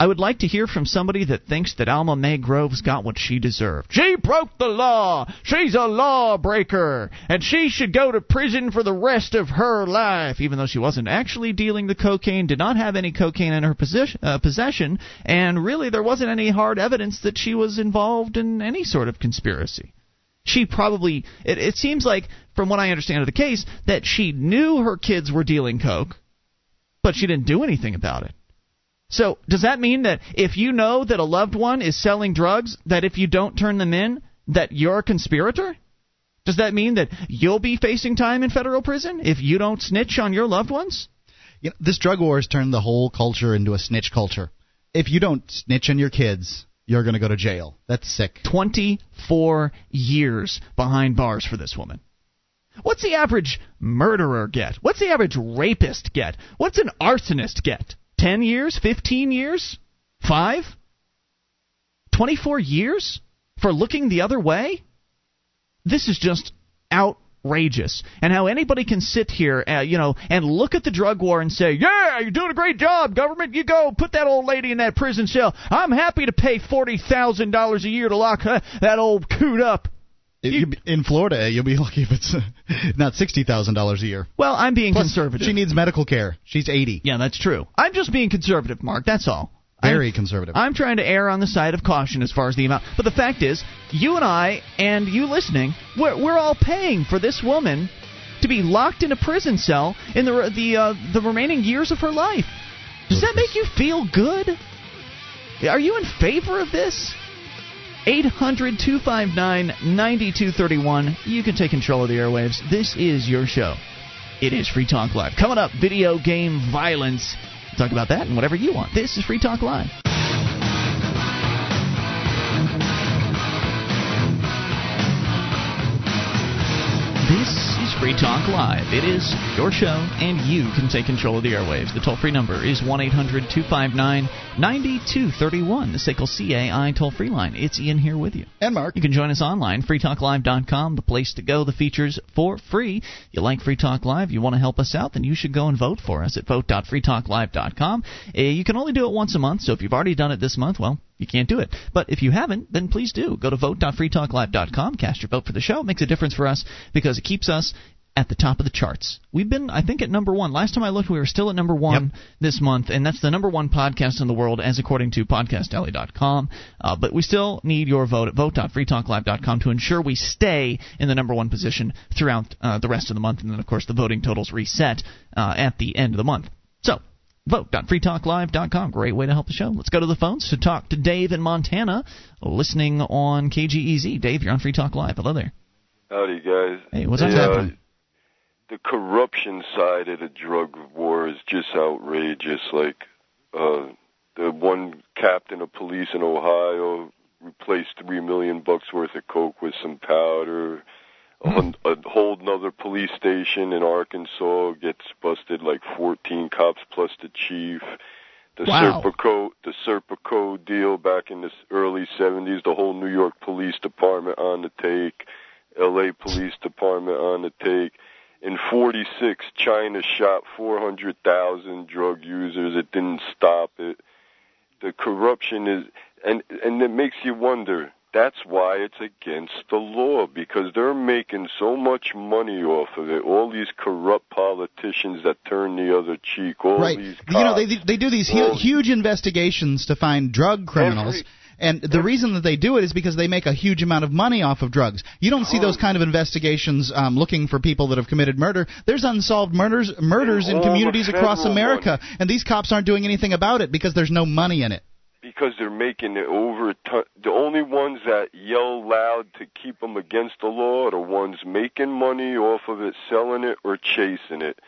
I would like to hear from somebody that thinks that Alma May Groves got what she deserved. She broke the law. She's a lawbreaker. And she should go to prison for the rest of her life, even though she wasn't actually dealing the cocaine, did not have any cocaine in her possession, uh, possession and really there wasn't any hard evidence that she was involved in any sort of conspiracy. She probably, it, it seems like, from what I understand of the case, that she knew her kids were dealing coke, but she didn't do anything about it. So, does that mean that if you know that a loved one is selling drugs, that if you don't turn them in, that you're a conspirator? Does that mean that you'll be facing time in federal prison if you don't snitch on your loved ones? You know, this drug war has turned the whole culture into a snitch culture. If you don't snitch on your kids, you're going to go to jail. That's sick. 24 years behind bars for this woman. What's the average murderer get? What's the average rapist get? What's an arsonist get? 10 years? 15 years? 5? 24 years? For looking the other way? This is just outrageous. And how anybody can sit here, uh, you know, and look at the drug war and say, "Yeah, you're doing a great job, government. You go put that old lady in that prison cell. I'm happy to pay forty thousand dollars a year to lock uh, that old coot up." If you- in Florida, you'll be lucky if it's uh, not sixty thousand dollars a year. Well, I'm being Plus, conservative. She needs medical care. She's eighty. Yeah, that's true. I'm just being conservative, Mark. That's all. Very I'm- conservative. I'm trying to err on the side of caution as far as the amount. But the fact is, you and I, and you listening, we're, we're all paying for this woman to be locked in a prison cell in the the uh, the remaining years of her life. Does that make you feel good? Are you in favor of this? 800 259 9231. You can take control of the airwaves. This is your show. It is Free Talk Live. Coming up, video game violence. Talk about that and whatever you want. This is Free Talk Live. Free Talk Live. It is your show, and you can take control of the airwaves. The toll free number is 1 800 259 9231, the SACL CAI toll free line. It's Ian here with you. And Mark. You can join us online, freetalklive.com, the place to go, the features for free. If You like Free Talk Live, you want to help us out, then you should go and vote for us at vote.freetalklive.com. Uh, you can only do it once a month, so if you've already done it this month, well, you can't do it. But if you haven't, then please do. Go to vote.freetalklive.com, cast your vote for the show. It makes a difference for us because it keeps us at the top of the charts. We've been, I think, at number one. Last time I looked, we were still at number one Yep. this month, and that's the number one podcast in the world, as according to podcastalley.com. Uh, but we still need your vote at vote.freetalklive.com to ensure we stay in the number one position throughout uh, the rest of the month, and then, of course, the voting totals reset uh, at the end of the month. So, vote.freetalklive.com. Great way to help the show. Let's go to the phones to talk to Dave in Montana, listening on KGEZ. Dave, you're on Free Talk Live. Hello there. Howdy, guys. Hey, what's up? Hey, uh, happening? the corruption side of the drug war is just outrageous. Like uh, the one captain of police in Ohio replaced three million bucks worth of coke with some powder. A, a whole another police station in Arkansas gets busted like 14 cops plus the chief. The Wow. Serpico, the Serpico deal back in the early 70s, the whole New York Police Department on the take, L.A. Police Department on the take. In 46, China shot 400,000 drug users. It didn't stop it. The corruption is, and and it makes you wonder. That's why it's against the law because they're making so much money off of it. All these corrupt politicians that turn the other cheek. All right. these You know, they they do these hu- huge investigations to find drug criminals. Every- and the reason that they do it is because they make a huge amount of money off of drugs. You don't see those kind of investigations um, looking for people that have committed murder. There's unsolved murders murders in communities across America, and these cops aren't doing anything about it because there's no money in it. Because they're making it over. The only ones that yell loud to keep them against the law are the ones making money off of it, selling it, or chasing it,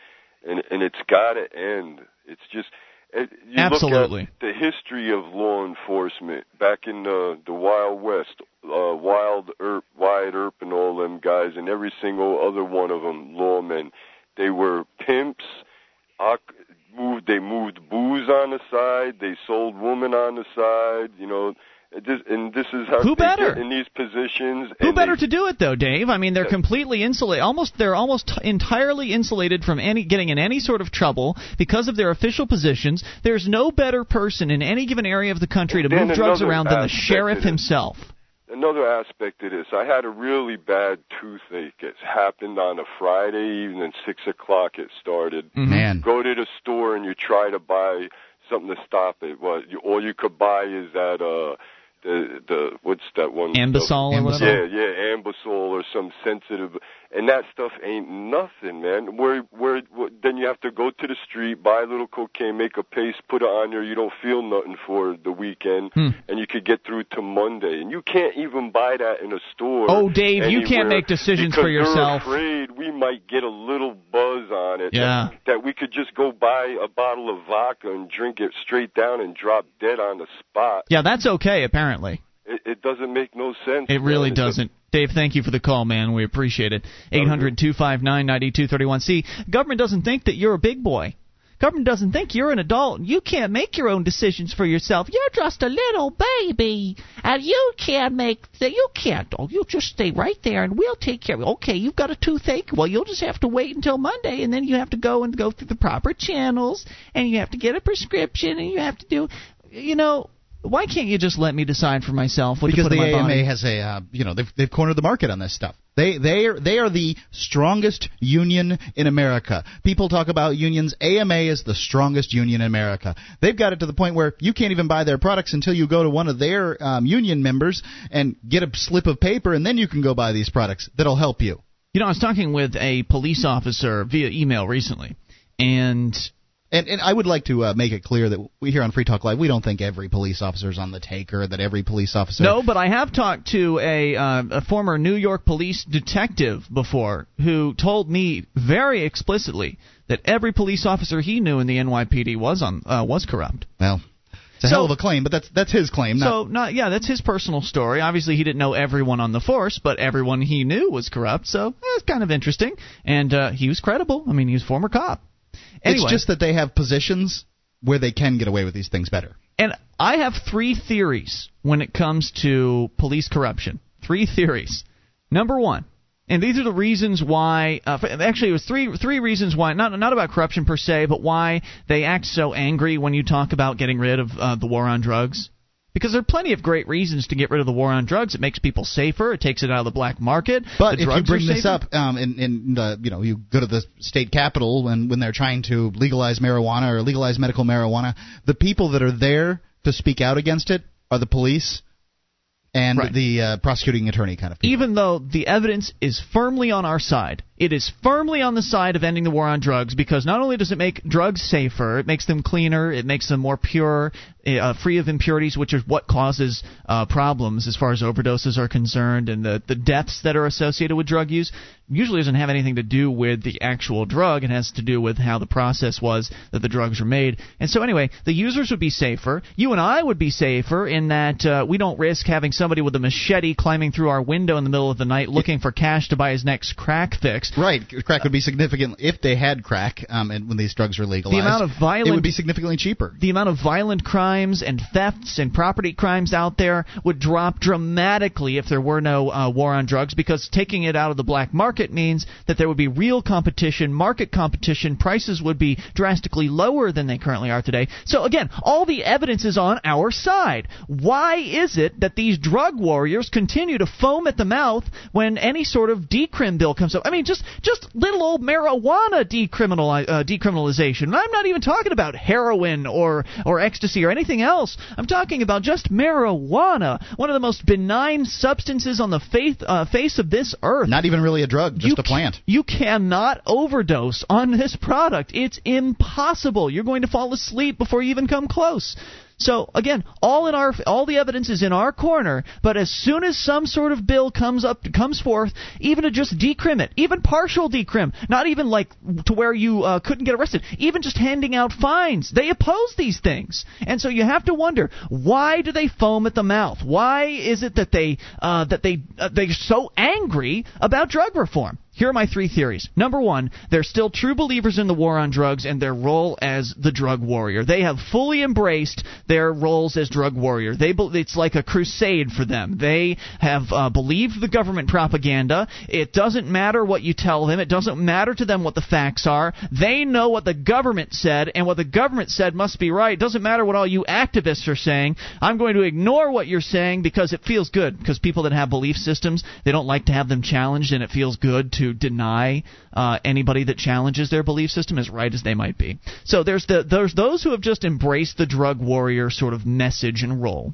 and and it's got to end. It's just. It, you Absolutely. Look at the history of law enforcement back in the the Wild West, uh, Wild Earp, Wyatt Earp, and all them guys, and every single other one of them lawmen. They were pimps. Moved. They moved booze on the side. They sold women on the side. You know, just, and this is how Who they better? get in these positions. Who better they, to do it though, Dave? I mean, they're completely insulated. Almost, they're almost entirely insulated from any getting in any sort of trouble because of their official positions. There's no better person in any given area of the country to move drugs around than the sheriff himself. Another aspect of this, I had a really bad toothache. It happened on a Friday evening, six o'clock. It started. Man. Go to the store and you try to buy something to stop it. What you, all you could buy is that uh the the what's that one? Anbesol or stuff? whatever? Yeah, yeah, Anbesol or some sensitive, and that stuff ain't nothing, man. Where where wh- then you have to go to the street, buy a little cocaine, make a paste, put it on there. You don't feel nothing for the weekend, Hmm. and you could get through to Monday, and you can't even buy that in a store. Oh, Dave, you can't make decisions for yourself. They're afraid we might get a little buzz on it. Yeah. That, that we could just go buy a bottle of vodka and drink it straight down and drop dead on the spot. Yeah, that's okay. Apparently, It, it doesn't make no sense. it really man. Doesn't. Dave, thank you for the call, man. We appreciate it. Eight hundred two five nine ninety two thirty one. See, government doesn't think that you're a big boy. Government doesn't think you're an adult. You can't make your own decisions for yourself. You're just a little baby, and you can't make. The, you can't. Oh, you just stay right there, and we'll take care of it. Okay, you've got a toothache. Well, you'll just have to wait until Monday, and then you have to go and go through the proper channels, and you have to get a prescription, and you have to do. You know, why can't you just let me decide for myself what because to put the in my AMA body? has a uh, you know they've they've cornered the market on this stuff. They they are they are the strongest union in America. People talk about unions. AMA is the strongest union in America. They've got it to the point where you can't even buy their products until you go to one of their um, union members and get a slip of paper, and then you can go buy these products that'll help you. You know, I was talking with a police officer via email recently, and And, and I would like to uh, make it clear that we here on Free Talk Live, we don't think every police officer is on the take or that every police officer. no, but I have talked to a, uh, a former New York police detective before who told me very explicitly that every police officer he knew in the NYPD was on uh, was corrupt. Well, It's a So- hell of a claim, but that's that's his claim. Not, So not yeah, that's his personal story. Obviously, he didn't know everyone on the force, but everyone he knew was corrupt. So eh, it's kind of interesting, and uh, he was credible. I mean, he was a former cop. Anyway, it's just that they have positions where they can get away with these things better. and I have three theories when it comes to police corruption. Three theories. Number one, and these are the reasons why. Uh, f- actually, it was three three reasons why. Not not about corruption per se, but why they act so angry when you talk about getting rid of uh, the war on drugs. Because there are plenty of great reasons to get rid of the war on drugs. It makes people safer. It takes it out of the black market. But the if you bring this up, um, in, in the, you know, you go to the state capitol when when they're trying to legalize marijuana or legalize medical marijuana, the people that are there to speak out against it are the police and Right. the uh, prosecuting attorney kind of people. even though the evidence is firmly on our side, it is firmly on the side of ending the war on drugs because not only does it make drugs safer, it makes them cleaner, it makes them more pure, uh, free of impurities, which is what causes uh, problems as far as overdoses are concerned, and the the deaths that are associated with drug use usually doesn't have anything to do with the actual drug. It has to do with how the process was that the drugs were made. And so anyway, the users would be safer. You and I would be safer in that uh, we don't risk having somebody with a machete climbing through our window in the middle of the night looking for cash to buy his next crack fix. Right, crack would be significant if they had crack, um, and when these drugs were legalized. The amount of violent- it would be significantly cheaper. the amount of violent crimes and thefts and property crimes out there would drop dramatically if there were no uh, war on drugs because taking it out of the black market means that there would be real competition, market competition, prices would be drastically lower than they currently are today. So again, all the evidence is on our side. Why is it that these drug warriors continue to foam at the mouth when any sort of decrim bill comes up? I mean, just just little old marijuana decriminali- uh, decriminalization. And I'm not even talking about heroin or or ecstasy or anything else. I'm talking about just marijuana, one of the most benign substances on the faith, uh, face of this earth. Not even really a drug, just a plant. You cannot overdose on this product. It's impossible. You're going to fall asleep before you even come close. So again, all in our all the evidence is in our corner, but as soon as some sort of bill comes up comes forth, even to just decrim it, even partial decrim, not even like to where you uh, couldn't get arrested, even just handing out fines, they oppose these things. And so you have to wonder, why do they foam at the mouth? Why is it that they uh, that they uh, they're so angry about drug reform? Here are my three theories. Number one, they're still true believers in the war on drugs and their role as the drug warrior. They have fully embraced their roles as drug warrior. They be- it's like a crusade for them. They have uh, believed the government propaganda. It doesn't matter what you tell them. It doesn't matter to them what the facts are. They know what the government said, and what the government said must be right. It doesn't matter what all you activists are saying. I'm going to ignore what you're saying because it feels good. Because people that have belief systems, they don't like to have them challenged, and it feels good to deny uh, anybody that challenges their belief system as right as they might be. So there's the there's those who have just embraced the drug warrior sort of message and role.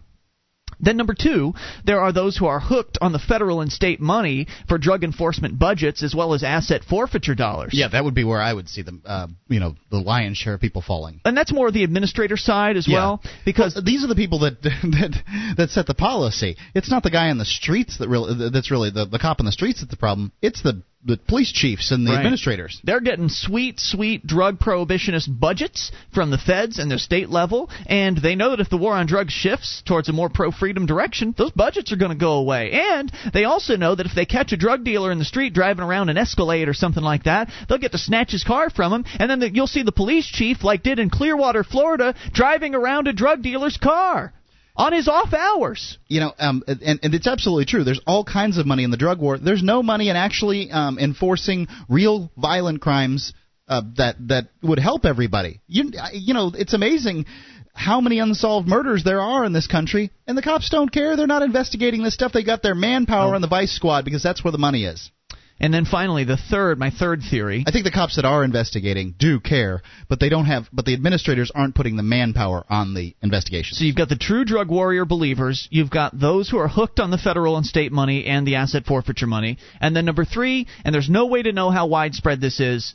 Then number two, there are those who are hooked on the federal and state money for drug enforcement budgets as well as asset forfeiture dollars. Yeah, that would be where I would see them. Uh, you know, the lion's share of people falling. And that's more the administrator side as Yeah. well, because Well, these are the people that that that set the policy. It's not the guy in the streets that really that's really the, the cop in the streets that's the problem. It's the the police chiefs and the Right. administrators. They're getting sweet, sweet drug prohibitionist budgets from the feds and the state level, and they know that if the war on drugs shifts towards a more pro freedom direction, those budgets are going to go away. And they also know that if they catch a drug dealer in the street driving around an Escalade or something like that, they'll get to snatch his car from him, and then the, you'll see the police chief, like did in Clearwater, Florida, driving around a drug dealer's car on his off hours. You know, um, and, and it's absolutely true. There's all kinds of money in the drug war. There's no money in actually um, enforcing real violent crimes uh, that that would help everybody. You you know, it's amazing how many unsolved murders there are in this country, and the cops don't care. They're not investigating this stuff. They got their manpower on the vice squad because that's where the money is. And then finally, the third, my third theory. I think the cops that are investigating do care, but they don't have. But the administrators aren't putting the manpower on the investigation. So you've got the true drug warrior believers, you've got those who are hooked on the federal and state money and the asset forfeiture money, and then number three, and there's no way to know how widespread this is,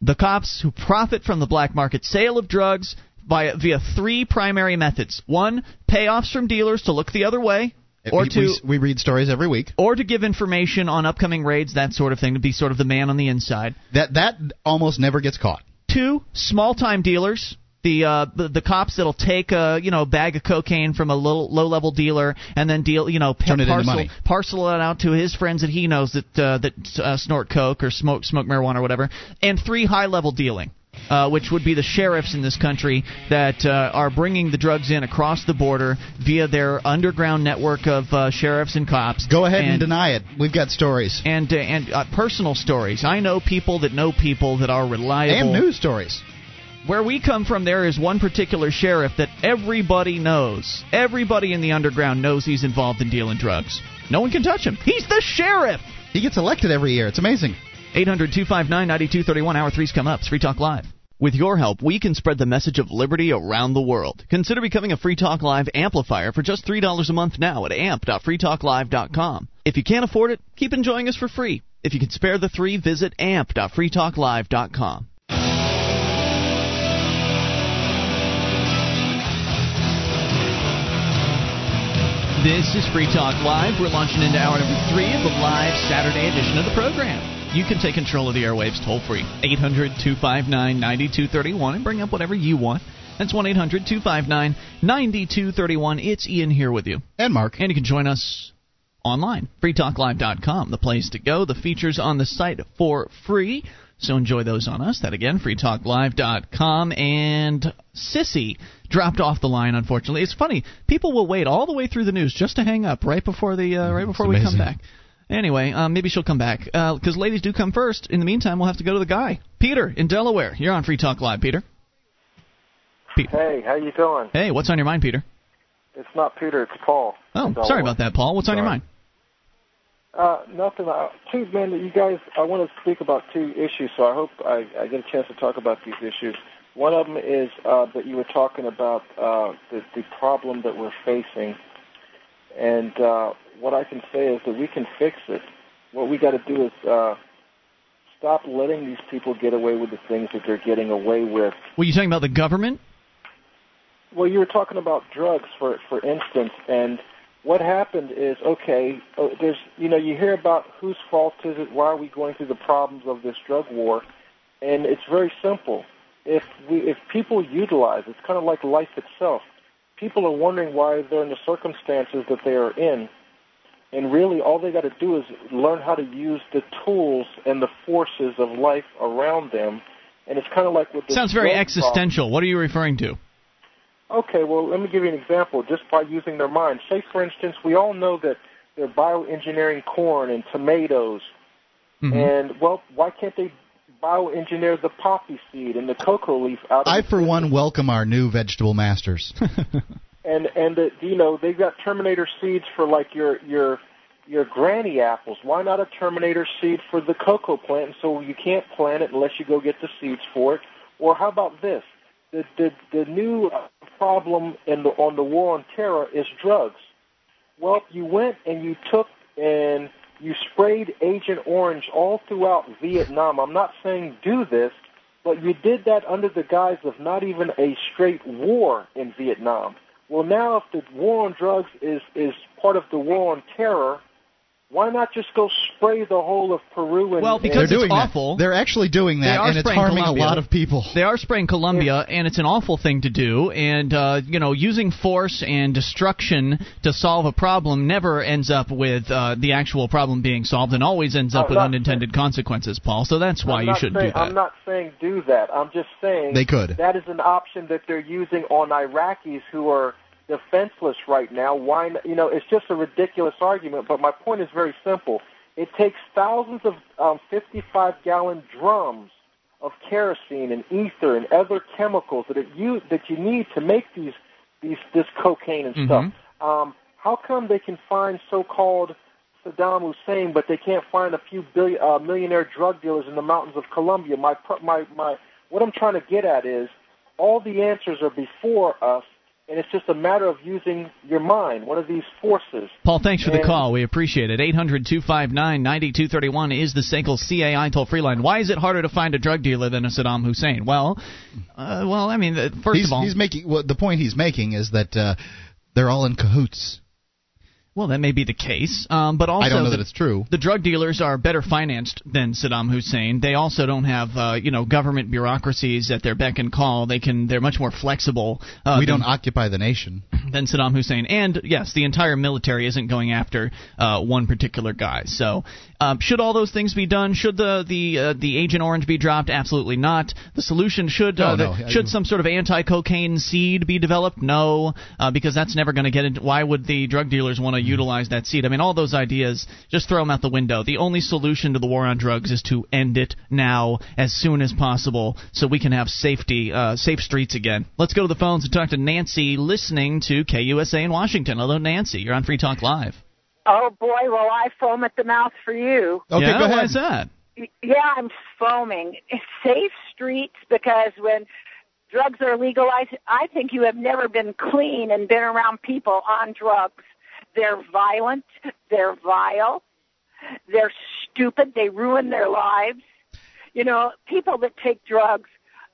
the cops who profit from the black market sale of drugs by via three primary methods: one, payoffs from dealers to look the other way, or we, two, we, read stories every week. or to give information on upcoming raids, that sort of thing, to be sort of the man on the inside. That that almost never gets caught. Two, small time dealers the uh the, the cops that'll take a you know bag of cocaine from a low low level dealer and then deal you know Turn it into parcel parcel it out to his friends that he knows that uh, that uh, snort coke or smoke smoke marijuana or whatever and three high level dealing uh, which would be the sheriffs in this country that uh, are bringing the drugs in across the border via their underground network of uh, sheriffs and cops. Go ahead and, deny it. We've got stories and uh, and uh, personal stories. I know people that know people that are reliable and news stories. where we come from, there is one particular sheriff that everybody knows. Everybody in the underground knows he's involved in dealing drugs. No one can touch him. He's the sheriff. He gets elected every year. It's amazing. 800 259 9231. Hour three's come up. It's Free Talk Live. With your help, we can spread the message of liberty around the world. Consider becoming a Free Talk Live amplifier for just $3 a month now at amp.freetalklive.com. If you can't afford it, keep enjoying us for free. If you can spare the three, visit amp.freetalklive.com. This is Free Talk Live. We're launching into hour number three of the live Saturday edition of the program. You can take control of the airwaves toll free. 800 259 9231 and bring up whatever you want. That's 1 800 259 9231. It's Ian here with you. And Mark. And you can join us online. freetalklive.com, the place to go. The features on the site for free. So enjoy those on us. That again, freetalklive.com. And Sissy dropped off the line, unfortunately. It's funny. People will wait all the way through the news just to hang up right before the uh, right before we come back. Anyway, um, maybe she'll come back because ladies do come first. In the meantime, we'll have to go to the guy, Peter in Delaware. You're on Free Talk Live, Peter. Hey, how you doing? Hey, what's on your mind, Peter? It's not Peter, it's Paul. Oh, sorry about that, Paul. What's on your mind? Uh, nothing. Uh, two man, you guys. I want to speak about two issues, so I hope I, I get a chance to talk about these issues. One of them is uh, that you were talking about uh, the, the problem that we're facing, and uh, what I can say is that we can fix it. What we got to do is uh, stop letting these people get away with the things that they're getting away with. Were you talking about the government? Well, you were talking about drugs, for for instance, and what happened is okay. uh, There's you know you hear about whose fault is it? Why are we going through the problems of this drug war? And it's very simple. If we if people utilize, it's kind of like life itself. People are wondering why they're in the circumstances that they are in, and really all they got to do is learn how to use the tools and the forces of life around them. And it's kind of like what this Sounds very drug problem. existential. What are you referring to? Okay, well, let me give you an example just by using their mind. Say, for instance, we all know that they're bioengineering corn and tomatoes. Mm-hmm. And, well, why can't they bioengineer the poppy seed and the cocoa leaf out of I, for one, welcome our new vegetable masters. and and uh, you know they've got terminator seeds for like your your your granny apples. Why not a terminator seed for the cocoa plant? So you can't plant it unless you go get the seeds for it. Or how about this? The the the new problem in the on the war on terror is drugs. Well, you went and you took and you sprayed Agent Orange all throughout Vietnam. I'm not saying do this, but you did that under the guise of not even a straight war in Vietnam. Well, now if the war on drugs is is part of the war on terror, why not just go spray the whole of Peru and Well, because They're it's doing that. awful. They're actually doing that, and it's harming Colombia. a lot of people. They are spraying Colombia, and it's an awful thing to do. And uh, you know, using force and destruction to solve a problem never ends up with uh, the actual problem being solved, and always ends up I'm with not unintended consequences, Paul. So that's why I'm you shouldn't saying, do that. I'm not saying do that. I'm just saying They could. That is an option that they're using on Iraqis who are defenseless right now. Why? n- You know, it's just a ridiculous argument. But my point is very simple. It takes thousands of um, 55-gallon drums of kerosene and ether and other chemicals that you that you need to make these these this cocaine and stuff. Mm-hmm. Um, how come they can find so-called Saddam Hussein, but they can't find a few billion, uh, millionaire drug dealers in the mountains of Colombia? My my my. What I'm trying to get at is all the answers are before us, and it's just a matter of using your mind. One of these forces. Paul, thanks for the call. We appreciate it. 800 259 9231 is the SACL CAI toll free line. Why is it harder to find a drug dealer than a Saddam Hussein? Well, uh, well, I mean, uh, first he's, of all, he's making well, the point he's making is that uh, they're all in cahoots. Well, that may be the case, um, but also I don't know the, that it's true. The drug dealers are better financed than Saddam Hussein. They also don't have, uh, you know, government bureaucracies at their beck and call. They can, they're much more flexible. Uh, we than, don't occupy the nation. Than Saddam Hussein, and yes, the entire military isn't going after uh, one particular guy. So, um, should all those things be done? Should the the uh, the Agent Orange be dropped? Absolutely not. The solution should No, uh, no, the, should some sort of anti-cocaine seed be developed? No, uh, because that's never going to get into. Why would the drug dealers want to utilize that seat. I mean, all those ideas, just throw them out the window. The only solution to the war on drugs is to end it now, as soon as possible, so we can have safety, uh, safe streets again. Let's go to the phones and talk to Nancy, listening to KUSA in Washington. Hello, Nancy. You're on Free Talk Live. Oh boy, will I foam at the mouth for you. Okay, yeah, Why is that? Yeah, I'm foaming. Safe streets because when drugs are legalized, I think you have never been clean and been around people on drugs. They're violent, they're vile, they're stupid, they ruin their lives. You know, people that take drugs.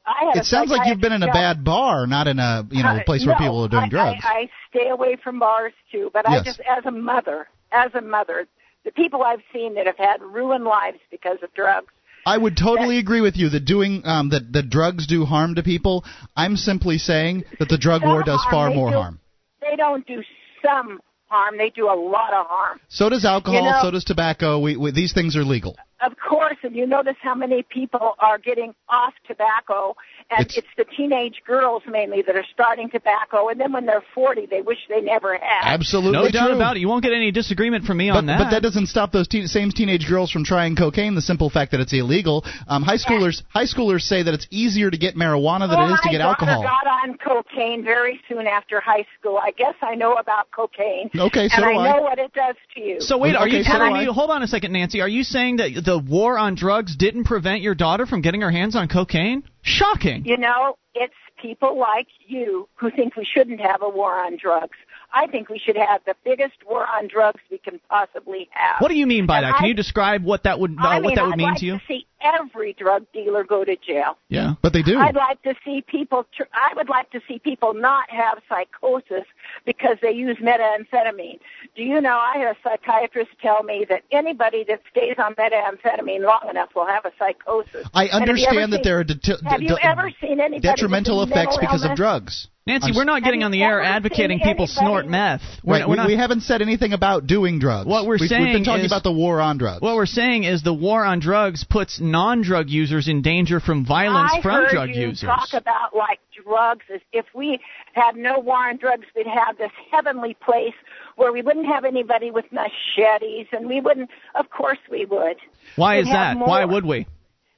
I had It a sounds like you've been in a bad bar, not in a you know uh, place where no, people are doing drugs. I, I stay away from bars too, but I just, as a mother, as a mother, the people I've seen that have had ruined lives because of drugs. I would totally agree with you that doing um, that that drugs do harm to people. I'm simply saying that the drug war does harm, far more do- harm. They don't do some harm; they do a lot of harm. So does alcohol. You know- so does tobacco. We, we, these things are legal. Of course, and you notice how many people are getting off tobacco, and It's- it's, the teenage girls mainly that are starting tobacco, and then when they're 40, they wish they never had. Absolutely no doubt about it. You won't get any disagreement from me But, on that. but that doesn't stop those teen, same teenage girls from trying cocaine. The simple fact that it's illegal. Um, high schoolers high schoolers say that it's easier to get marijuana than oh, it is to get daughter alcohol. got on cocaine very soon after high school. I guess I know about cocaine. Okay, so and do I I. know what it does to you. So wait, are Okay, you so telling do me? Hold on a second, Nancy. Are you saying that the war on drugs didn't prevent your daughter from getting her hands on cocaine? Shocking. You know, it's people like you who think we shouldn't have a war on drugs. I think we should have the biggest war on drugs we can possibly have. What do you mean by And that? Can you describe what that would uh, I mean, what that would I'd mean like to you? see every drug dealer go to jail. Yeah, but they do. I'd like to see people. Tr- I would like to see people not have psychosis because they use methamphetamine. Do you know? I had a psychiatrist tell me that anybody that stays on methamphetamine long enough will have a psychosis. I And have you ever understand that seen- there are det- Have you ever seen anybody detrimental effects because of drugs. Nancy, I'm we're not getting on the air advocating people anybody- snort meth. We're, Right, we're we, not, we haven't said anything about doing drugs. What we're we've, we've been talking is- about the war on drugs. what we're saying is the war on drugs puts non-drug users in danger from violence I from heard drug you users. talk about like drugs as if we had no war on drugs, we'd have this heavenly place where we wouldn't have anybody with machetes, and we wouldn't. Of course, we would. Why We'd is have that? Why would we?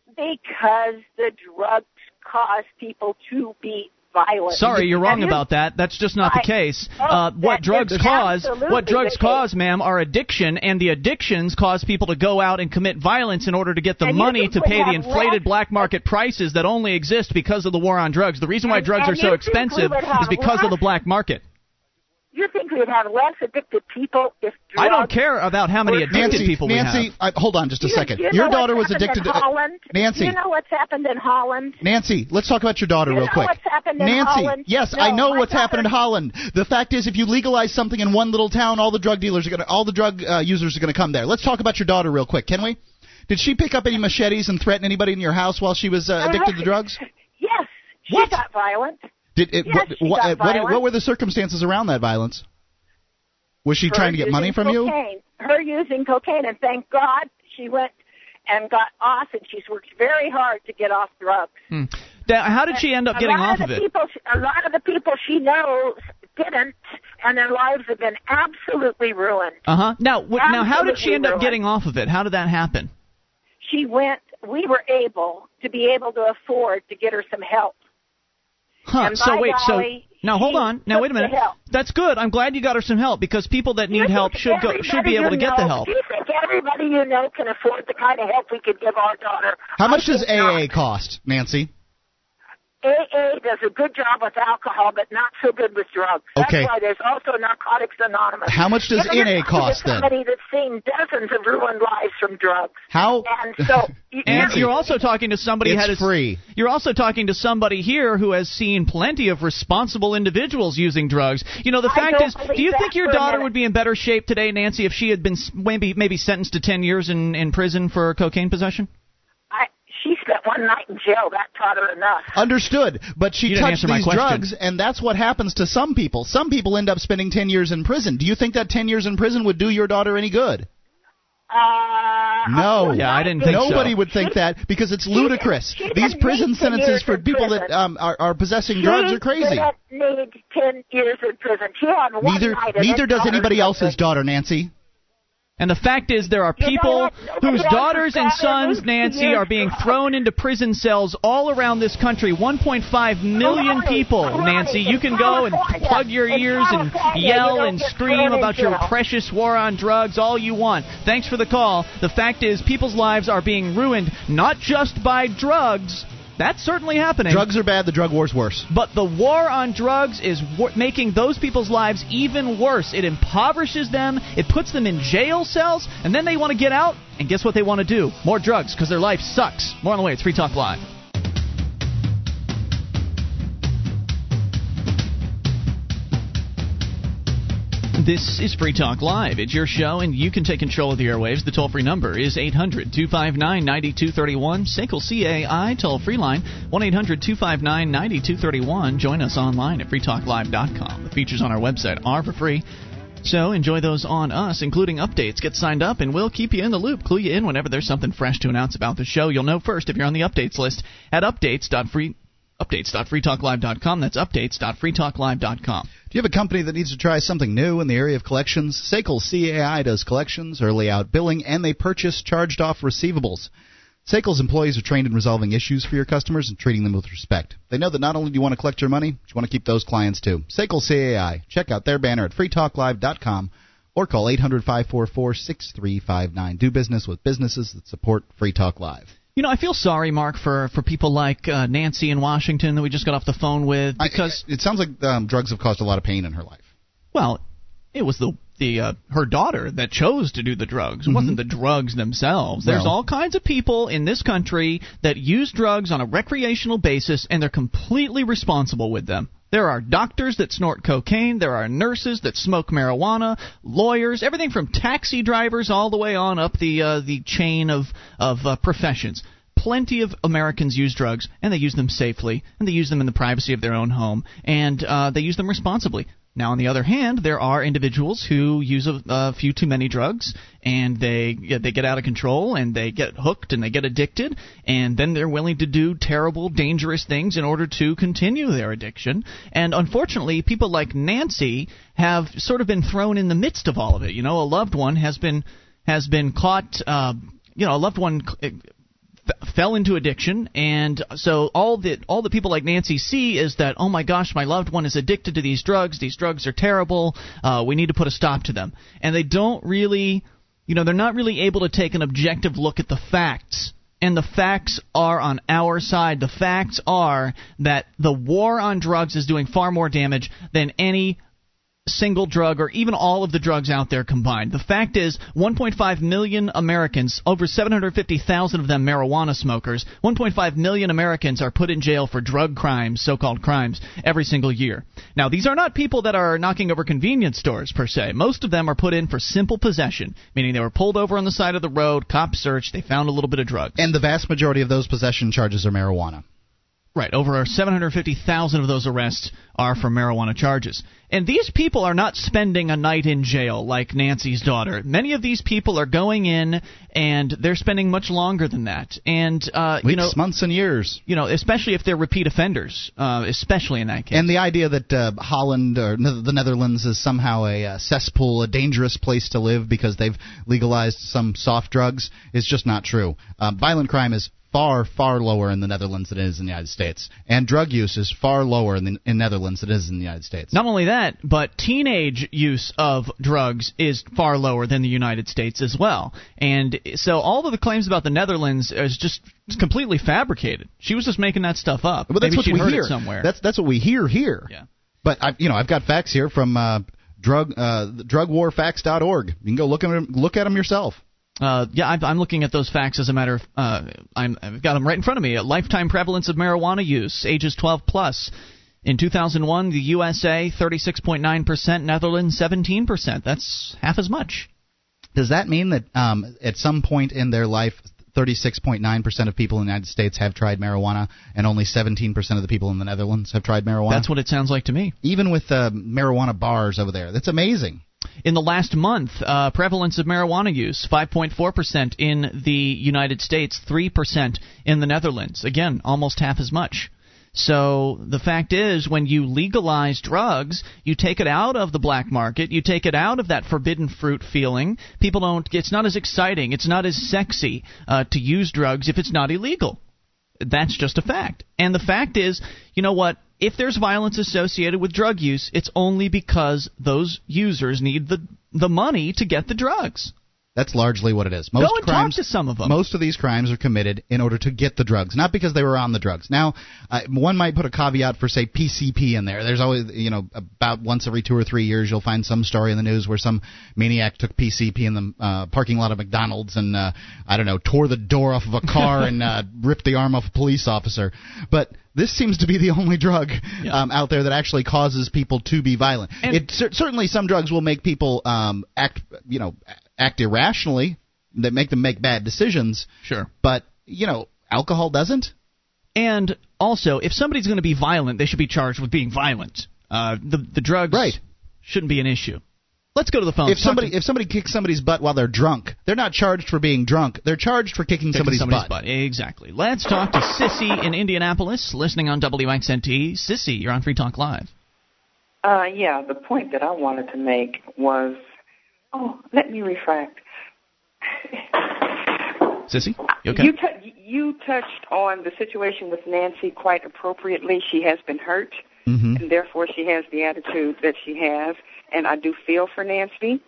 Because the drugs cause people to be violent. Sorry, you're wrong about that. That's just not the case. Oh, uh, what drugs cause, what drugs cause, ma'am, are addiction, and the addictions cause people to go out and commit violence in order to get the money to pay the inflated black market prices that only exist because of the war on drugs. The reason why drugs are so you think we expensive is because of the black market. You think we'd have less addicted people if drugs I don't care about how many were- addicted Nancy, people we Nancy, have. I, hold on just a You- second. you Your daughter was addicted to Holland? Nancy. You know what's happened in Holland? Nancy, let's talk about your daughter You real know quick. what's happened in Nancy, Holland? yes, No, I know my what's happened in Holland. The fact is, if you legalize something in one little town, all the drug dealers are going to, all the drug uh, users are going to come there. Let's talk about your daughter real quick, can we? Did she pick up any machetes and threaten anybody in your house while she was uh, addicted to drugs? Yes, she What? got violent. Did it? Yes, what, what, what, what were the circumstances around that violence? Was she Her trying to get money from you? cocaine. Her using cocaine, and thank God she went and got off, and she's worked very hard to get off drugs. Hmm. How did she end up getting off of of it? People, a lot of the people she knows didn't, and their lives have been absolutely ruined. Uh huh. Now, w- now, how did she end up getting off of it? How did that happen? She went. We were able to be able to afford to get her some help. Huh. And So by wait. golly, so now hold on. Now wait a minute. That's good. I'm glad you got her some help because people that need help should go should be able to you get the help. Do you think everybody you know can afford the kind of help we could give our daughter? How much I does think not. AA cost, Nancy? A- AA does a good job with alcohol, but not so good with drugs. That's Okay. why there's also Narcotics Anonymous. How much does You're NA cost, then? Somebody that's seen dozens of ruined lives from drugs. How? And so, you- And you're- you're also talking to somebody It's had a- free. You're also talking to somebody here who has seen plenty of responsible individuals using drugs. You know, the I fact is, do you think your daughter would be in better shape today, Nancy, if she had been maybe maybe sentenced to 10 years in in prison for cocaine possession? I, she spent one night in jail. That taught her enough. Understood, but she You touched these drugs, and that's what happens to some people. Some people end up spending ten years in prison. Do you think that ten years in prison would do your daughter any good? Uh, No. Yeah, I didn't think so. Nobody would think that because it's ludicrous. she These prison sentences for in people that um, are, are possessing drugs are crazy. didn't need ten years in prison. She had one Neither night. and neither it does anybody else's daughter, Nancy. And the fact is, there are people whose daughters and sons. Nancy, are being thrown into prison cells all around this country. 1.5 million people. Nancy. You can go and plug your ears and yell and scream about your precious war on drugs all you want. Thanks for the call. The fact is, people's lives are being ruined not just by drugs. That's certainly happening. Drugs are bad. The drug war's worse. But the war on drugs is making those people's lives even worse. It impoverishes them, it puts them in jail cells, and then they want to get out, and guess what they want to do? More drugs, because their life sucks. More on the way. It's Free Talk Live. This is Free Talk Live. It's your show, and you can take control of the airwaves. The toll free number is 800 259 9231. SACL CAI toll free line 1 800 259 9231. Join us online at freetalklive.com. The features on our website are for free. So enjoy those on us, including updates. Get signed up, and we'll keep you in the loop. Clue you in whenever there's something fresh to announce about the show. You'll know first if you're on the updates list at updates.free. Updates.freetalklive.com. That's updates.freetalklive.com. Do you have a company that needs to try something new in the area of collections? Sekel CAI does collections, early out billing, and they purchase charged off receivables. Sekel's employees are trained in resolving issues for your customers and treating them with respect. They know that not only do you want to collect your money, but you want to keep those clients too. Sekel CAI. Check out their banner at freetalklive.com or call 800 544 6359. Do business with businesses that support Free Talk Live. You know, I feel sorry, Mark, for for people like uh, Nancy in Washington that we just got off the phone with because I, it sounds like um, drugs have caused a lot of pain in her life. well, it was the the uh, her daughter that chose to do the drugs. It wasn't the drugs themselves. There's Well- all kinds of people in this country that use drugs on a recreational basis and they're completely responsible with them. There are doctors that snort cocaine, there are nurses that smoke marijuana, lawyers, everything from taxi drivers all the way on up the uh, the chain of of uh, professions. Plenty of Americans use drugs, and they use them safely, and they use them in the privacy of their own home, and uh, they use them responsibly. Now, on the other hand, there are individuals who use a, a few too many drugs, and they they get out of control, and they get hooked, and they get addicted, and then they're willing to do terrible, dangerous things in order to continue their addiction. And unfortunately, people like Nancy have sort of been thrown in the midst of all of it. You know, a loved one has been has been caught. Uh, you know, a loved one fell into addiction and so all that all the people like Nancy see is that oh my gosh my loved one is addicted to these drugs. These drugs are terrible. Uh, we need to put a stop to them. And they don't really you know they're not really able to take an objective look at the facts. And the facts are on our side. The facts are that the war on drugs is doing far more damage than any single drug or even all of the drugs out there combined. The fact is, 1.5 million Americans, over 750,000 of them marijuana smokers, 1.5 million Americans are put in jail for drug crimes, so called crimes, every single year. Now, these are not people that are knocking over convenience stores per se. Most of them are put in for simple possession, meaning they were pulled over on the side of the road, cops searched, they found a little bit of drugs. And the vast majority of those possession charges are marijuana. Right, over 750,000 of those arrests are for marijuana charges. And these people are not spending a night in jail like Nancy's daughter. Many of these people are going in and they're spending much longer than that. And uh, Weeks, you know, months, and years. you know, especially if they're repeat offenders, uh, especially in that case. And the idea that uh, Holland or the Netherlands is somehow a uh, cesspool, a dangerous place to live because they've legalized some soft drugs is just not true. Uh, violent crime is far, far lower in the Netherlands than it is in the United States, and drug use is far lower in the in Netherlands than it is in the United States. Not only that, but teenage use of drugs is far lower than the United States as well. And so all of the claims about the Netherlands is just completely fabricated. She was just making that stuff up. But that's Maybe what we heard hear somewhere. That's that's what we hear here. Yeah. But I, you know, I've got facts here from uh, drug uh, drugwarfacts.org. You can go look at them, look at them yourself. Uh, yeah, I'm, I'm looking at those facts as a matter of. Uh, I'm, I've got them right in front of me. A lifetime prevalence of marijuana use, ages 12 plus. In 2001, the USA 36.9%, Netherlands 17%. That's half as much. Does that mean that um, at some point in their life, 36.9% of people in the United States have tried marijuana, and only 17% of the people in the Netherlands have tried marijuana? That's what it sounds like to me. Even with uh, marijuana bars over there, that's amazing. In the last month, uh, prevalence of marijuana use 5.4% in the United States, 3% in the Netherlands. Again, almost half as much. So the fact is, when you legalize drugs, you take it out of the black market, you take it out of that forbidden fruit feeling. People don't. It's not as exciting. It's not as sexy uh, to use drugs if it's not illegal. That's just a fact. And the fact is, you know what? If there's violence associated with drug use, it's only because those users need the the money to get the drugs. That's largely what it is. Most Go and crimes, talk to some of them. Most of these crimes are committed in order to get the drugs, not because they were on the drugs. Now, uh, one might put a caveat for say PCP in there. There's always, you know, about once every two or three years you'll find some story in the news where some maniac took PCP in the uh, parking lot of McDonald's and uh, I don't know tore the door off of a car and uh, ripped the arm off a police officer. But this seems to be the only drug um, out there that actually causes people to be violent. And- it cer- certainly some drugs will make people um, act, you know, act irrationally, that make them make bad decisions. Sure. But you know, alcohol doesn't. And also, if somebody's going to be violent, they should be charged with being violent. Uh, the the drugs Right. shouldn't be an issue. Let's go to the phone. If Talk somebody to- if somebody kicks somebody's butt while they're drunk, they're not charged for being drunk. They're charged for kicking, Kicking somebody's, somebody's butt. Exactly. Let's talk to Sissy in Indianapolis, listening on WXNT. Sissy, you're on Free Talk Live. Uh, yeah, the point that I wanted to make was, oh, let me refract. Sissy, you okay? You tou- you touched on the situation with Nancy quite appropriately. She has been hurt, Mm-hmm. and therefore she has the attitude that she has. And I do feel for Nancy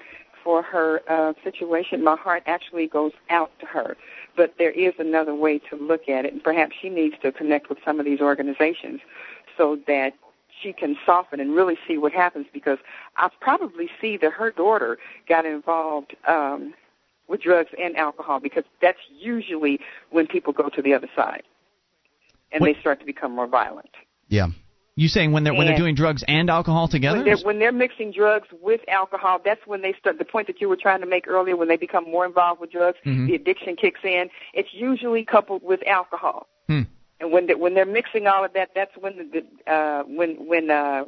for her uh, situation. My heart actually goes out to her. But there is another way to look at it, and perhaps she needs to connect with some of these organizations so that she can soften and really see what happens because I probably see that her daughter got involved um, with drugs and alcohol because that's usually when people go to the other side and What- they start to become more violent. Yeah. You saying when they're when they're doing drugs and alcohol together? When they're, when they're mixing drugs with alcohol, that's when they start. The point that you were trying to make earlier, when they become more involved with drugs, Mhm. the addiction kicks in. It's usually coupled with alcohol. Hmm. And when they, when they're mixing all of that, that's when the, uh, when when uh,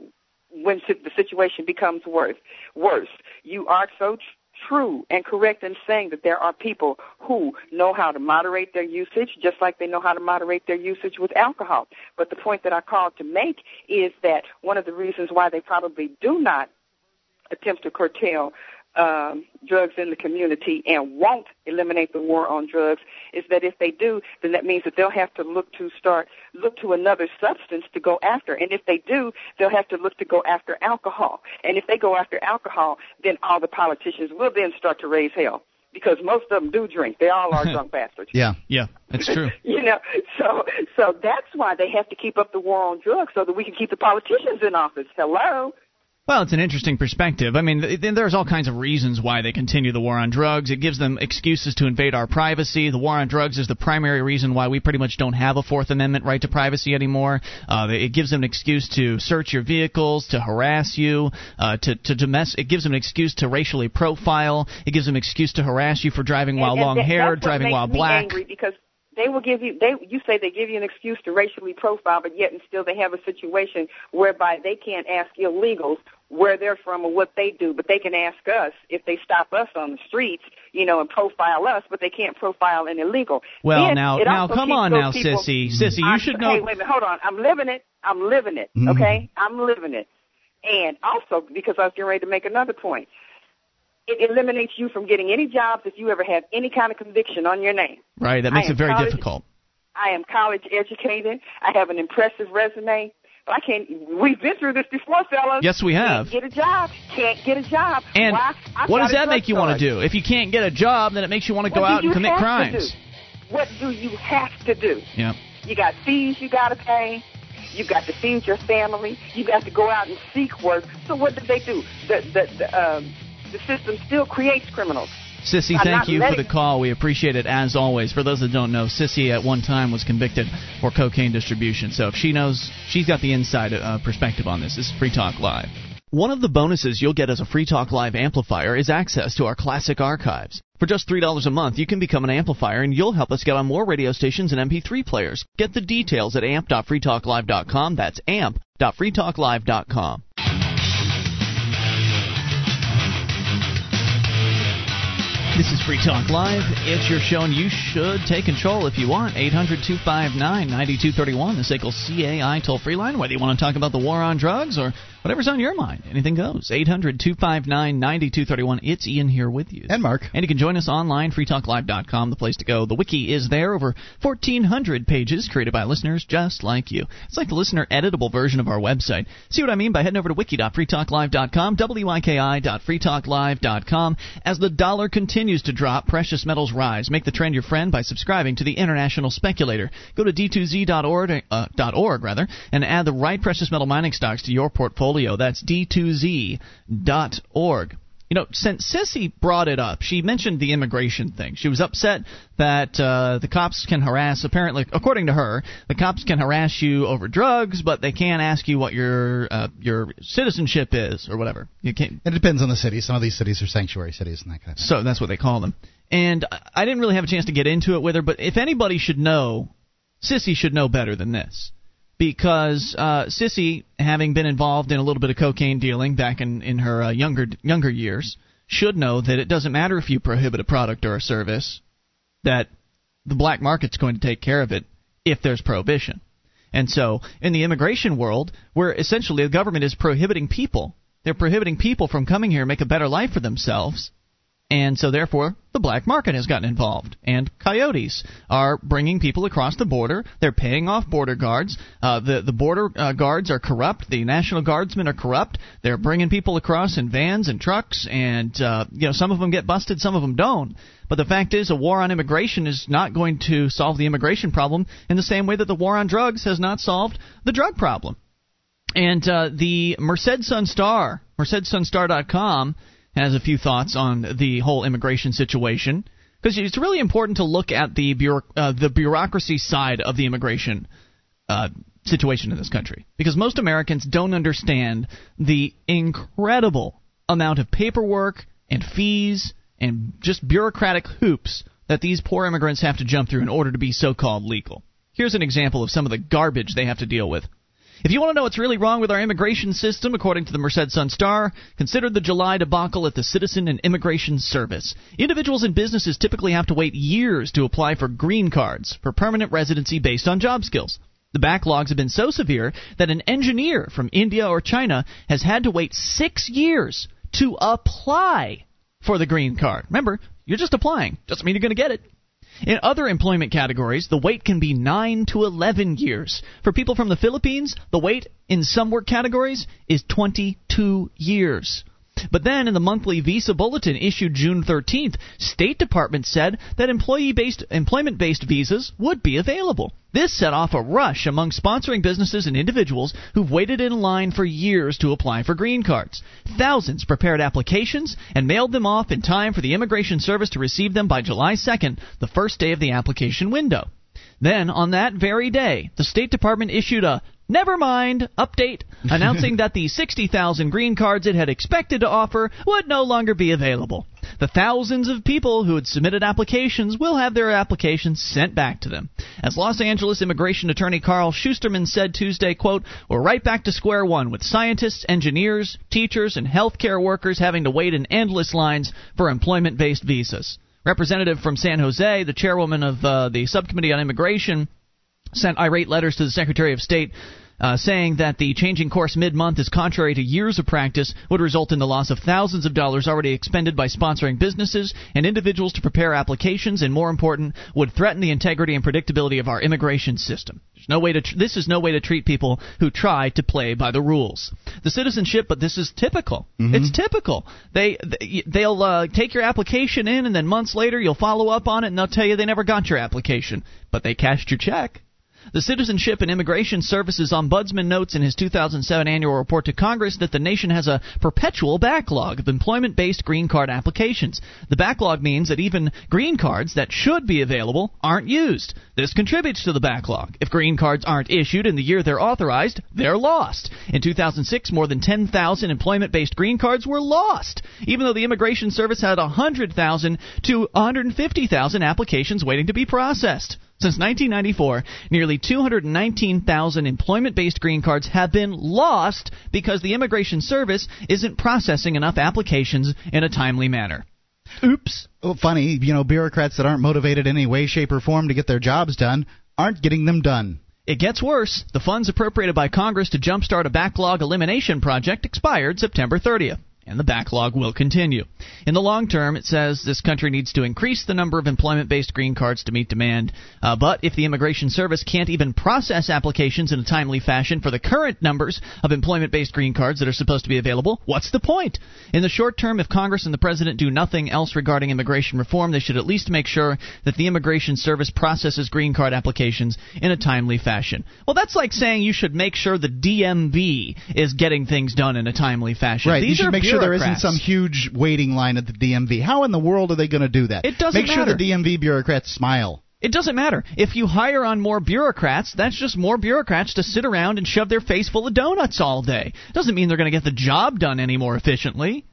when the situation becomes worse. Worse. You are so tr- true and correct in saying that there are people who know how to moderate their usage, just like they know how to moderate their usage with alcohol. But the point that I called to make is that one of the reasons why they probably do not attempt to curtail um, drugs in the community and won't eliminate the war on drugs is that if they do, then that means that they'll have to look to start look to another substance to go after. And if they do, they'll have to look to go after alcohol. And if they go after alcohol, then all the politicians will then start to raise hell because most of them do drink. They all are drunk bastards. Yeah. Yeah, that's true. You know, so so that's why they have to keep up the war on drugs so that we can keep the politicians in office. Hello. Well, it's an interesting perspective. I mean, th- th- there's all kinds of reasons why they continue the war on drugs. It gives them excuses to invade our privacy. The war on drugs is the primary reason why we pretty much don't have a Fourth Amendment right to privacy anymore. Uh, it gives them an excuse to search your vehicles, to harass you, uh, to to domest- It gives them an excuse to racially profile. It gives them an excuse to harass you for driving while And- long haired, driving while black. Angry because they will give you they you say they give you an excuse to racially profile, but yet and still they have a situation whereby they can't ask illegals where they're from or what they do, but they can ask us if they stop us on the streets, you know, and profile us, but they can't profile an illegal. Well, Then now- now, come on now, people- Sissy. Sissy, you I'm- should know- Hey, wait a minute, hold on. I'm living it. I'm living it. Mhm. Okay, I'm living it. And also because I was getting ready to make another point. It eliminates you from getting any jobs if you ever have any kind of conviction on your name. Right, that makes it very of- difficult. I am college educated. I have an impressive resume. But I can't. We've been through this before, fellas. Yes, we have. Can't get a job. Can't get a job. And Why? What does that make you want to do? If you can't get a job, then it makes you want to go What do out and you commit have to crimes. do? What do you have to do? Yeah. You got fees you got to pay. You got to feed your family. You got to go out and seek work. So what did they do? The the the, um, the system still creates criminals. Sissy, I'm thank not you for the call. We appreciate it as always. For those that don't know, Sissy at one time was convicted for cocaine distribution. So if she knows, she's got the inside uh, perspective on this. This is Free Talk Live. One of the bonuses you'll get as a Free Talk Live amplifier is access to our classic archives. For just $3 a month, you can become an amplifier and you'll help us get on more radio stations and MP3 players. Get the details at amp.freetalklive.com. That's amp.freetalklive.com. This is Free Talk Live. It's your show, and you should take control if you want. 800 259 9231, the SACL CAI toll free line. Whether you want to talk about the war on drugs or whatever's on your mind, anything goes. 800 259 9231. It's Ian here with you. And Mark. And you can join us online, freetalklive.com, the place to go. The wiki is there, over 1,400 pages created by listeners just like you. It's like the listener editable version of our website. See what I mean by heading over to wiki.freetalklive.com, wiki.freetalklive.com. As the dollar continues to drop, precious metals rise. Make the trend your friend by subscribing to the International Speculator. Go to d2z.org, uh, dot .org rather, and add the right precious metal mining stocks to your portfolio. That's d2z.org. You know, since Sissy brought it up, she mentioned the immigration thing. She was upset that uh, the cops can harass. Apparently, according to her, the cops can harass you over drugs, but they can't ask you what your uh, your citizenship is or whatever. You can't. It depends on the city. Some of these cities are sanctuary cities and that kind of thing. So that's what they call them. And I didn't really have a chance to get into it with her, but if anybody should know, Sissy should know better than this. Because uh, Sissy, having been involved in a little bit of cocaine dealing back in, in her uh, younger younger years, should know that it doesn't matter if you prohibit a product or a service, that the black market's going to take care of it if there's prohibition. And so, in the immigration world, where essentially the government is prohibiting people, they're prohibiting people from coming here and make a better life for themselves. And so, therefore, the black market has gotten involved. And coyotes are bringing people across the border. They're paying off border guards. Uh, the, the border uh, guards are corrupt. The National Guardsmen are corrupt. They're bringing people across in vans and trucks. And, uh, you know, some of them get busted, some of them don't. But the fact is, a war on immigration is not going to solve the immigration problem in the same way that the war on drugs has not solved the drug problem. And uh, the Merced Sun Star, MercedSunStar.com, has a few thoughts on the whole immigration situation because it's really important to look at the bureau- uh, the bureaucracy side of the immigration uh, situation in this country because most Americans don't understand the incredible amount of paperwork and fees and just bureaucratic hoops that these poor immigrants have to jump through in order to be so-called legal. Here's an example of some of the garbage they have to deal with. If you want to know what's really wrong with our immigration system, according to the Merced Sun Star, consider the July debacle at the Citizen and Immigration Service. Individuals and businesses typically have to wait years to apply for green cards for permanent residency based on job skills. The backlogs have been so severe that an engineer from India or China has had to wait six years to apply for the green card. Remember, you're just applying. Doesn't mean you're going to get it. In other employment categories, the wait can be 9 to 11 years. For people from the Philippines, the wait in some work categories is 22 years. But then in the monthly visa bulletin issued June 13th, State Department said that employee-based employment-based visas would be available. This set off a rush among sponsoring businesses and individuals who've waited in line for years to apply for green cards. Thousands prepared applications and mailed them off in time for the Immigration Service to receive them by July 2nd, the first day of the application window. Then, on that very day, the State Department issued a never mind update announcing that the 60,000 green cards it had expected to offer would no longer be available. The thousands of people who had submitted applications will have their applications sent back to them. As Los Angeles immigration attorney Carl Shusterman said Tuesday, quote, "We're right back to square one with scientists, engineers, teachers, and healthcare workers having to wait in endless lines for employment-based visas." Representative from San Jose, the chairwoman of uh, the subcommittee on immigration, sent irate letters to the Secretary of State uh, saying that the changing course mid month is contrary to years of practice, would result in the loss of thousands of dollars already expended by sponsoring businesses and individuals to prepare applications, and more important, would threaten the integrity and predictability of our immigration system. There's no way to tr- this is no way to treat people who try to play by the rules. The citizenship, but this is typical. Mm-hmm. It's typical. They they- they'll uh, take your application in, and then months later you'll follow up on it, and they'll tell you they never got your application, but they cashed your check. The Citizenship and Immigration Services Ombudsman notes in his 2007 annual report to Congress that the nation has a perpetual backlog of employment based green card applications. The backlog means that even green cards that should be available aren't used. This contributes to the backlog. If green cards aren't issued in the year they're authorized, they're lost. In 2006, more than 10,000 employment based green cards were lost, even though the Immigration Service had 100,000 to 150,000 applications waiting to be processed. Since 1994, nearly 219,000 employment based green cards have been lost because the Immigration Service isn't processing enough applications in a timely manner. Oops. Oh, funny, you know, bureaucrats that aren't motivated in any way, shape, or form to get their jobs done aren't getting them done. It gets worse. The funds appropriated by Congress to jumpstart a backlog elimination project expired September 30th. And the backlog will continue. In the long term, it says this country needs to increase the number of employment based green cards to meet demand. Uh, but if the Immigration Service can't even process applications in a timely fashion for the current numbers of employment based green cards that are supposed to be available, what's the point? In the short term, if Congress and the President do nothing else regarding immigration reform, they should at least make sure that the Immigration Service processes green card applications in a timely fashion. Well, that's like saying you should make sure the DMV is getting things done in a timely fashion. Right. These are sure there isn't some huge waiting line at the DMV. How in the world are they going to do that? It doesn't Make sure matter. the DMV bureaucrats smile. It doesn't matter. If you hire on more bureaucrats, that's just more bureaucrats to sit around and shove their face full of donuts all day. Doesn't mean they're going to get the job done any more efficiently.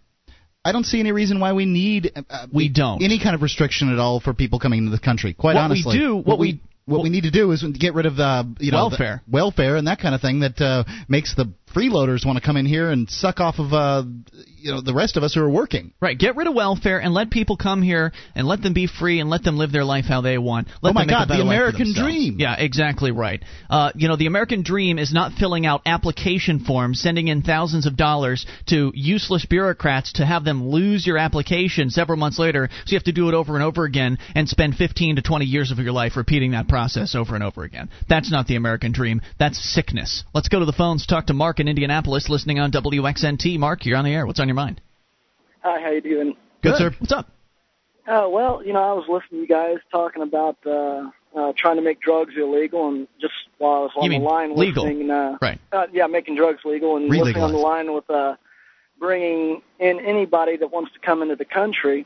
I don't see any reason why we need uh, We don't. any kind of restriction at all for people coming into the country. Quite What we honestly, do- what we- what we need to do is get rid of the you know the Welfare. welfare and that kind of thing that uh, makes the freeloaders want to come in here and suck off of uh, you know the rest of us who are working. Right. Get rid of welfare and let people come here and let them be free and let them live their life how they want. Let Oh my them make a God, the better life for American dream. Yeah, exactly right. Uh, you know, the American dream is not filling out application forms, sending in thousands of dollars to useless bureaucrats to have them lose your application several months later, so you have to do it over and over again and spend 15 to 20 years of your life repeating that process over and over again. That's not the American dream. That's sickness. Let's go to the phones. Talk to Mark in Indianapolis, listening on WXNT. Mark, you're on the air. What's on your mind? Hi, how you doing? Good, sir. What's up? Uh, well, you know, I was listening to you guys talking about uh, uh, trying to make drugs illegal, and just while I was on You the line legal. listening, uh, Right. uh, yeah, making drugs legal, and listening on the line with uh, bringing in anybody that wants to come into the country,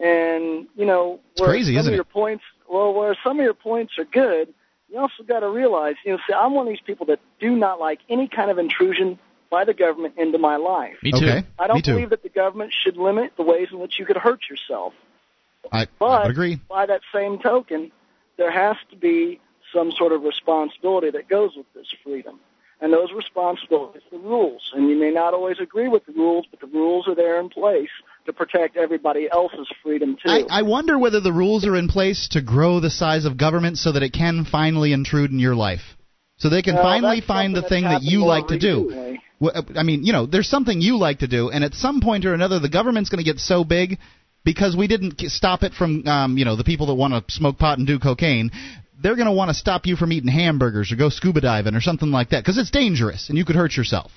and you know, It's where crazy, some isn't of it? your points, well, where some of your points are good, you also got to realize, you know, see, I'm one of these people that do not like any kind of intrusion by the government into my life. Me too. Okay. I don't Me too. believe that the government should limit the ways in which you could hurt yourself. I, But I agree. by that same token, there has to be some sort of responsibility that goes with this freedom. And those responsibilities are the rules. And you may not always agree with the rules, but the rules are there in place to protect everybody else's freedom too. I, I wonder whether the rules are in place to grow the size of government so that it can finally intrude in your life. So they can Well, finally find the thing that you like to do. Well, uh, I mean, you know, there's something you like to do, and at some point or another, the government's going to get so big because we didn't stop it from, um, you know, the people that want to smoke pot and do cocaine. They're going to want to stop you from eating hamburgers or go scuba diving or something like that because it's dangerous and you could hurt yourself.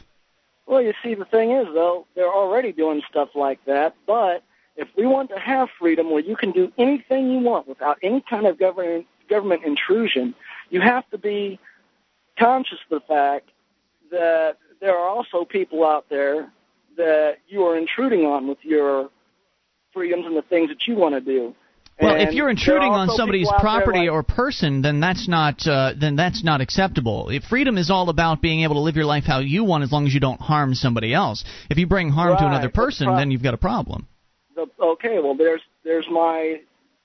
Well, you see, the thing is, though, they're already doing stuff like that. But if we want to have freedom where you can do anything you want without any kind of government government intrusion, you have to be conscious of the fact that there are also people out there that you are intruding on with your freedoms and the things that you want to do. Well, And if you're intruding on somebody's people out there property like- or person, then that's not uh, then that's not acceptable. If freedom is all about being able to live your life how you want, as long as you don't harm somebody else. If you bring harm to another person, pro- then you've got a problem. the, okay, well, there's there's my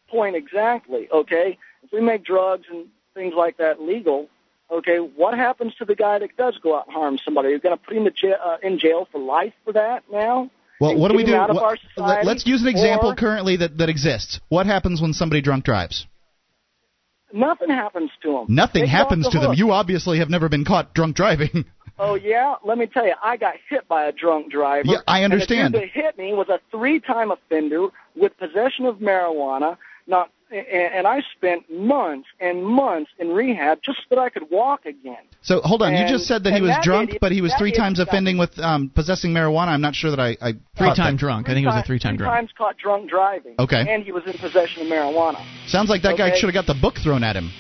point exactly. Okay, if we make drugs and things like that legal, okay, what happens to the guy that does go out and harm somebody? Are you going to put him in jail, uh, in jail for life for that now? Well, what do we do? What- society? let, us use an example currently that, that exists. What happens when somebody drunk drives? nothing happens to them. Nothing They happens the to them. You obviously have never been caught drunk driving. Oh yeah, let me tell you, I got hit by a drunk driver. Yeah, I understand. And the dude that hit me was a three-time offender with possession of marijuana. Not, and, and I spent months and months in rehab just so that I could walk again. So hold on, you just said that he was that drunk, idiot- but he was three times offending with um, possessing marijuana. I'm not sure that I, I Three caught time that. drunk. I think he was a three time Three drunk. times caught drunk driving. Okay. And he was in possession of marijuana. Sounds like that guy should have got the book thrown at him.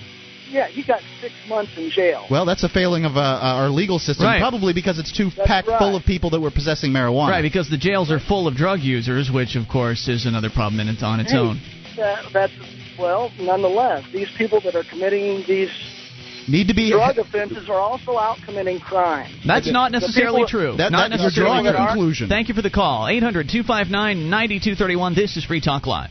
Yeah, he got six months in jail. Well, that's a failing of uh, our legal system, Right. probably because it's too That's packed right. full of people that were possessing marijuana. Right, because the jails are full of drug users, which of course is another problem in its, on its Hey, own. That, that's well, nonetheless, these people that are committing these Need to be drug offenses are also out committing crime. That's not necessarily people- true. That- not that- you're necessarily drawing a conclusion. Thank you for the call. 800 259 9231. This is Free Talk Live.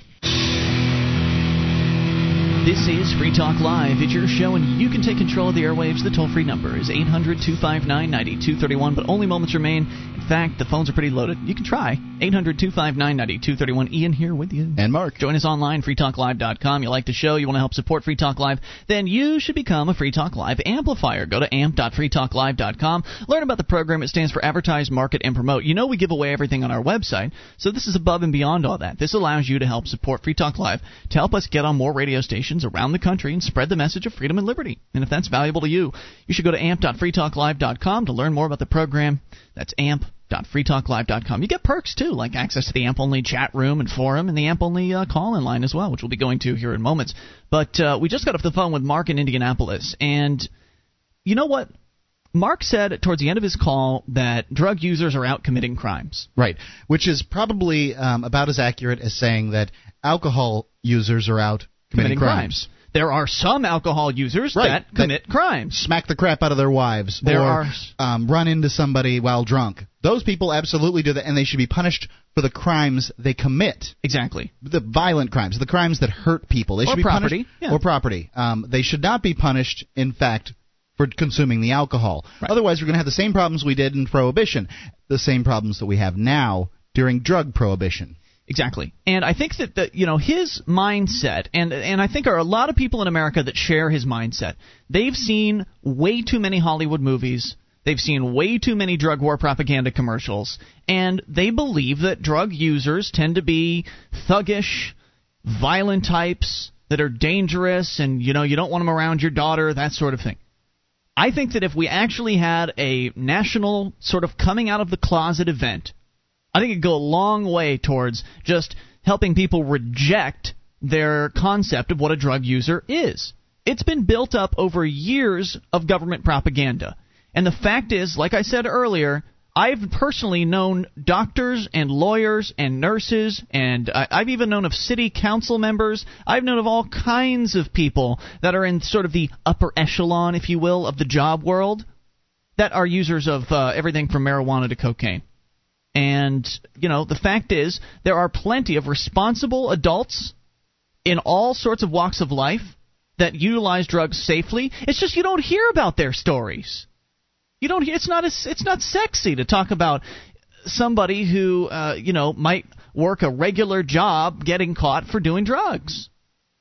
This is Free Talk Live. It's your show, and you can take control of the airwaves. The toll free number is 800 259 9231, but only moments remain. In fact, the phones are pretty loaded. You can try. 800 259 9231. Ian here with you. And Mark. Join us online, freetalklive.com. You like the show, you want to help support Free Talk Live, then you should become a Free Talk Live amplifier. Go to amp.freetalklive.com. Learn about the program. It stands for Advertise, Market, and Promote. You know we give away everything on our website, so this is above and beyond all that. This allows you to help support Free Talk Live, to help us get on more radio stations around the country and spread the message of freedom and liberty. And if that's valuable to you, you should go to amp.freetalklive.com to learn more about the program. That's amp.freetalklive.com. You get perks too, like access to the AMP only chat room and forum and the AMP only uh, call in line as well, which we'll be going to here in moments. But uh, we just got off the phone with Mark in Indianapolis, and you know what? Mark said towards the end of his call that drug users are out committing crimes. Right, which is probably um, about as accurate as saying that alcohol users are out committing, crimes. There are some alcohol users Right, that commit crimes. Smack the crap out of their wives, There or are- um, run into somebody while drunk. Those people absolutely do that, and they should be punished for the crimes they commit. Exactly. The violent crimes, the crimes that hurt people. They Or should be property, punished, yeah. or property. Um, they should not be punished. In fact. For consuming the alcohol. Otherwise, we're going to have the same problems we did in Prohibition, the same problems that we have now during drug prohibition. Exactly. And I think that the, you know his mindset and and I think there are a lot of people in America that share his mindset. They've seen way too many Hollywood movies. They've seen way too many drug war propaganda commercials and they believe that drug users tend to be thuggish, violent types that are dangerous and you know you don't want them around your daughter, that sort of thing. I think that if we actually had a national sort of coming out of the closet event, I think it'd go a long way towards just helping people reject their concept of what a drug user is. It's been built up over years of government propaganda. And the fact is, like I said earlier, I've personally known doctors and lawyers and nurses, and I've even known of city council members. I've known of all kinds of people that are in sort of the upper echelon, if you will, of the job world that are users of uh, everything from marijuana to cocaine. And, you know, the fact is, there are plenty of responsible adults in all sorts of walks of life that utilize drugs safely. It's just you don't hear about their stories. You don't. It's not. As, it's not sexy to talk about somebody who, uh, you know, might work a regular job getting caught for doing drugs.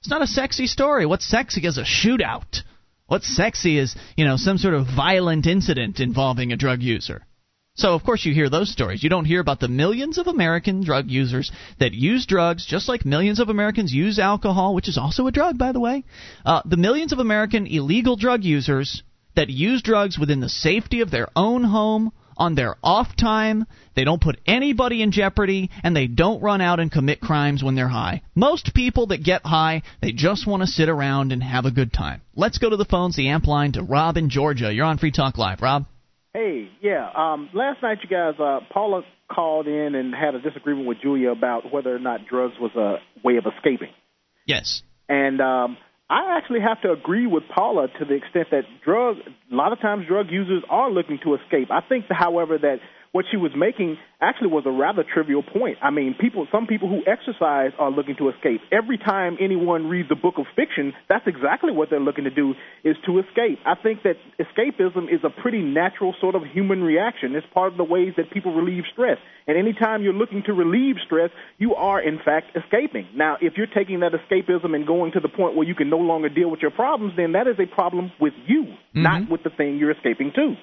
It's not a sexy story. What's sexy is a shootout. What's sexy is, you know, some sort of violent incident involving a drug user. So, of course, you hear those stories. You don't hear about the millions of American drug users that use drugs, just like millions of Americans use alcohol, which is also a drug, by the way. Uh, the millions of American illegal drug users that use drugs within the safety of their own home, on their off time. They don't put anybody in jeopardy, and they don't run out and commit crimes when they're high. Most people that get high, they just want to sit around and have a good time. Let's go to the phones, the amp line, to Rob in Georgia. You're on Free Talk Live. Rob? Hey, yeah. Um, last night, you guys, uh, Paula called in and had a disagreement with Julia about whether or not drugs was a way of escaping. Yes. And um, I actually have to agree with Paula to the extent that drug, a lot of times drug users are looking to escape. I think, however, that what she was making actually was a rather trivial point. I mean, people, some people who exercise are looking to escape. Every time anyone reads a book of fiction, that's exactly what they're looking to do is to escape. I think that escapism is a pretty natural sort of human reaction. It's part of the ways that people relieve stress. And anytime you're looking to relieve stress, you are in fact escaping. Now, if you're taking that escapism and going to the point where you can no longer deal with your problems, then that is a problem with you, mm-hmm. not with the thing you're escaping to.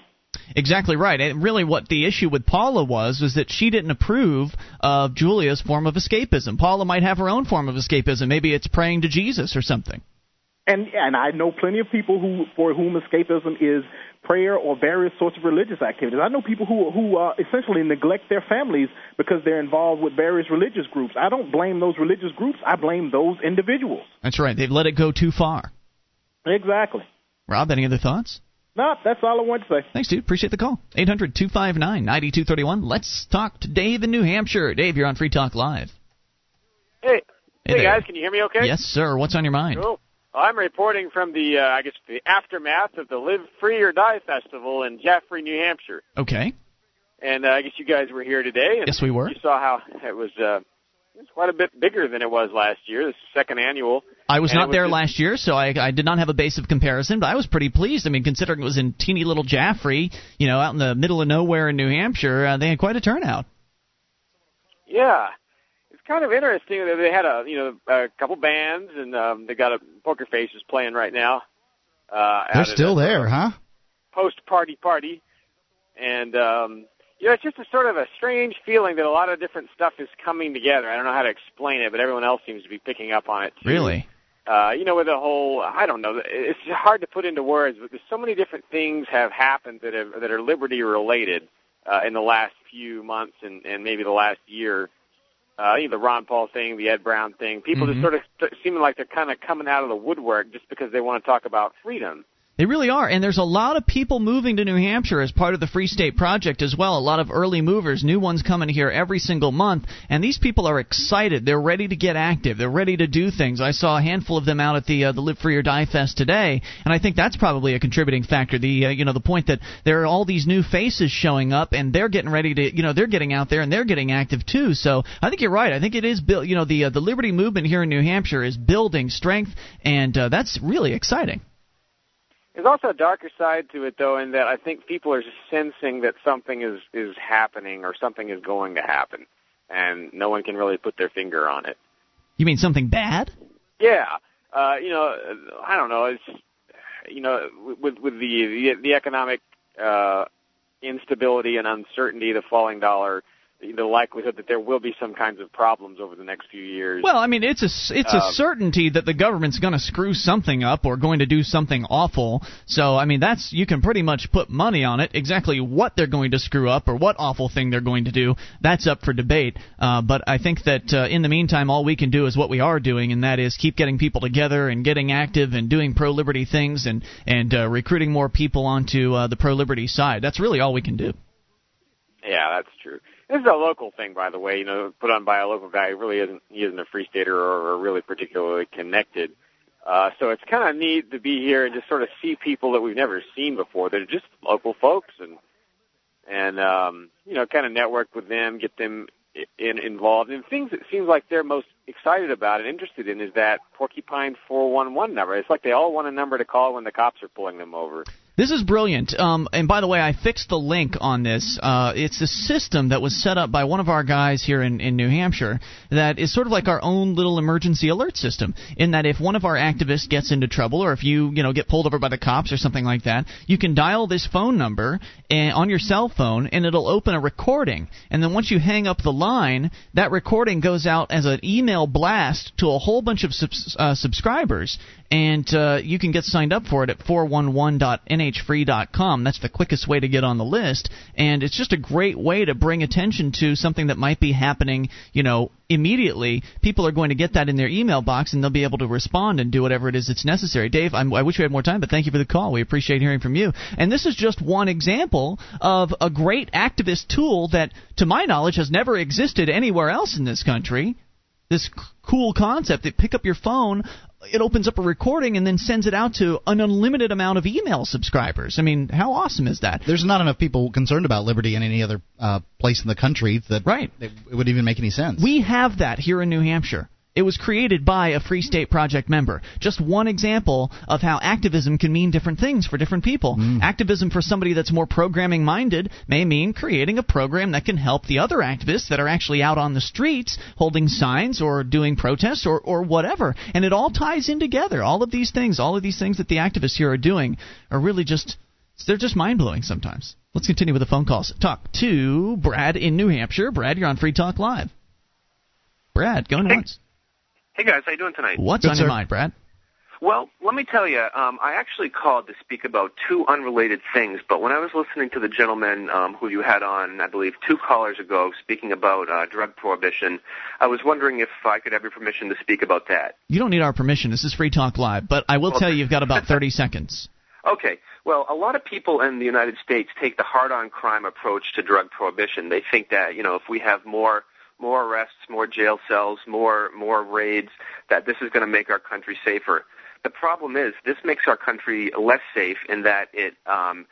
Exactly right. And really, what the issue with Paula was was that she didn't approve of Julia's form of escapism. Paula might have her own form of escapism. Maybe it's praying to Jesus or something. And and I know plenty of people who for whom escapism is prayer or various sorts of religious activities. I know people who who uh, essentially neglect their families because they're involved with various religious groups. I don't blame those religious groups. I blame those individuals. That's right. They've let it go too far. Exactly. Rob, any other thoughts? No, that's all I want to say. Thanks, dude. Appreciate the call. 800 259 9231. Let's talk to Dave in New Hampshire. Dave, you're on Free Talk Live. Hey. Hey, hey guys, can you hear me okay? Yes, sir. What's on your mind? Cool. I'm reporting from the, uh, I guess, the aftermath of the Live Free or Die Festival in Jaffrey, New Hampshire. Okay. And uh, I guess you guys were here today. And yes, we were. You saw how it was, uh, it was quite a bit bigger than it was last year. This second annual. I was not was there just, last year, so I, I did not have a base of comparison, but I was pretty pleased. I mean, considering it was in teeny little Jaffrey, you know, out in the middle of nowhere in New Hampshire, uh, they had quite a turnout. Yeah, it's kind of interesting that they had a you know a couple bands and um, they got a Poker Faces playing right now. Uh, They're still there, huh? Post party party, and um, you know, it's just a sort of a strange feeling that a lot of different stuff is coming together. I don't know how to explain it, but everyone else seems to be picking up on it too. Really? Uh, you know, with the whole, I don't know, it's hard to put into words, but there's so many different things have happened that have, that are liberty related uh, in the last few months and, and maybe the last year. Uh, you know, the Ron Paul thing, the Ed Brown thing. People mm-hmm. just sort of st- seeming like they're kind of coming out of the woodwork just because they want to talk about freedom. They really are, and there's a lot of people moving to New Hampshire as part of the Free State Project as well. A lot of early movers, new ones coming here every single month, and these people are excited. They're ready to get active. They're ready to do things. I saw a handful of them out at the uh, the Live Free or Die Fest today, and I think that's probably a contributing factor. The uh, you know the point that there are all these new faces showing up, and they're getting ready to you know they're getting out there and they're getting active too. So I think you're right. I think it is built. You know the uh, the Liberty movement here in New Hampshire is building strength, and uh, that's really exciting. There's also a darker side to it, though, in that I think people are just sensing that something is is happening or something is going to happen, and no one can really put their finger on it. You mean something bad? Yeah, uh, you know, I don't know. It's you know, with with the the, the economic uh, instability and uncertainty, the falling dollar the likelihood that there will be some kinds of problems over the next few years. Well, I mean, it's a it's a um, certainty that the government's going to screw something up or going to do something awful. So, I mean, that's you can pretty much put money on it. Exactly what they're going to screw up or what awful thing they're going to do, that's up for debate. Uh, but I think that uh, in the meantime, all we can do is what we are doing, and that is keep getting people together and getting active and doing pro liberty things and and uh, recruiting more people onto uh, the pro liberty side. That's really all we can do. Yeah, that's true. This is a local thing, by the way. You know, put on by a local guy. He really isn't. He isn't a free stater or, or really particularly connected. Uh, so it's kind of neat to be here and just sort of see people that we've never seen before. They're just local folks, and and um, you know, kind of network with them, get them in, involved. And things that seems like they're most excited about and interested in is that Porcupine 411 number. It's like they all want a number to call when the cops are pulling them over. This is brilliant. Um, and by the way, I fixed the link on this. Uh, it's a system that was set up by one of our guys here in, in New Hampshire that is sort of like our own little emergency alert system. In that, if one of our activists gets into trouble, or if you you know get pulled over by the cops or something like that, you can dial this phone number and, on your cell phone, and it'll open a recording. And then once you hang up the line, that recording goes out as an email blast to a whole bunch of subs- uh, subscribers, and uh, you can get signed up for it at 411.nhfree.com. That's the quickest way to get on the list, and it's just a great way to bring attention to something that might be happening, you know, immediately. People are going to get that in their email box, and they'll be able to respond and do whatever it is that's necessary. Dave, I'm, I wish we had more time, but thank you for the call. We appreciate hearing from you. And this is just one example of a great activist tool that, to my knowledge, has never existed anywhere else in this country this cool concept that pick up your phone it opens up a recording and then sends it out to an unlimited amount of email subscribers. I mean, how awesome is that? There's not enough people concerned about liberty in any other uh, place in the country that right. it, it would even make any sense. We have that here in New Hampshire. It was created by a Free State Project member. Just one example of how activism can mean different things for different people. Mm. Activism for somebody that's more programming minded may mean creating a program that can help the other activists that are actually out on the streets holding signs or doing protests or, or whatever. And it all ties in together. All of these things, all of these things that the activists here are doing are really just they're just mind blowing sometimes. Let's continue with the phone calls. Talk to Brad in New Hampshire. Brad, you're on Free Talk Live. Brad, going once. Hey guys, how you doing tonight? What's on your mind, Brad? Well, let me tell you, um, I actually called to speak about two unrelated things, but when I was listening to the gentleman um, who you had on, I believe, two callers ago, speaking about uh, drug prohibition, I was wondering if I could have your permission to speak about that. You don't need our permission. This is Free Talk Live, but I will tell you, you've got about 30 seconds. Okay. Well, a lot of people in the United States take the hard-on crime approach to drug prohibition. They think that, you know, if we have more more arrests, more jail cells, more more raids, that this is going to make our country safer. The problem is this makes our country less safe in that it um,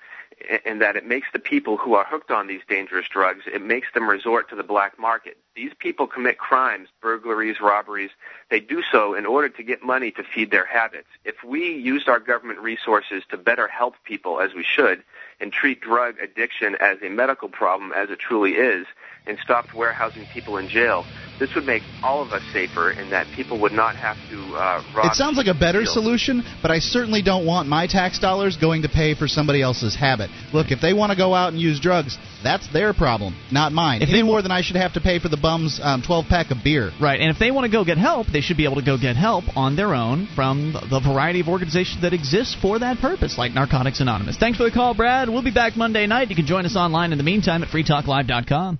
in that it makes the people who are hooked on these dangerous drugs, it makes them resort to the black market. These people commit crimes, burglaries, robberies. They do so in order to get money to feed their habits. If we used our government resources to better help people as we should and treat drug addiction as a medical problem as it truly is and stopped warehousing people in jail, this would make all of us safer in that people would not have to uh, rob. It sounds like a better steal. solution, but I certainly don't want my tax dollars going to pay for somebody else's habit. Look, if they want to go out and use drugs, that's their problem, not mine. If Any they more than I should have to pay for the bum's um, 12 pack of beer. Right, and if they want to go get help, they should be able to go get help on their own from the variety of organizations that exist for that purpose, like Narcotics Anonymous. Thanks for the call, Brad. We'll be back Monday night. You can join us online in the meantime at freetalklive.com.